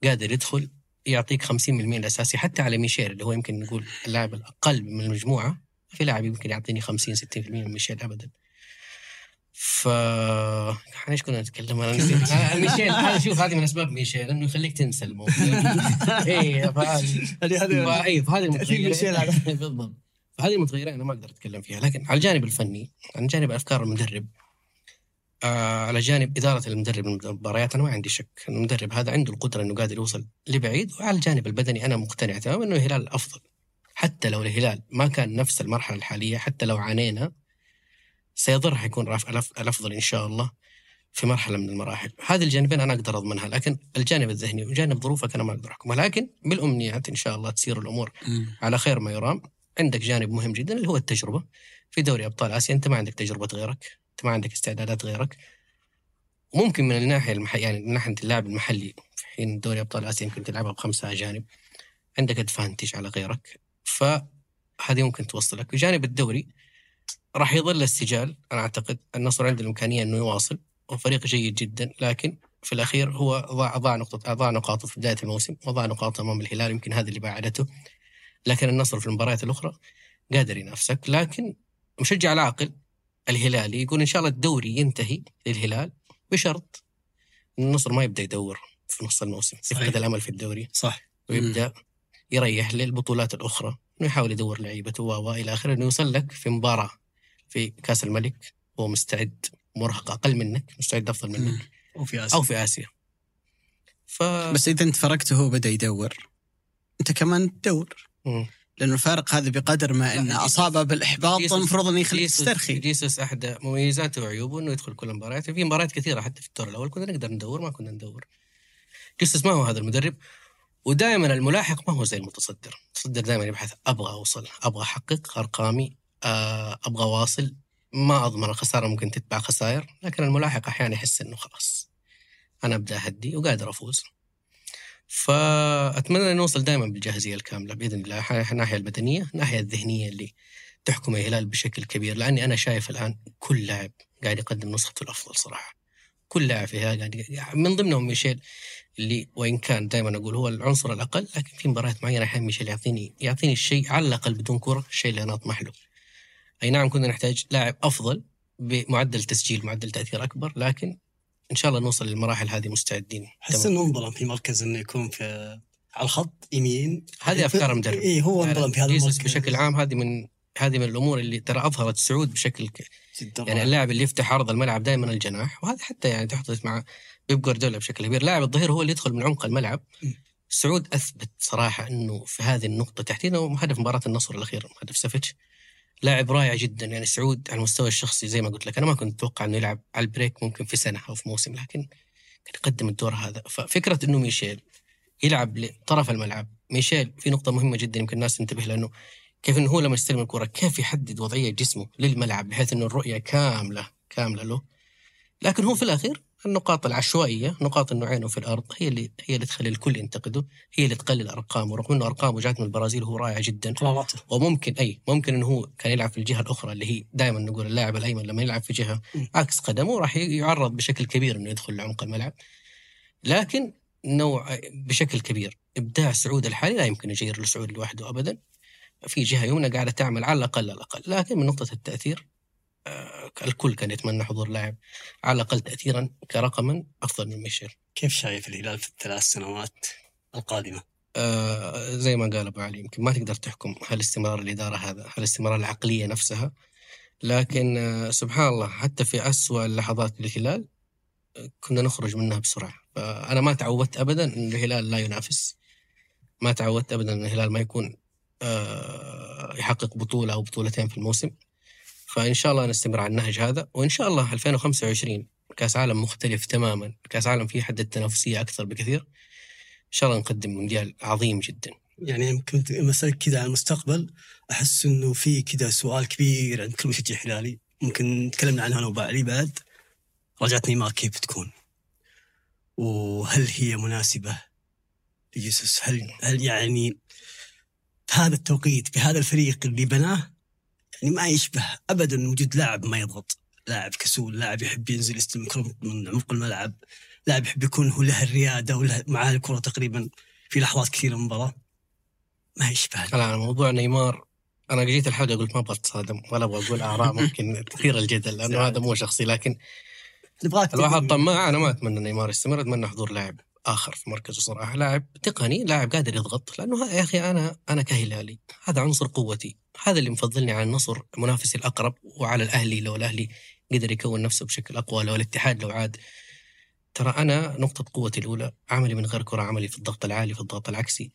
قادر يدخل يعطيك 50% الأساسي حتى على ميشيل اللي هو يمكن نقول اللاعب الأقل من المجموعة. في لاعب يمكن يعطيني 50 60% من ميشيل ابدا. ف إحنا إيش كنا نتكلم أنا نسيت [LAUGHS] [LAUGHS] ميشيل هذا شوف هذه من أسباب ميشيل إنه يخليك تنسى الموضوع. [LAUGHS] اي فهذه هذه هذه فاي فهذه المتغيرة. بالضبط. فهذه المتغيرة أنا ما أقدر أتكلم فيها. لكن على الجانب الفني على جانب أفكار المدرب آه على جانب إدارة المدرب المباريات أنا ما عندي شك المدرب هذا عنده القدرة إنه قادر يوصل لبعيد. وعلى الجانب البدني أنا مقتنع تماما إنه الهلال الأفضل حتى لو الهلال ما كان نفس المرحلة الحالية حتى لو عانينا سيظل حيكون الأفضل إن شاء الله في مرحلة من المراحل. هذه الجانبين أنا أقدر أضمنها لكن الجانب الذهني وجانب ظروفك أنا ما أقدر أحكمها. لكن بالأمنيات إن شاء الله تسير الأمور مم. على خير ما يرام. عندك جانب مهم جدا اللي هو التجربة. في دوري أبطال آسيا أنت ما عندك تجربة غيرك أنت ما عندك استعدادات غيرك. وممكن من الناحية المح... يعني من ناحية اللاعب المحلي في حين دوري أبطال آسيا يمكن تلعبها بخمسة أجانب. عندك ادفانتج على غيرك. فهذه ممكن توصلك بجانب الدوري راح يظل السجال أنا أعتقد النصر عنده الإمكانية إنه يواصل وفريق جيد جدا لكن في الأخير هو ضاع ضاع نقطه ضاع نقاط في بداية الموسم وضاع نقاط أمام الهلال يمكن هذا اللي بعدته. لكن النصر في المباريات الأخرى قادر ينافسك لكن مشجع العاقل الهلالي يقول إن شاء الله الدوري ينتهي للهلال بشرط النصر ما يبدأ يدور في نص الموسم. يفقد الأمل في الدوري صح. ويبدأ يريح للبطولات الأخرى. إنه يحاول يدور لعيبته و و إلى آخره إنه يوصل لك في مباراة في كأس الملك هو مستعد مرهق أقل منك مستعد أفضل منك. مم. وفي آسيا. أو في آسيا. ف بس إذا أنت فرقته هو بدأ يدور أنت كمان تدور. لأنه الفارق هذا بقدر ما انه اصابه بالإحباط المفروض إنه يخليك تسترخي. جيسوس أحد مميزاته وعيوبه إنه يدخل كل المباريات في مباريات كثيرة حتى في الدور الأول كنا نقدر ندور ما كنا ندور. جيسوس ما هو هذا المدرب. ودائما الملاحق ما هو زي المتصدر. المتصدر دائما يبحث أبغى أوصل أبغى أحقق أرقامي آه، أبغى واصل. ما أضمن الخسارة ممكن تتبع خسائر لكن الملاحق أحيانا يحس إنه خلاص أنا أبدأ أهدي وقادر أفوز. فأتمنى نوصل دائما بالجاهزية الكاملة بإذن الله الناحيه البدنية الناحيه الذهنية اللي تحكم الهلال بشكل كبير لأني أنا شايف الآن كل لاعب قاعد يقدم نسخته الأفضل صراحة. كل لاعب في الهلال قاعد ي- من ضمنهم ميشيل اللي وإن كان دائما أقول هو العنصر الأقل لكن في مباريات معينة أحيانا ميشيل يعطيني يعطيني الشيء على الأقل بدون كرة الشيء اللي أنا أطمح له. أي نعم كنا نحتاج لاعب أفضل بمعدل تسجيل معدل تأثير أكبر لكن إن شاء الله نوصل للمراحل هذه مستعدين. أحس. إنه انظلم في مركز إنه يكون في على الخط يمين. هذه أفكار المدرب اي هو انظلم في هذا المركز. بشكل عام هذه من هذه من الأمور اللي ترى أظهرت سعود بشكل يعني اللاعب اللي يفتح عرض الملعب دائما الجناح وهذا حتى يعني تحدث مع بيب جوارديولا بشكل كبير. لاعب الظهير هو اللي يدخل من عمق الملعب. سعود أثبت صراحة إنه في هذه النقطة تحديدا هدف مباراة النصر الأخير هدف سافيتش. لاعب رائع جدا يعني سعود على المستوى الشخصي زي ما قلت لك. أنا ما كنت أتوقع إنه يلعب على البريك ممكن في سنة أو في موسم لكن كان يقدم الدور هذا. ففكرة إنه ميشيل يلعب لطرف الملعب ميشيل في نقطة مهمة جدا يمكن الناس تنتبه لأنه كيف إنه هو لما يستلم الكرة كيف يحدد وضعية جسمه للملعب بحيث إنه الرؤية كاملة كاملة له؟ لكن هو في الأخير النقاط العشوائية نقاط إنه عينه في الأرض هي اللي هي اللي تخلي الكل ينتقده هي اللي تقلل أرقامه رغم إنه أرقامه جات من البرازيل وهو رائع جدا. وممكن أي ممكن إنه هو كان يلعب في الجهة الأخرى اللي هي دائما نقول اللاعب الأيمن لما يلعب في جهة. عكس قدمه راح يعرض بشكل كبير إنه يدخل لعمق الملعب. لكن نوع بشكل كبير. إبداع سعود الحالي لا يمكن يغير لسعود لوحده ابدا. في جهة يمنى قاعدة تعمل على الأقل على الأقل. لكن من نقطة التأثير آه، الكل كان يتمنى حضور لاعب على الأقل تاثيرا كرقما افضل من ميشيل. كيف شايف الهلال في الثلاث سنوات القادمة؟ آه زي ما قال أبو علي يمكن ما تقدر تحكم هل استمرار الإدارة هذا هل استمرار العقلية نفسها. لكن آه سبحان الله حتى في أسوأ اللحظات للهلال آه، كنا نخرج منها بسرعة. فأنا ما تعودت ابدا إن الهلال لا ينافس. ما تعودت ابدا إن الهلال ما يكون يحقق بطولة أو بطولتين في الموسم. فإن شاء الله نستمر على النهج هذا. وإن شاء الله 2025 كأس عالم مختلف تماما. كأس عالم فيه حد التنافسيه أكثر بكثير. إن شاء الله نقدم مونديال عظيم جدا. يعني يمكن مسألة كذا على المستقبل أحس إنه في كذا سؤال كبير عند كل مشجع هلالي ممكن تكلمنا عنها أنا وأبو علي بعد. رجعة نيمار كيف بتكون؟ وهل هي مناسبة لجيسوس؟ هل هل يعني في هذا التوقيت بهذا الفريق اللي بناه يعني ما يشبه ابدا وجود لاعب ما يضغط، لاعب كسول، لاعب يحب ينزل يستلم الكرة من عمق الملعب، لاعب يحب يكون هو له الريادة وله معاه الكرة تقريبا في لحظات كثيرة من المباراة. ما يشبه لا على موضوع نيمار أنا جيت الحلقة قلت ما أبغى أتصادم ولا أبغى أقول آراء [LAUGHS] ممكن تثير الجدل لأنه هذا مو شخصي لكن نبغاك الواحد طماع أنا ما أتمنى نيمار يستمر أتمنى حضور لاعب. آخر في مركزه صراحة. لاعب تقني لاعب قادر يضغط. لأنه يا أخي أنا أنا كهلالي. هذا عنصر قوتي. هذا اللي مفضلني على النصر منافسي الأقرب وعلى الأهلي. لو الأهلي قدر يكون نفسه بشكل أقوى لو الاتحاد لو عاد. ترى أنا نقطة قوتي الأولى عملي من غير كرة عملي في الضغط العالي في الضغط العكسي.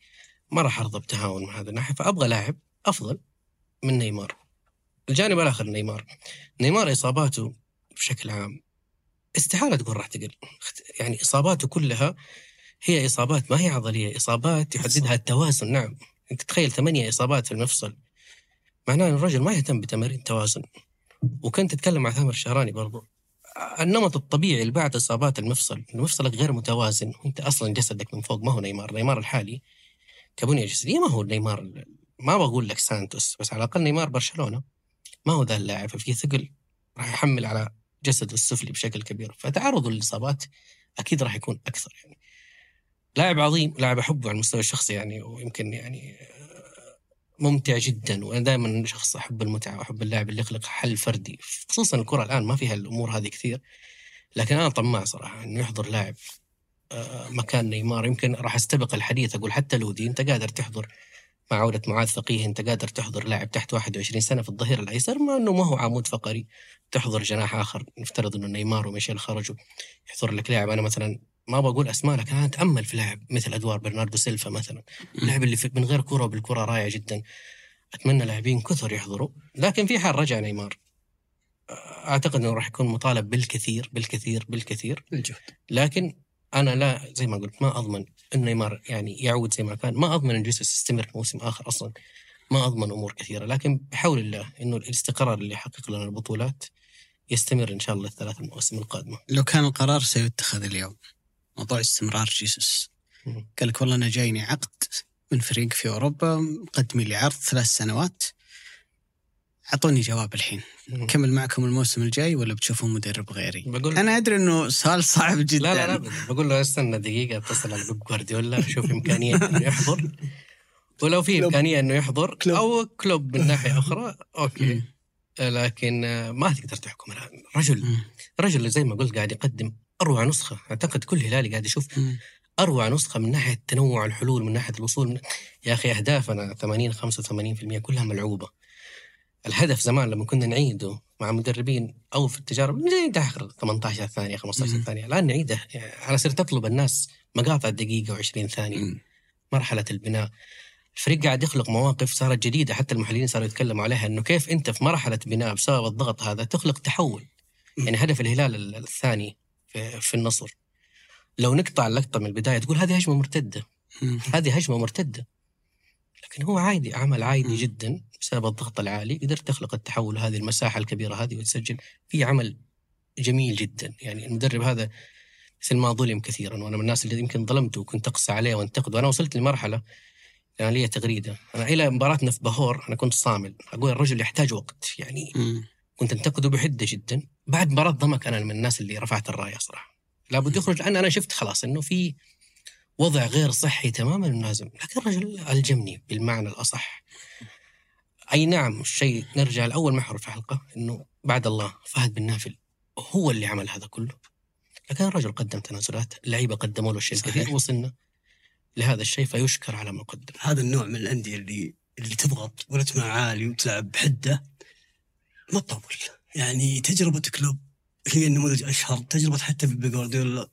ما راح أرضى بتهاون من هذا الناحية. فأبغى لاعب أفضل من نيمار. الجانب الآخر نيمار. نيمار إصاباته بشكل عام استحالة تقول راح تقل. يعني إصاباته كلها هي إصابات ما هي عضلية إصابات يحددها التوازن نعم. انت تخيل ثمانية إصابات في المفصل. معناه إن الرجل ما يهتم بتمارين التوازن. وكنت تتكلم مع ثامر الشهراني برضو. النمط الطبيعي اللي بعد إصابات المفصل مفصلك غير متوازن وأنت أصلا جسدك من فوق ما هو نيمار. نيمار الحالي كبنيه جسدية ما هو نيمار ما بقول لك سانتوس بس على الأقل نيمار برشلونة. ما هو ذا اللاعب ففي ثقل راح يحمل على جسده السفلي بشكل كبير. فتعرضه للإصابات أكيد راح يكون أكثر يعني. لاعب عظيم لاعب أحبه على المستوى الشخصي يعني ويمكن يعني آه، ممتع جدا. وأنا دائما شخص أحب المتعة وأحب اللاعب اللي يخلق حل فردي خصوصا الكرة الآن ما فيها الأمور هذه كثير. لكن أنا طماع صراحة إنه يحضر لاعب آه، مكان نيمار. يمكن راح أستبق الحديث أقول حتى لودي أنت قادر تحضر مع عودة معاذ فقيه أنت قادر تحضر لاعب تحت 21 سنة في الظهير الأيسر ما إنه ما هو عمود فقري. تحضر جناح آخر نفترض إنه نيمار وميشيل خرجوا يحضر لك لاعب. أنا مثلا ما بقول أسماء لكن أنا أتأمل في لاعب مثل أدوار برناردو سيلفا مثلا. اللاعب اللي في من غير كرة وبالكرة رائع جدا. أتمنى لاعبين كثر يحضروا. لكن في حال رجع نيمار. أعتقد إنه راح يكون مطالب بالكثير بالكثير بالكثير. الجهد لكن أنا لا زي ما قلت ما أضمن إن نيمار يعني يعود زي ما كان. ما أضمن إن جيسوس يستمر موسم آخر أصلا. ما أضمن أمور كثيرة. لكن بحول الله إنه الاستقرار اللي يحقق لنا البطولات يستمر إن شاء الله الثلاث المواسم القادمة. لو كان القرار سيتخذ اليوم. موضوع استمرار جيسوس. قال لك والله أنا جايني عقد من فريق في أوروبا مقدمي لي عرض ثلاث سنوات أعطوني جواب الحين. كمل معكم الموسم الجاي ولا بتشوفون مدرب غيري بقول أنا أدري إنه سؤال صعب جدا لا لا لا. بقول له استنى دقيقة أتصل على بيب جوارديولا شوف إمكانية إنه يحضر [LAUGHS] ولو في. إمكانية إنه يحضر كلوب. أو كلوب من ناحية [LAUGHS] أخرى okay. لكن آه، ما تقدر تحكم الآن رجل. رجل زي ما قلت قاعد يقدم أروع نسخة. أعتقد كل هلالي قاعد يشوف. أروع نسخة من ناحية تنوع الحلول من ناحية الوصول. من... يا أخي أهدافنا 80 85% كلها ملعوبة. الهدف زمان لما كنا نعيده مع مدربين أو في التجارب زي داخل 18 ثانية 15 مم. ثانية. الآن نعيده. يعني أنا صرت اطلب الناس مقاطع دقيقة و20 ثانية. مم. مرحلة البناء. الفريق قاعد يخلق مواقف صارت جديدة. حتى المحللين صاروا يتكلموا عليها إنه كيف أنت في مرحلة بناء بسبب الضغط هذا تخلق تحول. يعني هدف الهلال ال- الثاني في, في النصر. لو نقطع اللقطة من البداية تقول هذه هجمة مرتدة. هذه هجمة مرتدة. لكن هو عادي عمل عادي. جدا بسبب الضغط العالي قدرت تخلق التحول هذه المساحة الكبيرة هذه وتسجل في عمل جميل جدا. يعني المدرب هذا مثل ما ظلم كثيرا وأنا من الناس اللي يمكن ظلمته وكنت أقسى عليه وأنتقده. وأنا وصلت لمرحلة كان لي تغريدة. أنا إلى مباراتنا في بهور أنا كنت صامل. أقول الرجل يحتاج وقت. يعني. كنت أنتقده بحدة جدا. بعد مباراه ضمك أنا من الناس اللي رفعت الرايه صراحة. لابد يخرج لأن أنا شفت خلاص إنه في وضع غير صحي تماما لازم. لكن الرجل ألجمني بالمعنى الأصح. أي نعم الشيء نرجع لأول محور في الحلقة إنه بعد الله فهد بن نافل هو اللي عمل هذا كله. لكن الرجل قدم تنازلات اللعيبه قدموا له الشيء. الكثير وصلنا لهذا الشيء فيشكر على ما قدم. هذا النوع من الأندية اللي اللي تضغط ورتمها عالي وتلعب بحدة ما تطول. يعني تجربة كلوب هي النموذج أشهر تجربة حتى في جوارديولا.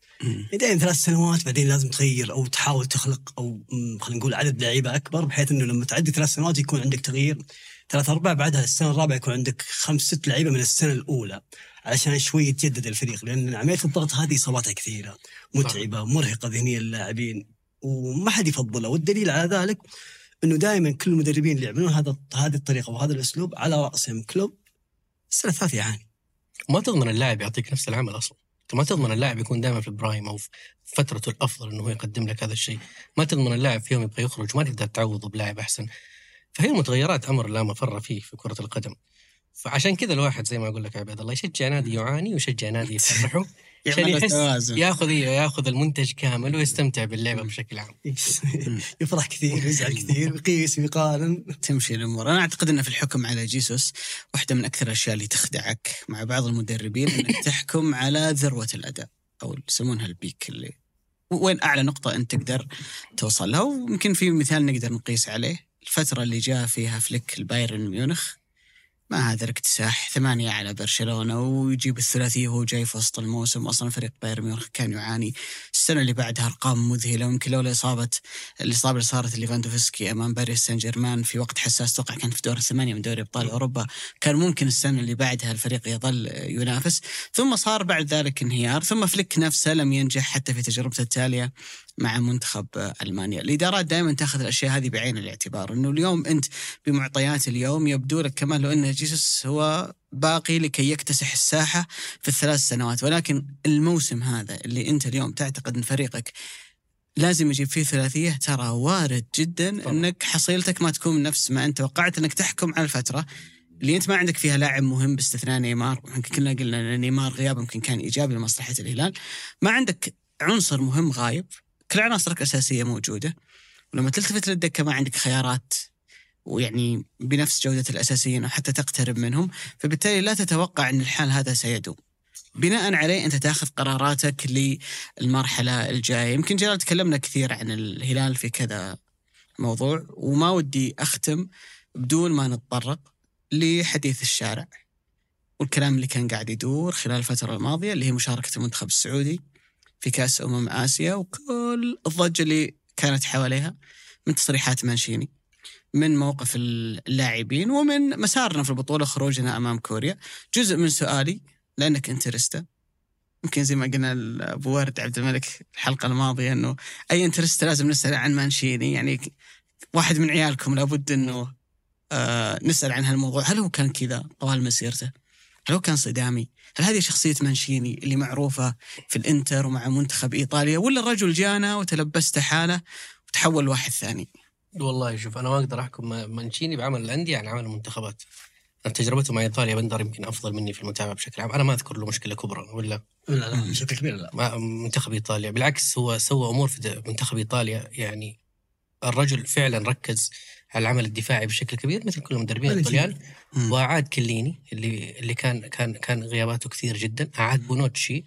بعدين ثلاث سنوات بعدين لازم تغير أو تحاول تخلق أو خلينا نقول عدد لعيبة أكبر بحيث إنه لما تعدي ثلاث سنوات يكون عندك تغيير. ثلاث أرباع بعدها السنة الرابعة يكون عندك خمس ست لعيبة من السنة الأولى علشان شوي يتجدد الفريق لأن عملية الضغط هذه إصاباتها كثيرة متعبة مرهقة ذهنيا للاعبين وما حد يفضلها. والدليل على ذلك إنه دائما كل المدربين اللي يعملون هذا هذه الطريقة وهذا الأسلوب على رأسهم كلوب السنة الثالثة يعاني ما تضمن اللاعب يعطيك نفس العمل أصلا. أنت ما تضمن اللاعب يكون دائما في برايم أو في فترته الأفضل إنه هو يقدم لك هذا الشيء. ما تضمن اللاعب في يوم يبغى يخرج ما تقدر تعوضه بلاعب أحسن. فهي المتغيرات أمر لا مفر فيه في كرة القدم. فعشان كذا الواحد زي ما أقول لك عباد الله يشجع نادي يعاني ويشجع نادي يفرحه. [LAUGHS] عشان يحس ياخذ إيه، ياخذ المنتج كامل ويستمتع باللعبة بشكل عام. [LAUGHS] يفرح كثير ويزعل كثير ويقيس ويقارن تمشي الأمور، أنا أعتقد ان في الحكم على جيسوس واحدة من أكثر الأشياء اللي تخدعك مع بعض المدربين إنك [LAUGHS] تحكم على ذروة الأداء أو يسمونها ال peak اللي وين أعلى نقطة أنت تقدر توصل لها ويمكن في مثال نقدر نقيس عليه. الفترة اللي جاء فيها فليك البايرن ميونخ. ما هذا الاكتساح. ثمانية على برشلونة ويجيب الثلاثية وهو جاي في وسط الموسم. أصلا فريق بايرن ميونخ كان يعاني السنة اللي بعدها أرقام مذهلة. ويمكن لولا إصابة الإصابة اللي صارت لليفاندوفسكي أمام باريس سان جيرمان في وقت حساس أتوقع كان في دور الثمانية من دوري أبطال أوروبا. كان ممكن السنة اللي بعدها الفريق يظل ينافس. ثم صار بعد ذلك انهيار. ثم فليك نفسه لم ينجح حتى في تجربته التالية. مع منتخب ألمانيا. الإدارات دائما تأخذ الأشياء هذه بعين الاعتبار أنه اليوم أنت بمعطيات اليوم يبدو لك كمان لو أن جيسوس هو باقي لكي يكتسح الساحة في الثلاث سنوات. ولكن الموسم هذا اللي أنت اليوم تعتقد أن فريقك لازم يجيب فيه ثلاثية ترى وارد جدا طبعا. أنك حصيلتك ما تكون نفس ما أنت توقعت أنك تحكم على الفترة اللي أنت ما عندك فيها لاعب مهم باستثناء نيمار. كلنا قلنا إن نيمار غيابه يمكن كان إيجابي لمصلحة الهلال. ما عندك عنصر مهم غايب. كل عناصرك الأساسية موجودة ولما تلتفت للدكه ما عندك خيارات ويعني بنفس جودة الأساسيين أو حتى تقترب منهم فبالتالي لا تتوقع أن الحال هذا سيدوم. بناء عليه أنت تأخذ قراراتك للمرحلة الجاية. يمكن جلال تكلمنا كثير عن الهلال في كذا موضوع وما ودي أختم بدون ما نتطرق لحديث الشارع والكلام اللي كان قاعد يدور خلال الفترة الماضية اللي هي مشاركة المنتخب السعودي. في كأس أمم آسيا وكل الضجة اللي كانت حواليها من تصريحات مانشيني من موقف اللاعبين ومن مسارنا في البطولة خروجنا أمام كوريا. جزء من سؤالي لأنك انترستا. يمكن زي ما قلنا أبو ورد عبد الملك الحلقة الماضية أنه أي انترستا لازم نسأل عن مانشيني. يعني واحد من عيالكم لابد أنه آه نسأل عن هالموضوع. هل هو كان كذا طوال مسيرته؟ هل هو كان صدامي؟ هل هذه شخصية مانشيني اللي معروفة في الإنتر ومع منتخب إيطاليا ولا الرجل جانا وتلبست حالة وتحول واحد ثاني؟ والله شوف أنا ما أقدر أحكم مانشيني بعمل الأندية عن عمل المنتخبات. تجربته مع إيطاليا بندر يمكن أفضل مني في المتابعة بشكل عام. أنا ما أذكر له مشكلة كبرى ولا لا لا بشكل كبير لا. ما منتخب إيطاليا. بالعكس هو سوى أمور في منتخب إيطاليا يعني الرجل فعلا ركز على العمل الدفاعي بشكل كبير مثل كل المدربين الايطاليان واعاد كيليني اللي اللي كان كان كان غياباته كثير جدا. اعاد بونوتشي.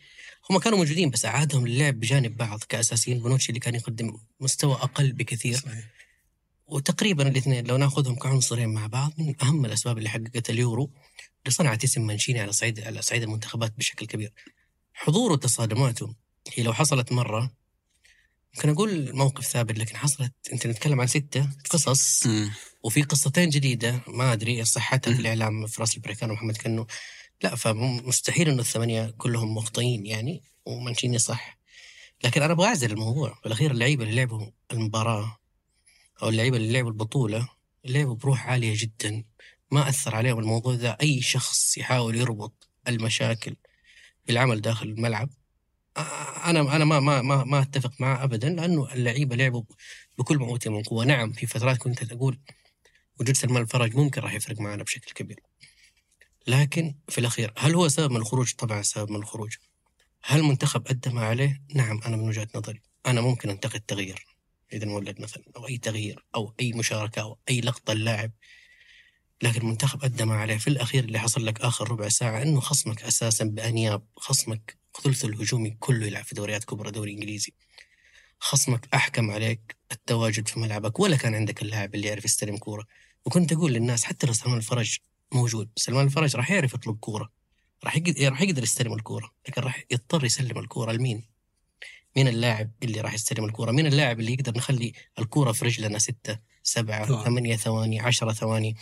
هم كانوا موجودين بس اعادهم للعب بجانب بعض كأساسيين. بونوتشي اللي كان يقدم مستوى أقل بكثير. صحيح. وتقريبا الاثنين لو ناخذهم كعنصرين مع بعض من أهم الأسباب اللي حققت اليورو اللي صنعت اسم منشيني على صعيد على صعيد المنتخبات بشكل كبير. حضوره وتصادماته. هي لو حصلت مرة ممكن أقول موقف ثابت لكن حصلت أنت نتكلم عن ستة قصص مم. وفي قصتين جديدة ما أدري صحتها في الإعلام في رأس البريكان ومحمد كنو. لا فمستحيل إنه الثمانية كلهم مخطئين يعني ومنشيني صح. لكن أنا أبغى أعزل الموضوع. بالاخير اللعيبة اللي لعبوا المباراة أو اللعيبة اللي لعبوا البطولة لعبوا بروح عالية جدا. ما أثر عليهم الموضوع ذا أي شخص يحاول يربط المشاكل بالعمل داخل الملعب. أنا أنا ما ما ما, ما أتفق معه ابدا لأنه اللعيبه لعبوا بكل ما اوتي من قوة. نعم في فترات كنت أقول وجود سلمان الفرج ممكن راح يفرق معنا بشكل كبير. لكن في الأخير هل هو سبب من الخروج؟ طبعا سبب من الخروج. هل المنتخب ادى ما عليه؟ نعم أنا من وجهة نظري. أنا ممكن أنتقد تغيير اذا مولد مثلا أو أي تغيير أو أي مشاركة أو أي لقطة اللاعب لكن المنتخب ادى ما عليه في الأخير اللي حصل لك آخر ربع ساعة إنه خصمك أساسا بأنياب خصمك ثلثه الهجومي كله يلعب في دوريات كبرى دوري إنجليزي خصمك أحكم عليك التواجد في ملعبك ولا كان عندك اللاعب اللي يعرف يستلم كورة وكنت أقول للناس حتى لو سلمان الفرج موجود سلمان الفرج راح يعرف يطلب كورة راح يقدر راح يقدر يستلم الكورة لكن راح يضطر يسلم الكورة لمين؟ مين اللاعب اللي راح يستلم الكورة؟ مين اللاعب اللي يقدر نخلي الكورة في رجلنا ستة سبعة طبعاً. ثمانية ثواني عشرة ثواني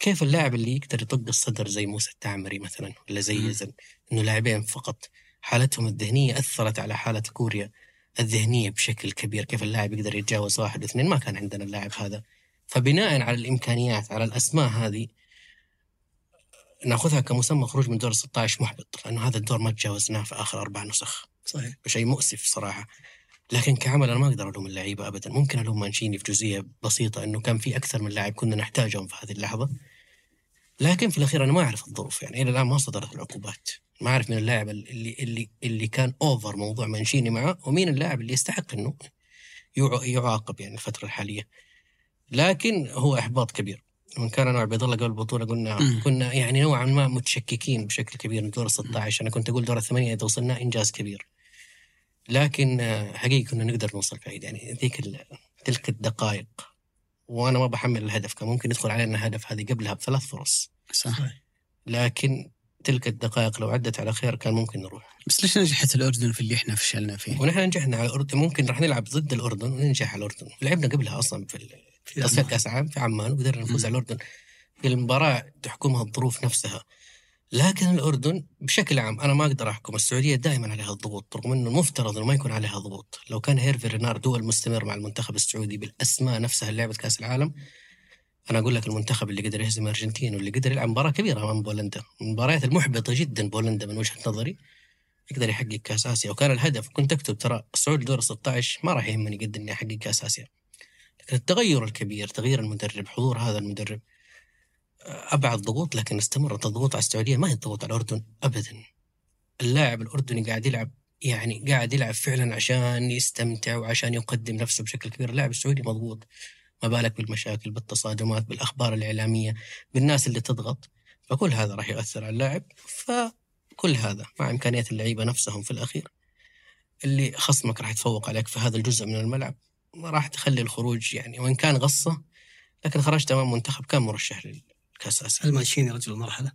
كيف اللاعب اللي يقدر يطق الصدر زي موسى التعمري مثلا ولا زي. يزن إنه لاعبين فقط حالتهم الذهنية أثرت على حالة كوريا الذهنية بشكل كبير كيف اللاعب يقدر يتجاوز واحد واثنين؟ ما كان عندنا اللاعب هذا. فبناء على الإمكانيات على الأسماء هذه نأخذها كمسمى خروج من دور 16 محبط لأنه هذا الدور ما تجاوزناه في آخر أربع نسخ. صحيح. شيء مؤسف صراحة. لكن كعمل أنا ما أقدر ألوم اللعيبة ابدا. ممكن ألوم مانشيني في جزئية بسيطة إنه كان في أكثر من لاعب كنا نحتاجهم في هذه اللحظة. لكن في الأخير أنا ما أعرف الظروف يعني إلى الآن ما صدرت العقوبات. ما أعرف مين اللاعب اللي اللي اللي كان over موضوع مانشيني معه ومين اللاعب اللي يستحق إنه يع- يعاقب يعني الفترة الحالية. لكن هو إحباط كبير. من كان أنا وعبيد الله قبل البطولة قلنا. كنا يعني نوعا ما متشككين بشكل كبير من دور ال 16 أنا كنت أقول دور الثمانية إذا وصلنا إنجاز كبير. لكن آه، حقيقي كنا نقدر نوصل بعيد. يعني ذيك تلك الدقائق. وأنا ما بحمل الهدف. كان ممكن يدخل علينا هدف هذه قبلها بثلاث فرص. صح. لكن تلك الدقائق لو عدت على خير كان ممكن نروح. بس ليش نجحت الأردن في اللي إحنا فشلنا فيه؟ ونحن نجحنا على الأردن. ممكن راح نلعب ضد الأردن وننجح على الأردن. لعبنا قبلها أصلا في ال- في تصفيات. كأس العالم في عمان وقدرنا نفوز. على الأردن. في المباراة تحكمها الظروف نفسها. لكن الأردن بشكل عام أنا ما أقدر أحكم السعودية دائما عليها الضغوط رغم إنه المفترض إنه ما يكون عليها ضغوط. لو كان هيرفي ريناردو المستمر مع المنتخب السعودي بالأسماء نفسها اللي لعبت كأس العالم أنا أقول لك المنتخب اللي قدر يهزم الارجنتين واللي قدر يلعب مباراة كبيرة أمام بولندا المباريات المحبطة جدا بولندا من وجهة نظري يقدر يحقق كأس آسيا. وكان الهدف كنت أكتب ترى الصعود لدور 16 ما راح يهمني قد إني أحقق كأس آسيا. لكن التغير الكبير تغيير المدرب حضور هذا المدرب أبعد ضغوط لكن استمرت الضغوط على السعودية ما هي الضغوط على الأردن ابدا. اللاعب الأردني قاعد يلعب يعني قاعد يلعب فعلا عشان يستمتع وعشان يقدم نفسه بشكل كبير. اللاعب السعودي مضغوط ما بالك بالمشاكل بالتصادمات بالأخبار الإعلامية بالناس اللي تضغط. فكل هذا راح ياثر على اللاعب فكل هذا مع امكانيات اللعيبة نفسهم في الأخير. اللي خصمك راح يتفوق عليك في هذا الجزء من الملعب ما راح تخلي الخروج يعني وإن كان غصة لكن خرجت أمام منتخب كان مرشح هل مانشيني رجل المرحلة؟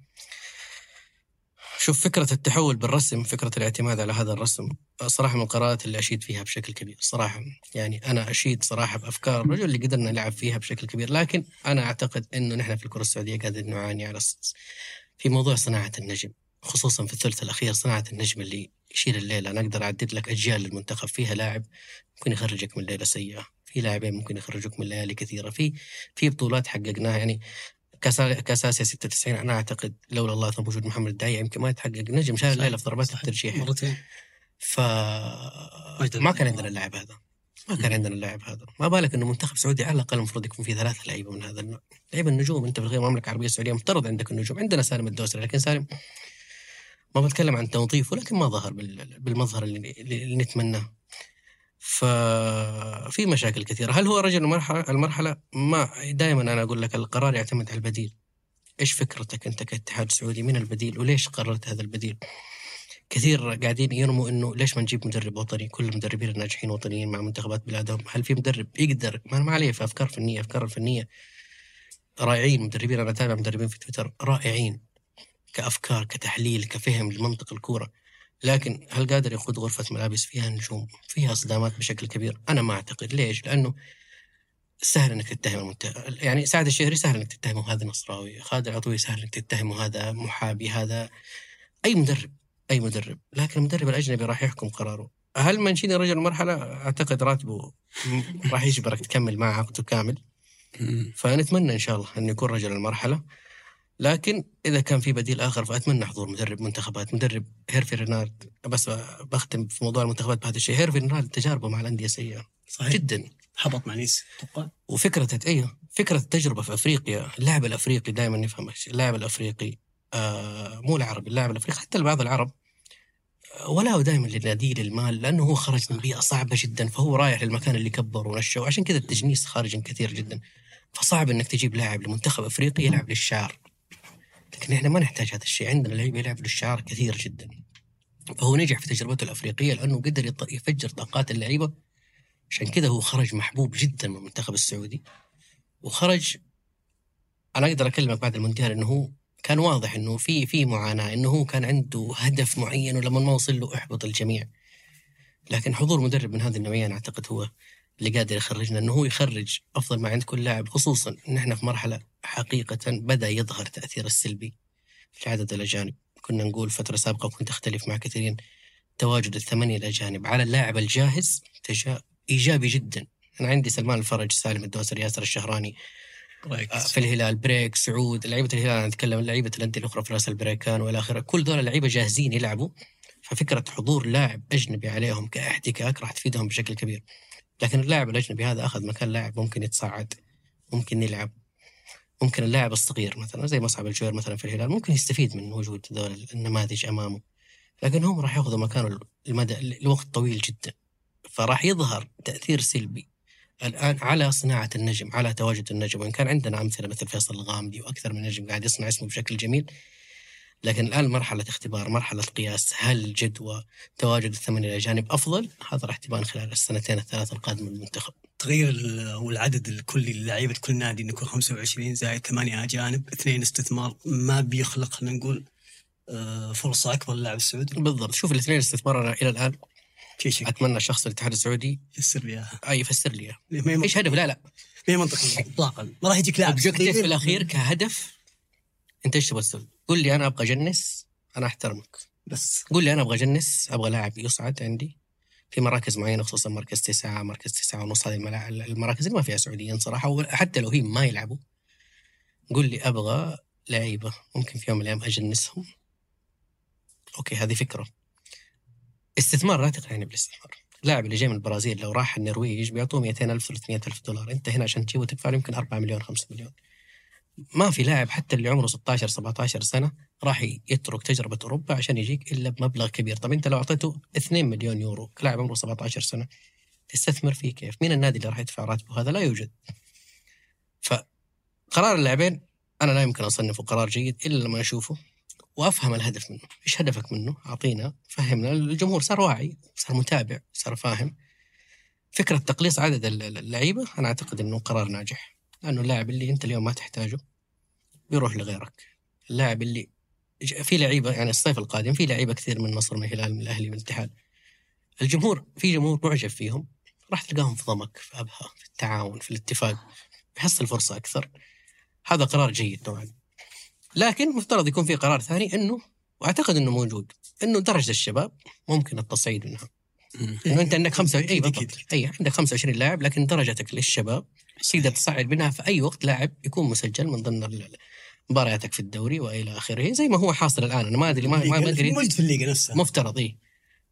شوف فكرة التحول بالرسم فكرة الاعتماد على هذا الرسم صراحة من القرارات اللي أشيد فيها بشكل كبير صراحة. يعني أنا أشيد صراحة بأفكار الرجل اللي قدرنا نلعب فيها بشكل كبير لكن أنا أعتقد أنه نحن في الكرة السعودية قاعدين نعاني على في موضوع صناعة النجم خصوصا في الثلث الأخير صناعة النجم اللي يشيل الليلة. أنا أقدر أعدد لك أجيال للمنتخب فيها لاعب ممكن يخرجك من ليلة سيئة في لاعبين ممكن يخرجوك من ليالي كثيرة في في بطولات حققناها. يعني كاس كاس اسيا 96 أنا أعتقد لولا الله ثم وجود محمد الداعي يمكن ما يتحقق. نجم شال الليلة في ضربات. الترجيح مرتين. ف ما كان. عندنا اللاعب هذا. ما كان عندنا اللاعب هذا. ما بالك إنه منتخب سعودي على الأقل المفروض يكون فيه ثلاثة لعيبة من هذا النوع. لعيبة النجوم. أنت في المملكة العربية السعودية مفترض عندك النجوم. عندنا سالم الدوسري لكن سالم ما بتكلم عن توظيفه لكن ما ظهر بال- بالمظهر اللي, اللي نتمناه. ففي مشاكل كثيرة. هل هو رجل المرحلة؟ المرحلة ما دائما أنا أقول لك القرار يعتمد على البديل. إيش فكرتك أنت كاتحاد سعودي؟ من البديل وليش قررت هذا البديل؟ كثير قاعدين يرموا إنه ليش ما نجيب مدرب وطني؟ كل المدربين الناجحين وطنيين مع منتخبات بلادهم، هل في مدرب يقدر؟ ما ما عليه في أفكار فنية، أفكار الفنيه رائعين مدربين أنا أتابع مدربين في تويتر رائعين. كأفكار كتحليل كفهم لمنطق الكورة. لكن هل قادر يقود غرفة ملابس فيها نجوم فيها صدامات بشكل كبير؟ أنا ما أعتقد. ليش؟ لأنه سهل إنك تتهم المنت... يعني سعد الشهري سهل إنك تتهمه هذا نصراوي خالد العطوي سهل إنك تتهمه هذا محابي هذا أي مدرب أي مدرب. لكن المدرب الأجنبي راح يحكم قراره. هل منشيني رجل مرحلة؟ أعتقد راتبه راح يجبرك تكمل معه عقده كامل. فنتمنى إن شاء الله انه يكون رجل المرحلة. لكن إذا كان في بديل آخر فأتمنى حضور مدرب منتخبات. مدرب هيرفي رينارد. بس بختم في موضوع المنتخبات بهذا الشيء. هيرفي رينارد تجاربه مع الأندية سيئة. صحيح. جدا. حبط مع نيس. أتوقع وفكرة أيوه فكرة التجربة في أفريقيا. اللاعب الأفريقي دائما نفهم اللاعب الأفريقي آه مو العربي اللاعب الأفريقي. حتى بعض العرب آه، ولا دائما للنادي للمال. لأنه هو خرج من بيئة صعبة جدا. فهو رايح للمكان اللي كبر ونشأ وعشان كذا التجنيس خارج كثير جدا. فصعب إنك تجيب لاعب لمنتخب أفريقي يلعب للشعار لكن إحنا ما نحتاج هذا الشيء. عندنا لعيبه يلعب للشعار كثير جدا. فهو نجح في تجربته الأفريقية لأنه قدر يفجر طاقات اللعيبة. عشان كذا هو خرج محبوب جدا من المنتخب السعودي. وخرج أنا أقدر أكلمك بعد المونديال إنه هو كان واضح إنه في في معاناة إنه هو كان عنده هدف معين ولما ما وصل له أحبط الجميع. لكن حضور مدرب من هذه النوعية أنا أعتقد هو اللي قادر يخرجنا إنه هو يخرج أفضل ما عند كل لاعب خصوصا إن إحنا في مرحلة حقيقة بدأ يظهر تأثير السلبي في عدد الاجانب كنا نقول فترة سابقة وكنت أختلف مع كثيرين. تواجد الثمانية الاجانب على اللاعب الجاهز تجا إيجابي جدا. أنا عندي سلمان الفرج سالم الدوسري ياسر الشهراني. آه، في الهلال بريك سعود. لعيبة الهلال أنا أتكلم لعيبة الأندية الأخرى فراس البريكان وإلى آخره. كل دول لعيبة جاهزين يلعبوا ففكرة حضور لاعب أجنبي عليهم كاحتكاك راح تفيدهم بشكل كبير. لكن اللاعب الأجنبي هذا أخذ مكان لاعب ممكن يتصاعد ممكن يلعب. ممكن اللاعب الصغير مثلا زي مصعب الجوير مثلا في الهلال ممكن يستفيد من وجود هذول النماذج أمامه. لكن هم راح ياخذوا مكانه المدى لوقت طويل جدا. فراح يظهر تأثير سلبي الآن على صناعة النجم على تواجد النجم. وإن كان عندنا أمثلة مثل فيصل الغامدي وأكثر من نجم قاعد يصنع اسمه بشكل جميل لكن الآن مرحلة اختبار مرحلة قياس هل جدوى تواجد الثمانيه الاجانب أفضل؟ هذا راح تبان خلال السنتين الثلاث القادمة للمنتخب. تغيير أو العدد الكلي للعيبه كل نادي إنه يكون 25 زائد ثمانية اجانب اثنين استثمار ما بيخلق خلينا نقول آه، فرصة أكبر للاعب السعودي. بالضبط. شوف الاثنين استثمار أنا إلى الآن في شيء أتمنى شخص الاتحاد السعودي يفسر لي إياها. اي يفسر لي هي إيش هدف لا لا. ما هي منطقيه اطلاقا. ما راح يجيك لاعب. في. الأخير كهدف أنت إيش تبغى تسوي؟ قول لي أنا أبغى أجنس أنا أحترمك. بس. قول لي أنا أبغى أجنس أبغى لاعب يصعد عندي في مراكز معينة خصوصا مركز تسعة مركز تسعة ونص هذه المراكز اللي ما فيها سعوديين صراحة وحتى لو هي ما يلعبوا. قول لي أبغى لعيبة ممكن في يوم من الأيام أجنسهم. okay هذه فكرة. استثمار لا تقنعني بالاستثمار. اللاعب اللي جاي من البرازيل لو راح النرويج بيعطوه 200 ألف 300 ألف دولار. أنت هنا عشان تجيبه تدفع له يمكن 4 مليون 5 مليون. ما في لاعب حتى اللي عمره 16 17 سنة راح يترك تجربة أوروبا عشان يجيك إلا بمبلغ كبير. طب أنت لو أعطيته 2 مليون يورو لاعب عمره 17 سنة تستثمر فيه كيف؟ مين النادي اللي راح يدفع راتبه؟ هذا لا يوجد. فقرار اللاعبين أنا لا يمكن أصنفه قرار جيد إلا لما أشوفه وأفهم الهدف منه، إيش هدفك منه؟ أعطينا فهمنا. الجمهور صار واعي، صار متابع، صار فاهم. فكرة تقليص عدد الل- الل- اللعيبة أنا أعتقد إنه قرار ناجح، لأنه اللاعب اللي أنت اليوم ما تحتاجه بيروح لغيرك. اللاعب اللي في لعيبة يعني الصيف القادم في لعيبة كثير من مصر من الهلال من الأهلي من الاتحاد. الجمهور في جمهور معجب فيهم راح تلقاهم في ضمك في أبها في التعاون في الاتفاق بيحصل فرصة أكثر. هذا قرار جيد نوعا لكن مفترض يكون في قرار ثاني إنه وأعتقد إنه موجود إنه درجة الشباب ممكن التصعيد منها. إنه أنت عندك 25 أي بالضبط. أي عندك 25 لاعب لكن درجتك للشباب تقدر تصعد منها في أي وقت. لاعب يكون مسجل من ضمن مبارياتك في الدوري وإلى آخره زي ما هو حاصل الآن. أنا ما أدري ما ما ادري موجود في الليغا نفسها. مفترض اي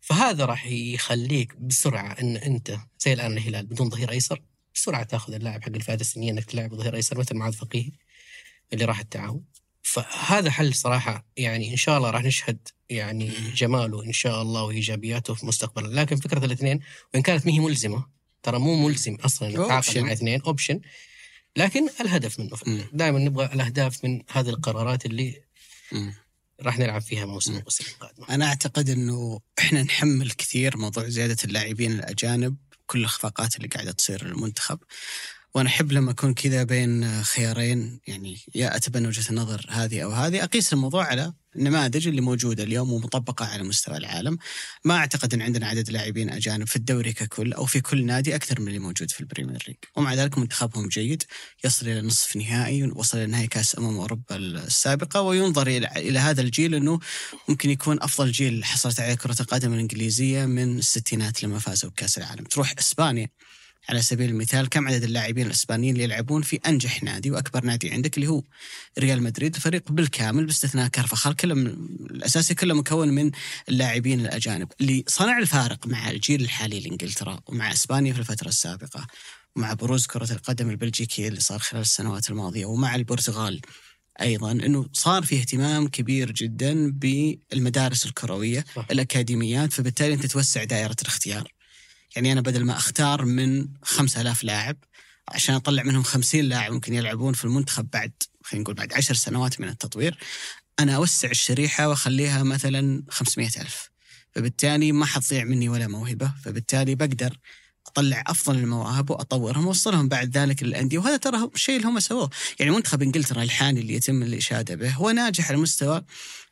فهذا راح يخليك بسرعة إن أنت زي الآن الهلال بدون ظهير أيسر بسرعة تاخذ اللاعب حق الفئات السنية إنك تلعب ظهير أيسر مثل معاذ فقيه اللي راح التعاون. فهذا حل صراحة يعني إن شاء الله راح نشهد يعني جماله إن شاء الله وإيجابياته في مستقبلا لكن فكرة الاثنين وإن كانت ما هي ملزمة ترى مو ملزم أصلا إنك تعاقد Option. مع اثنين اوبشن لكن الهدف منه. دائما نبغى الأهداف من هذه القرارات اللي. راح نلعب فيها موسم الموسم القادم أنا أعتقد إنه إحنا نحمل كثير موضوع زيادة اللاعبين الأجانب كل الاخفاقات اللي قاعدة تصير للمنتخب وأنا أحب لما أكون كذا بين خيارين يعني يا أتبنى وجهة النظر هذه أو هذه أقيس الموضوع على النماذج اللي موجودة اليوم ومطبقة على مستوى العالم. ما أعتقد إن عندنا عدد لاعبين أجانب في الدوري ككل أو في كل نادي أكثر من اللي موجود في ال Premier League. ومع ذلك منتخبهم جيد يصل إلى نصف نهائي وصل إلى نهائي كأس أمم أوروبا السابقة وينظر إلى هذا الجيل إنه ممكن يكون أفضل جيل حصلت عليه كرة القدم الإنجليزية من الستينات لما فازوا بكأس العالم. تروح إسبانيا على سبيل المثال كم عدد اللاعبين الإسبانيين اللي يلعبون في أنجح نادي وأكبر نادي عندك اللي هو ريال مدريد الفريق بالكامل باستثناء كارفخال كله الأساسي كله مكون من اللاعبين الأجانب اللي صنع الفارق مع الجيل الحالي لإنجلترا ومع إسبانيا في الفترة السابقة ومع بروز كرة القدم البلجيكية اللي صار خلال السنوات الماضية ومع البرتغال أيضا إنه صار في اهتمام كبير جدا بالمدارس الكروية صح. الأكاديميات فبالتالي أنت توسع دائرة الاختيار يعني أنا بدل ما أختار من 5000 لاعب عشان أطلع منهم 50 لاعب ممكن يلعبون في المنتخب بعد خلينا نقول بعد 10 سنوات من التطوير أنا أوسع الشريحة وأخليها مثلا 500 ألف. فبالتالي ما حتضيع مني ولا موهبة فبالتالي بقدر أطلع أفضل المواهب وأطورهم وأوصلهم بعد ذلك للأندية. وهذا ترى هو الشيء اللي هم سووه، يعني منتخب إنجلترا الحالي اللي يتم الإشادة به هو ناجح على مستوى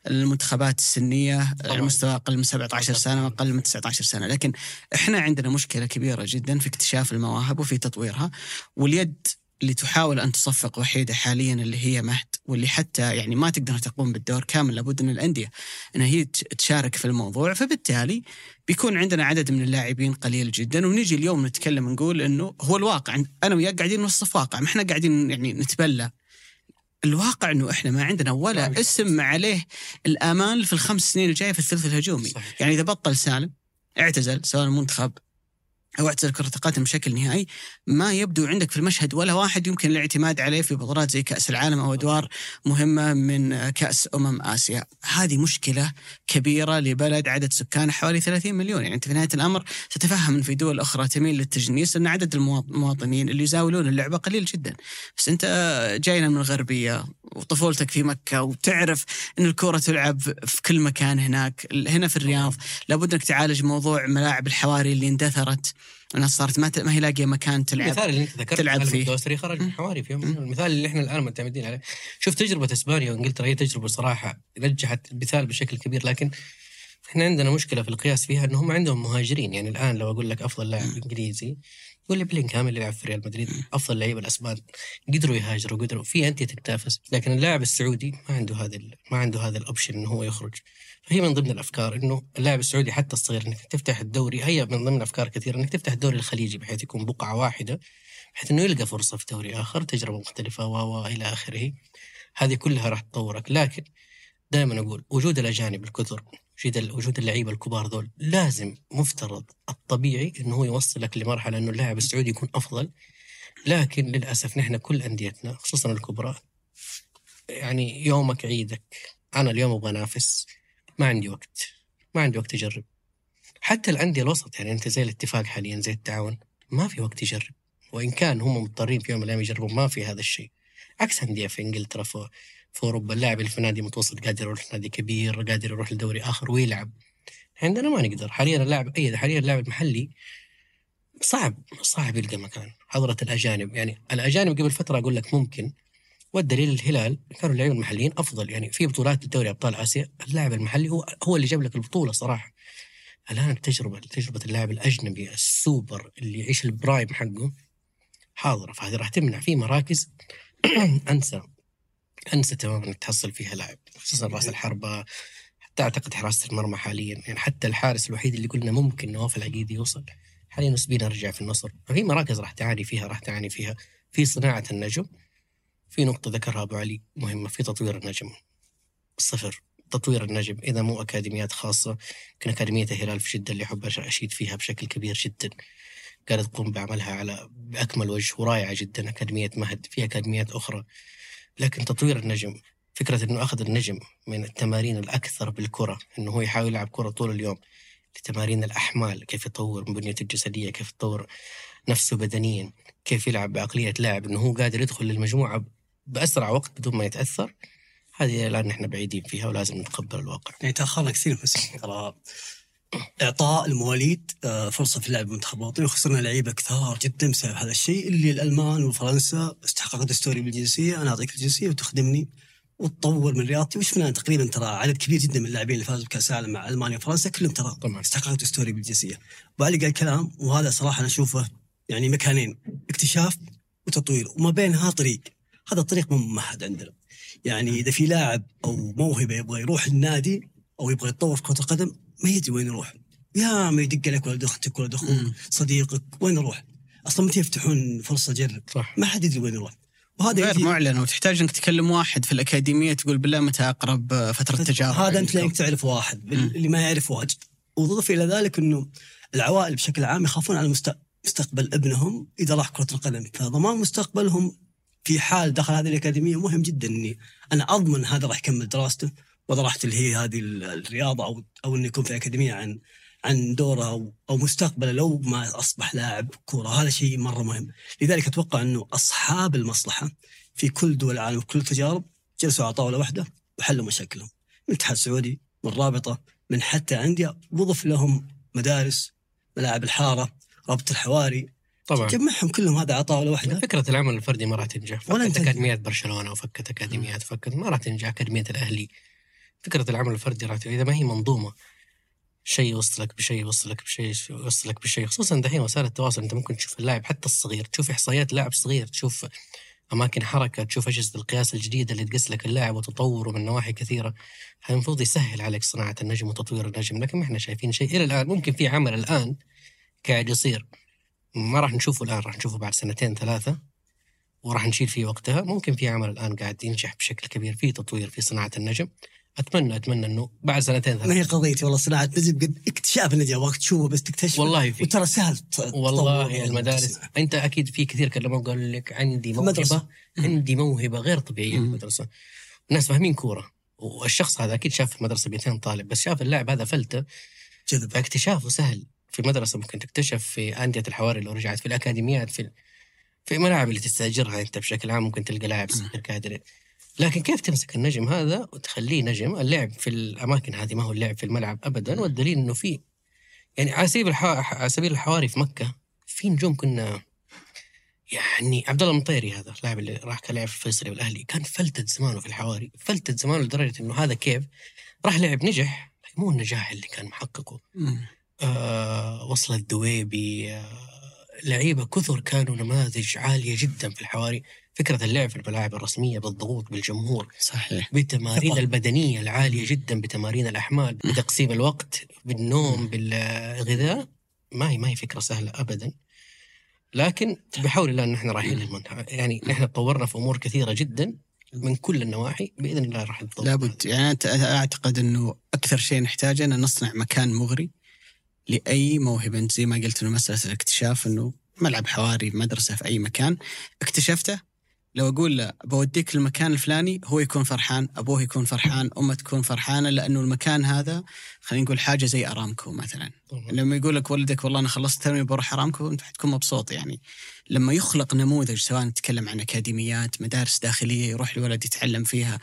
المنتخبات السنية على مستوى أقل من 17 سنة وأقل من 19 سنة، لكن إحنا عندنا مشكلة كبيرة جدا في اكتشاف المواهب وفي تطويرها. واليد اللي تحاول أن تصفق وحيدة حاليا اللي هي مهد واللي حتى يعني ما تقدر تقوم بالدور كامل لابد من الأندية إنها هي تشارك في الموضوع. فبالتالي بيكون عندنا عدد من اللاعبين قليل جدا ونجي اليوم نتكلم نقول إنه هو الواقع. أنا وياك قاعدين نوصف واقع ما إحنا قاعدين يعني نتبلى. الواقع إنه إحنا ما عندنا ولا اسم ما عليه الآمال في الخمس سنين الجاية في الثلث الهجومي. صحيح. يعني إذا بطل سالم اعتزل سواء المنتخب أو اعتزل كرة القدم بشكل نهائي ما يبدو عندك في المشهد ولا واحد يمكن الاعتماد عليه في بطولات زي كأس العالم أو أدوار مهمة من كأس أمم آسيا، هذه مشكلة كبيرة لبلد عدد سكانه حوالي 30 مليون، يعني أنت في نهاية الأمر تتفهم إن في دول أخرى تميل للتجنيس إن عدد المواطنين اللي يزاولون اللعبة قليل جدا، بس أنت جاينا من الغربية وطفولتك في مكة وتعرف إن الكره تلعب في كل مكان هناك، هنا في الرياض. لابد إنك تعالج موضوع ملاعب الحواري اللي اندثرت. الناس صارت ما ما هي لاقية مكان تلعب. المثال اللي أنت ذكرته تلعب فيه. الدوسري خرج من حواري في يوم من. المثال اللي إحنا الآن معتمدين عليه. شوف تجربة إسبانيا وإنجلترا هي تجربة صراحة نجحت المثال بشكل كبير لكن إحنا عندنا مشكلة في القياس فيها ان هم عندهم مهاجرين. يعني الآن لو أقول لك أفضل لاعب إنجليزي يقول لي بلينغهام اللي يلعب في ريال مدريد أفضل لعيبه الأسبان. قدروا يهاجروا قدروا. في انديه تنافس لكن اللاعب السعودي ما عنده هذا ما عنده هذا الاوبشن إنه هو يخرج. فهي من ضمن الأفكار إنه اللاعب السعودي حتى الصغير إنك تفتح الدوري هي من ضمن افكار كثيرة إنك تفتح الدوري الخليجي بحيث يكون بقعة واحدة بحيث إنه يلقى فرصة في دوري آخر تجربة مختلفة و و إلى آخره. هذه كلها راح تطورك. لكن دائما أقول وجود الأجانب الكثر وجود وجود اللعيبة الكبار ذول لازم مفترض الطبيعي إنه هو يوصلك لمرحلة إنه اللاعب السعودي يكون أفضل. لكن للأسف نحن كل أنديتنا خصوصا الكبرى يعني يومك عيدك. أنا اليوم أبغى أنافس. ما عندي وقت. ما عندي وقت أجرب. حتى الانديه الوسط يعني أنت زي الاتفاق حاليا زي التعاون ما في وقت يجرب. وإن كان هم مضطرين في يوم من الأيام يجربون ما في هذا الشيء. عكس أندية في إنجلترا في, في أوروبا اللاعب اللي في نادي متوسط قادر يروح نادي كبير قادر يروح لدوري آخر ويلعب. عندنا ما نقدر. حاليا اللاعب أي حاليا اللاعب المحلي صعب صعب يلقى مكان. حضرة الأجانب يعني الأجانب قبل فترة أقول لك ممكن والدليل الهلال كانوا اللعيبة المحليين أفضل. يعني في بطولات دوري أبطال آسيا اللاعب المحلي هو هو اللي جاب لك البطولة صراحة. الآن التجربه تجربة اللاعب الأجنبي السوبر اللي يعيش ال prime حقه حاضرة. فهذه راح تمنع في مراكز. [CLEARS THROAT] انسى أنسى تماما إنك تحصل فيها لاعب خصوصا رأس الحربة. حتى أعتقد حراسة المرمى حاليا. يعني حتى الحارس الوحيد اللي قلنا ممكن نواف العقيدي يوصل. حاليا نسبيا رجع في النصر. ففي مراكز راح تعاني فيها راح تعاني فيها في صناعة النجم. في نقطة ذكرها أبو علي مهمة في تطوير النجم. صفر. تطوير النجم. إذا مو أكاديميات خاصة يمكن أكاديمية الهلال في جدة اللي أحب أشيد فيها بشكل كبير جدا. قاعدة تقوم بعملها على بأكمل وجه ورائعة جدا. أكاديمية مهد في أكاديميات أخرى. لكن تطوير النجم فكرة أنه أخذ النجم من التمارين الأكثر بالكرة أنه هو يحاول يلعب كرة طول اليوم لتمارين الأحمال كيف يطور من بنيته الجسدية كيف يطور نفسه بدنيا كيف يلعب بعقلية لاعب أنه هو قادر يدخل للمجموعة بأسرع وقت بدون ما يتأثر. هذه الآن إحنا بعيدين فيها ولازم نتقبل الواقع. يعني تاخرنا كثير في. ترى إعطاء المواليد آه، فرصة في اللعب بالمنتخب الوطني وخسرنا لعيبة كثار جدا بسبب هذا الشيء اللي الألمان وفرنسا استحقاق دستوري بالجنسية أنا أعطيك الجنسية وتخدمني وتطور من رياضتي. وشفنا تقريبا ترى عدد كبير جدا من اللاعبين اللي فازوا بكأس العالم مع ألمانيا وفرنسا كلهم ترى طبعا. استحقاق دستوري بالجنسية. وعلي قال كلام وهذا صراحة أنا أشوفه يعني مكانين اكتشاف وتطوير. وما بينها طريق هذا الطريق مو ممهد عندنا يعني إذا في لاعب أو موهبة يبغى يروح النادي أو يبغى يتطور في كرة القدم ما يدري وين يروح يا ما يدق لك ولد أختك ولد أخوك. صديقك وين يروح؟ أصلا متى يفتحون فرصة جرب صح ما حد يدري وين يروح وهذا غير يجي- معلن وتحتاج إنك تكلم واحد في الأكاديمية تقول بالله متى أقرب آه، فترة تجارب هذا أنت؟ لانك تعرف واحد مم. اللي ما يعرف واجد وضيف إلى ذلك إنه العوائل بشكل عام يخافون على مست- مستقبل ابنهم إذا راح كرة القدم فضمان مستقبلهم في حال دخل هذه الأكاديمية مهم جدا إني أنا أضمن هذا راح يكمل دراسته وهذا راح تلهي هذه ال- الرياضة أو أو انه يكون في أكاديمية عن عن دوره أو مستقبله لو ما أصبح لاعب كورة. هذا شيء مرة مهم. لذلك أتوقع إنه أصحاب المصلحة في كل دول العالم وكل التجارب جلسوا على طاولة واحدة وحلوا مشاكلهم. من الاتحاد السعودي من رابطة من حتى أندية وضف لهم مدارس ملاعب الحارة رابطة الحواري. طبعا. جمعهم كلهم هذا على طاولة واحدة. فكرة العمل الفردي ما راح تنجح فكت تنجح. أكاديميات برشلونة وفكت أكاديميات فكت ما راح تنجح. أكاديمية الأهلي. فكرة العمل الفردي راح إذا ما هي منظومة شيء يوصلك بشيء يوصلك بشيء يوصلك بشيء. خصوصا دحين وسائل التواصل أنت ممكن تشوف اللاعب حتى الصغير تشوف إحصائيات لاعب صغير تشوف أماكن حركة تشوف أجهزة القياس الجديدة اللي تقيس لك اللاعب وتطوره من نواحي كثيرة. هذا المفروض يسهل عليك صناعة النجم وتطوير النجم. لكن ما إحنا شايفين شيء. إلى الآن ممكن في عمل الآن قاعد يصير. ما راح نشوفه الآن راح نشوفه بعد سنتين ثلاثة وراح نشيل فيه وقتها. ممكن في عمل الآن قاعد ينجح بشكل كبير في تطوير في صناعة النجم. أتمنى أتمنى إنه بعد سنتين ما ثلاثة هي قضيتي والله صناعة نجم قد اكتشاف النجم ابغاك تشوفه بس تكتشفه. والله في. وترى سهل والله المدارس. وتصنع. أنت أكيد في كثير كلموا قالوا لك عندي موهبة المدرسة. عندي موهبة غير طبيعية في. المدرسة. الناس فاهمين كورة. والشخص هذا أكيد شاف في المدرسة 200 طالب بس شاف اللاعب هذا فلتة. جذب. فاكتشافه سهل. في مدرسة ممكن تكتشف في أندية الحواري لو رجعت في الاكاديميات في في الملاعب اللي تستأجرها أنت بشكل عام ممكن تلقى لاعب قادر لكن كيف تمسك النجم هذا وتخليه نجم؟ اللعب في الأماكن هذه ما هو اللعب في الملعب ابدا والدليل إنه في يعني على سبيل الح... على سبيل الحواري في مكة في نجوم كنا يعني عبد الله المطيري هذا اللاعب اللي راح كان لعب في الفيصلي والأهلي كان فلتت زمانه في الحواري فلتت زمانه لدرجة إنه هذا كيف راح لعب نجح لكن مو النجاح اللي كان محققه. آه وصل الدويبي آه لعيبة كثر كانوا نماذج عالية جدا في الحواري. فكرة اللعب في الملاعب الرسمية بالضغوط بالجمهور صحيح. بالتمارين ثقة. البدنية العالية جدا بتمارين الأحمال بتقسيم الوقت بالنوم بالغذاء. ما هي ما هي فكرة سهلة ابدا. لكن بحول الله ان إحنا رايحين للمنتهى. يعني نحن تطورنا في أمور كثيرة جدا من كل النواحي بإذن الله راح نتطور. لابد. يعني أعتقد إنه أكثر شيء نحتاجه إن نصنع مكان مغري لأي موهبة. أنت زي ما قلت إنه مسألة الاكتشاف إنه ملعب حواري مدرسة في أي مكان. اكتشفته. لو أقول له بوديك المكان الفلاني هو يكون فرحان أبوه يكون فرحان أمه تكون فرحانة لأنه المكان هذا خلينا نقول حاجة زي أرامكو مثلا. طبعاً. لما يقول لك ولدك والله أنا خلصت ثانوي بروح أرامكو أنت حتكون مبسوط يعني. لما يخلق نموذج سواء نتكلم عن أكاديميات مدارس داخلية يروح الولد يتعلم فيها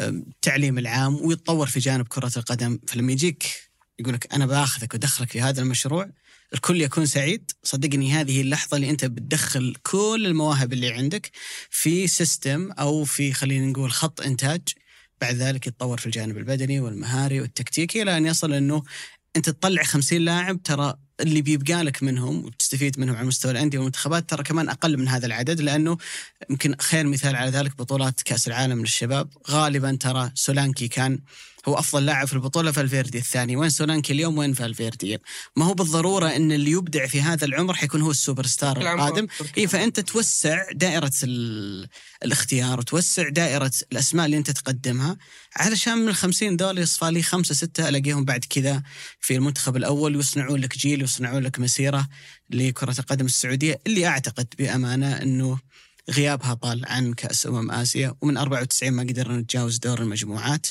التعليم العام ويتطور في جانب كرة القدم فلما يجيك يقول لك أنا بأخذك وادخلك في هذا المشروع الكل يكون سعيد. صدقني هذه اللحظة اللي أنت بتدخل كل المواهب اللي عندك في سيستم أو في خلينا نقول خط إنتاج بعد ذلك يتطور في الجانب البدني والمهاري والتكتيكي إلى أن يصل إنه أنت تطلع 50 لاعب ترى اللي بيبقى لك منهم وبتستفيد منهم على مستوى الأندية والمنتخبات ترى كمان أقل من هذا العدد لأنه يمكن خير مثال على ذلك بطولات كأس العالم للشباب. غالبا ترى سولانكي كان هو أفضل لاعب في البطولة فالفيردي الثاني. وين سولانكي اليوم؟ وين فالفيردي ما هو بالضرورة إن اللي يبدع في هذا العمر حيكون هو السوبر ستار القادم. اي فأنت توسع دائرة ال... الاختيار وتوسع دائرة الأسماء اللي أنت تقدمها علشان من ال 50 دول يصفى لي خمسة ستة ألاقيهم بعد كذا في المنتخب الأول ويصنعون لك جيل ويصنعون لك مسيرة لكرة القدم السعودية اللي أعتقد بأمانة أنه غيابها طال عن كأس أمم آسيا ومن 94 ما قدرنا نتجاوز دور المجموعات.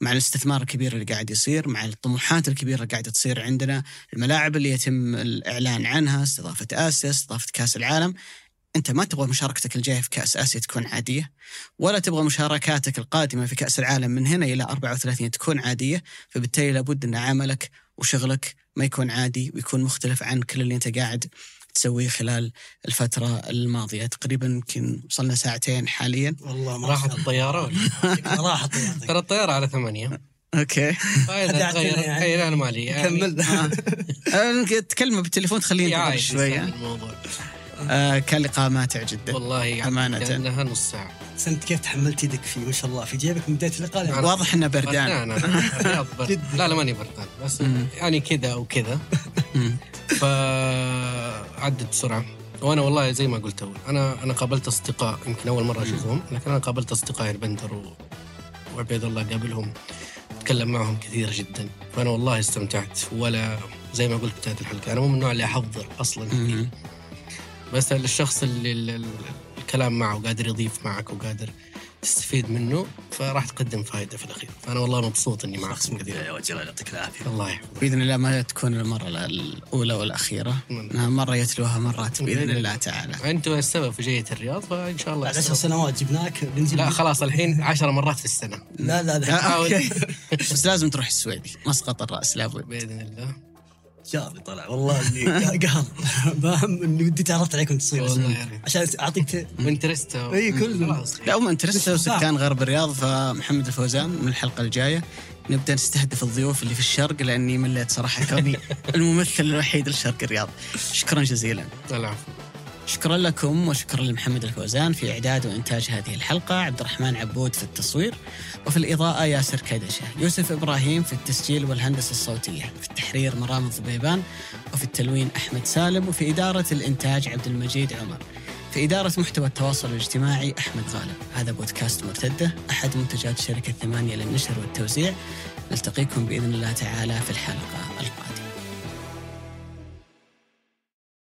مع الاستثمار الكبير اللي قاعد يصير مع الطموحات الكبيرة اللي قاعدة تصير عندنا الملاعب اللي يتم الإعلان عنها استضافة آسيا استضافة كأس العالم. أنت ما تبغى مشاركتك الجاية في كأس آسيا تكون عادية ولا تبغى مشاركاتك القادمة في كأس العالم من هنا إلى 34 تكون عادية. فبالتالي لابد أن عملك وشغلك ما يكون عادي ويكون مختلف عن كل اللي أنت قاعد تسويه خلال الفترة الماضية. تقريبا يمكن وصلنا ساعتين حاليا. والله ما راحت شاء الطيارة ولا؟ [LAUGHS] راحت. ترى الطيارة على ثمانية. أوكي. تغير يعني. اي لا مالي يعني كمل آه، [LAUGHS] تكلمه بالتليفون شوية. يستاهل الموضوع. آه كان لقاء ماتع جدا. والله أمانة. كانها نص ساعة. بس أنت كيف تحملت يدك فيه؟ ما شاء الله. في جيبك من بداية اللقاء واضح إنه بردان. أنا. [LAUGHS] برد. لا لا ماني بردان. بس. يعني كذا وكذا مم. فعدت بسرعة. وأنا والله زي ما قلت أول أنا أنا قابلت أصدقاء يمكن أول مرة أشوفهم لكن أنا قابلت اصدقائي البندر و... وعبيد الله قابلهم. اتكلم معهم كثير جدا. فأنا والله استمتعت. ولا زي ما قلت بداية الحلقة أنا مو من النوع اللي أحضر أصلا. كثير بس الشخص اللي ال- ال- الكلام معه قادر يضيف معك وقادر تستفيد منه فراح تقدم فائده في الأخير. فأنا والله مبسوط إني شخص معكم كثير يا وجه الله يعطيك العافية. الله يحفظك. بإذن الله ما تكون المرة الأولى والأخيرة. إنها مرة يتلوها مرات بإذن الله تعالى. أنتم السبب في جية الرياض فإن شاء الله بعد عشر السبب. سنوات جبناك بنجيب لا خلاص الحين عشر مرات في السنة. لا لا لا. [LAUGHS] بس لازم تروح السويدي. مسقط الرأس لابد بإذن الله. جاري طلع. والله اللي قهر. [LAUGHS] فاهم إني ودي تعرفت عليكم تصير والله يعني. عشان أعطيك وانترست إي، كله. خلاص. لا هم انترست وسكان غرب الرياض فمحمد الفوزان من الحلقة الجاية. نبدأ نستهدف الضيوف اللي في الشرق لأني مليت صراحة كوني [LAUGHS] الممثل الوحيد للشرق الرياض. شكرا جزيلا. العفو. شكرا لكم وشكرا لمحمد الفوزان في إعداد وإنتاج هذه الحلقة عبد الرحمن عبود في التصوير وفي الإضاءة ياسر كدشة يوسف إبراهيم في التسجيل والهندسة الصوتية في التحرير مرام الضبيبان وفي التلوين أحمد سالم وفي إدارة الإنتاج عبد المجيد عمر. في إدارة محتوى التواصل الاجتماعي أحمد غالب. هذا بودكاست مرتدة أحد منتجات شركة ثمانية للنشر والتوزيع. نلتقيكم بإذن الله تعالى في الحلقة القادمة.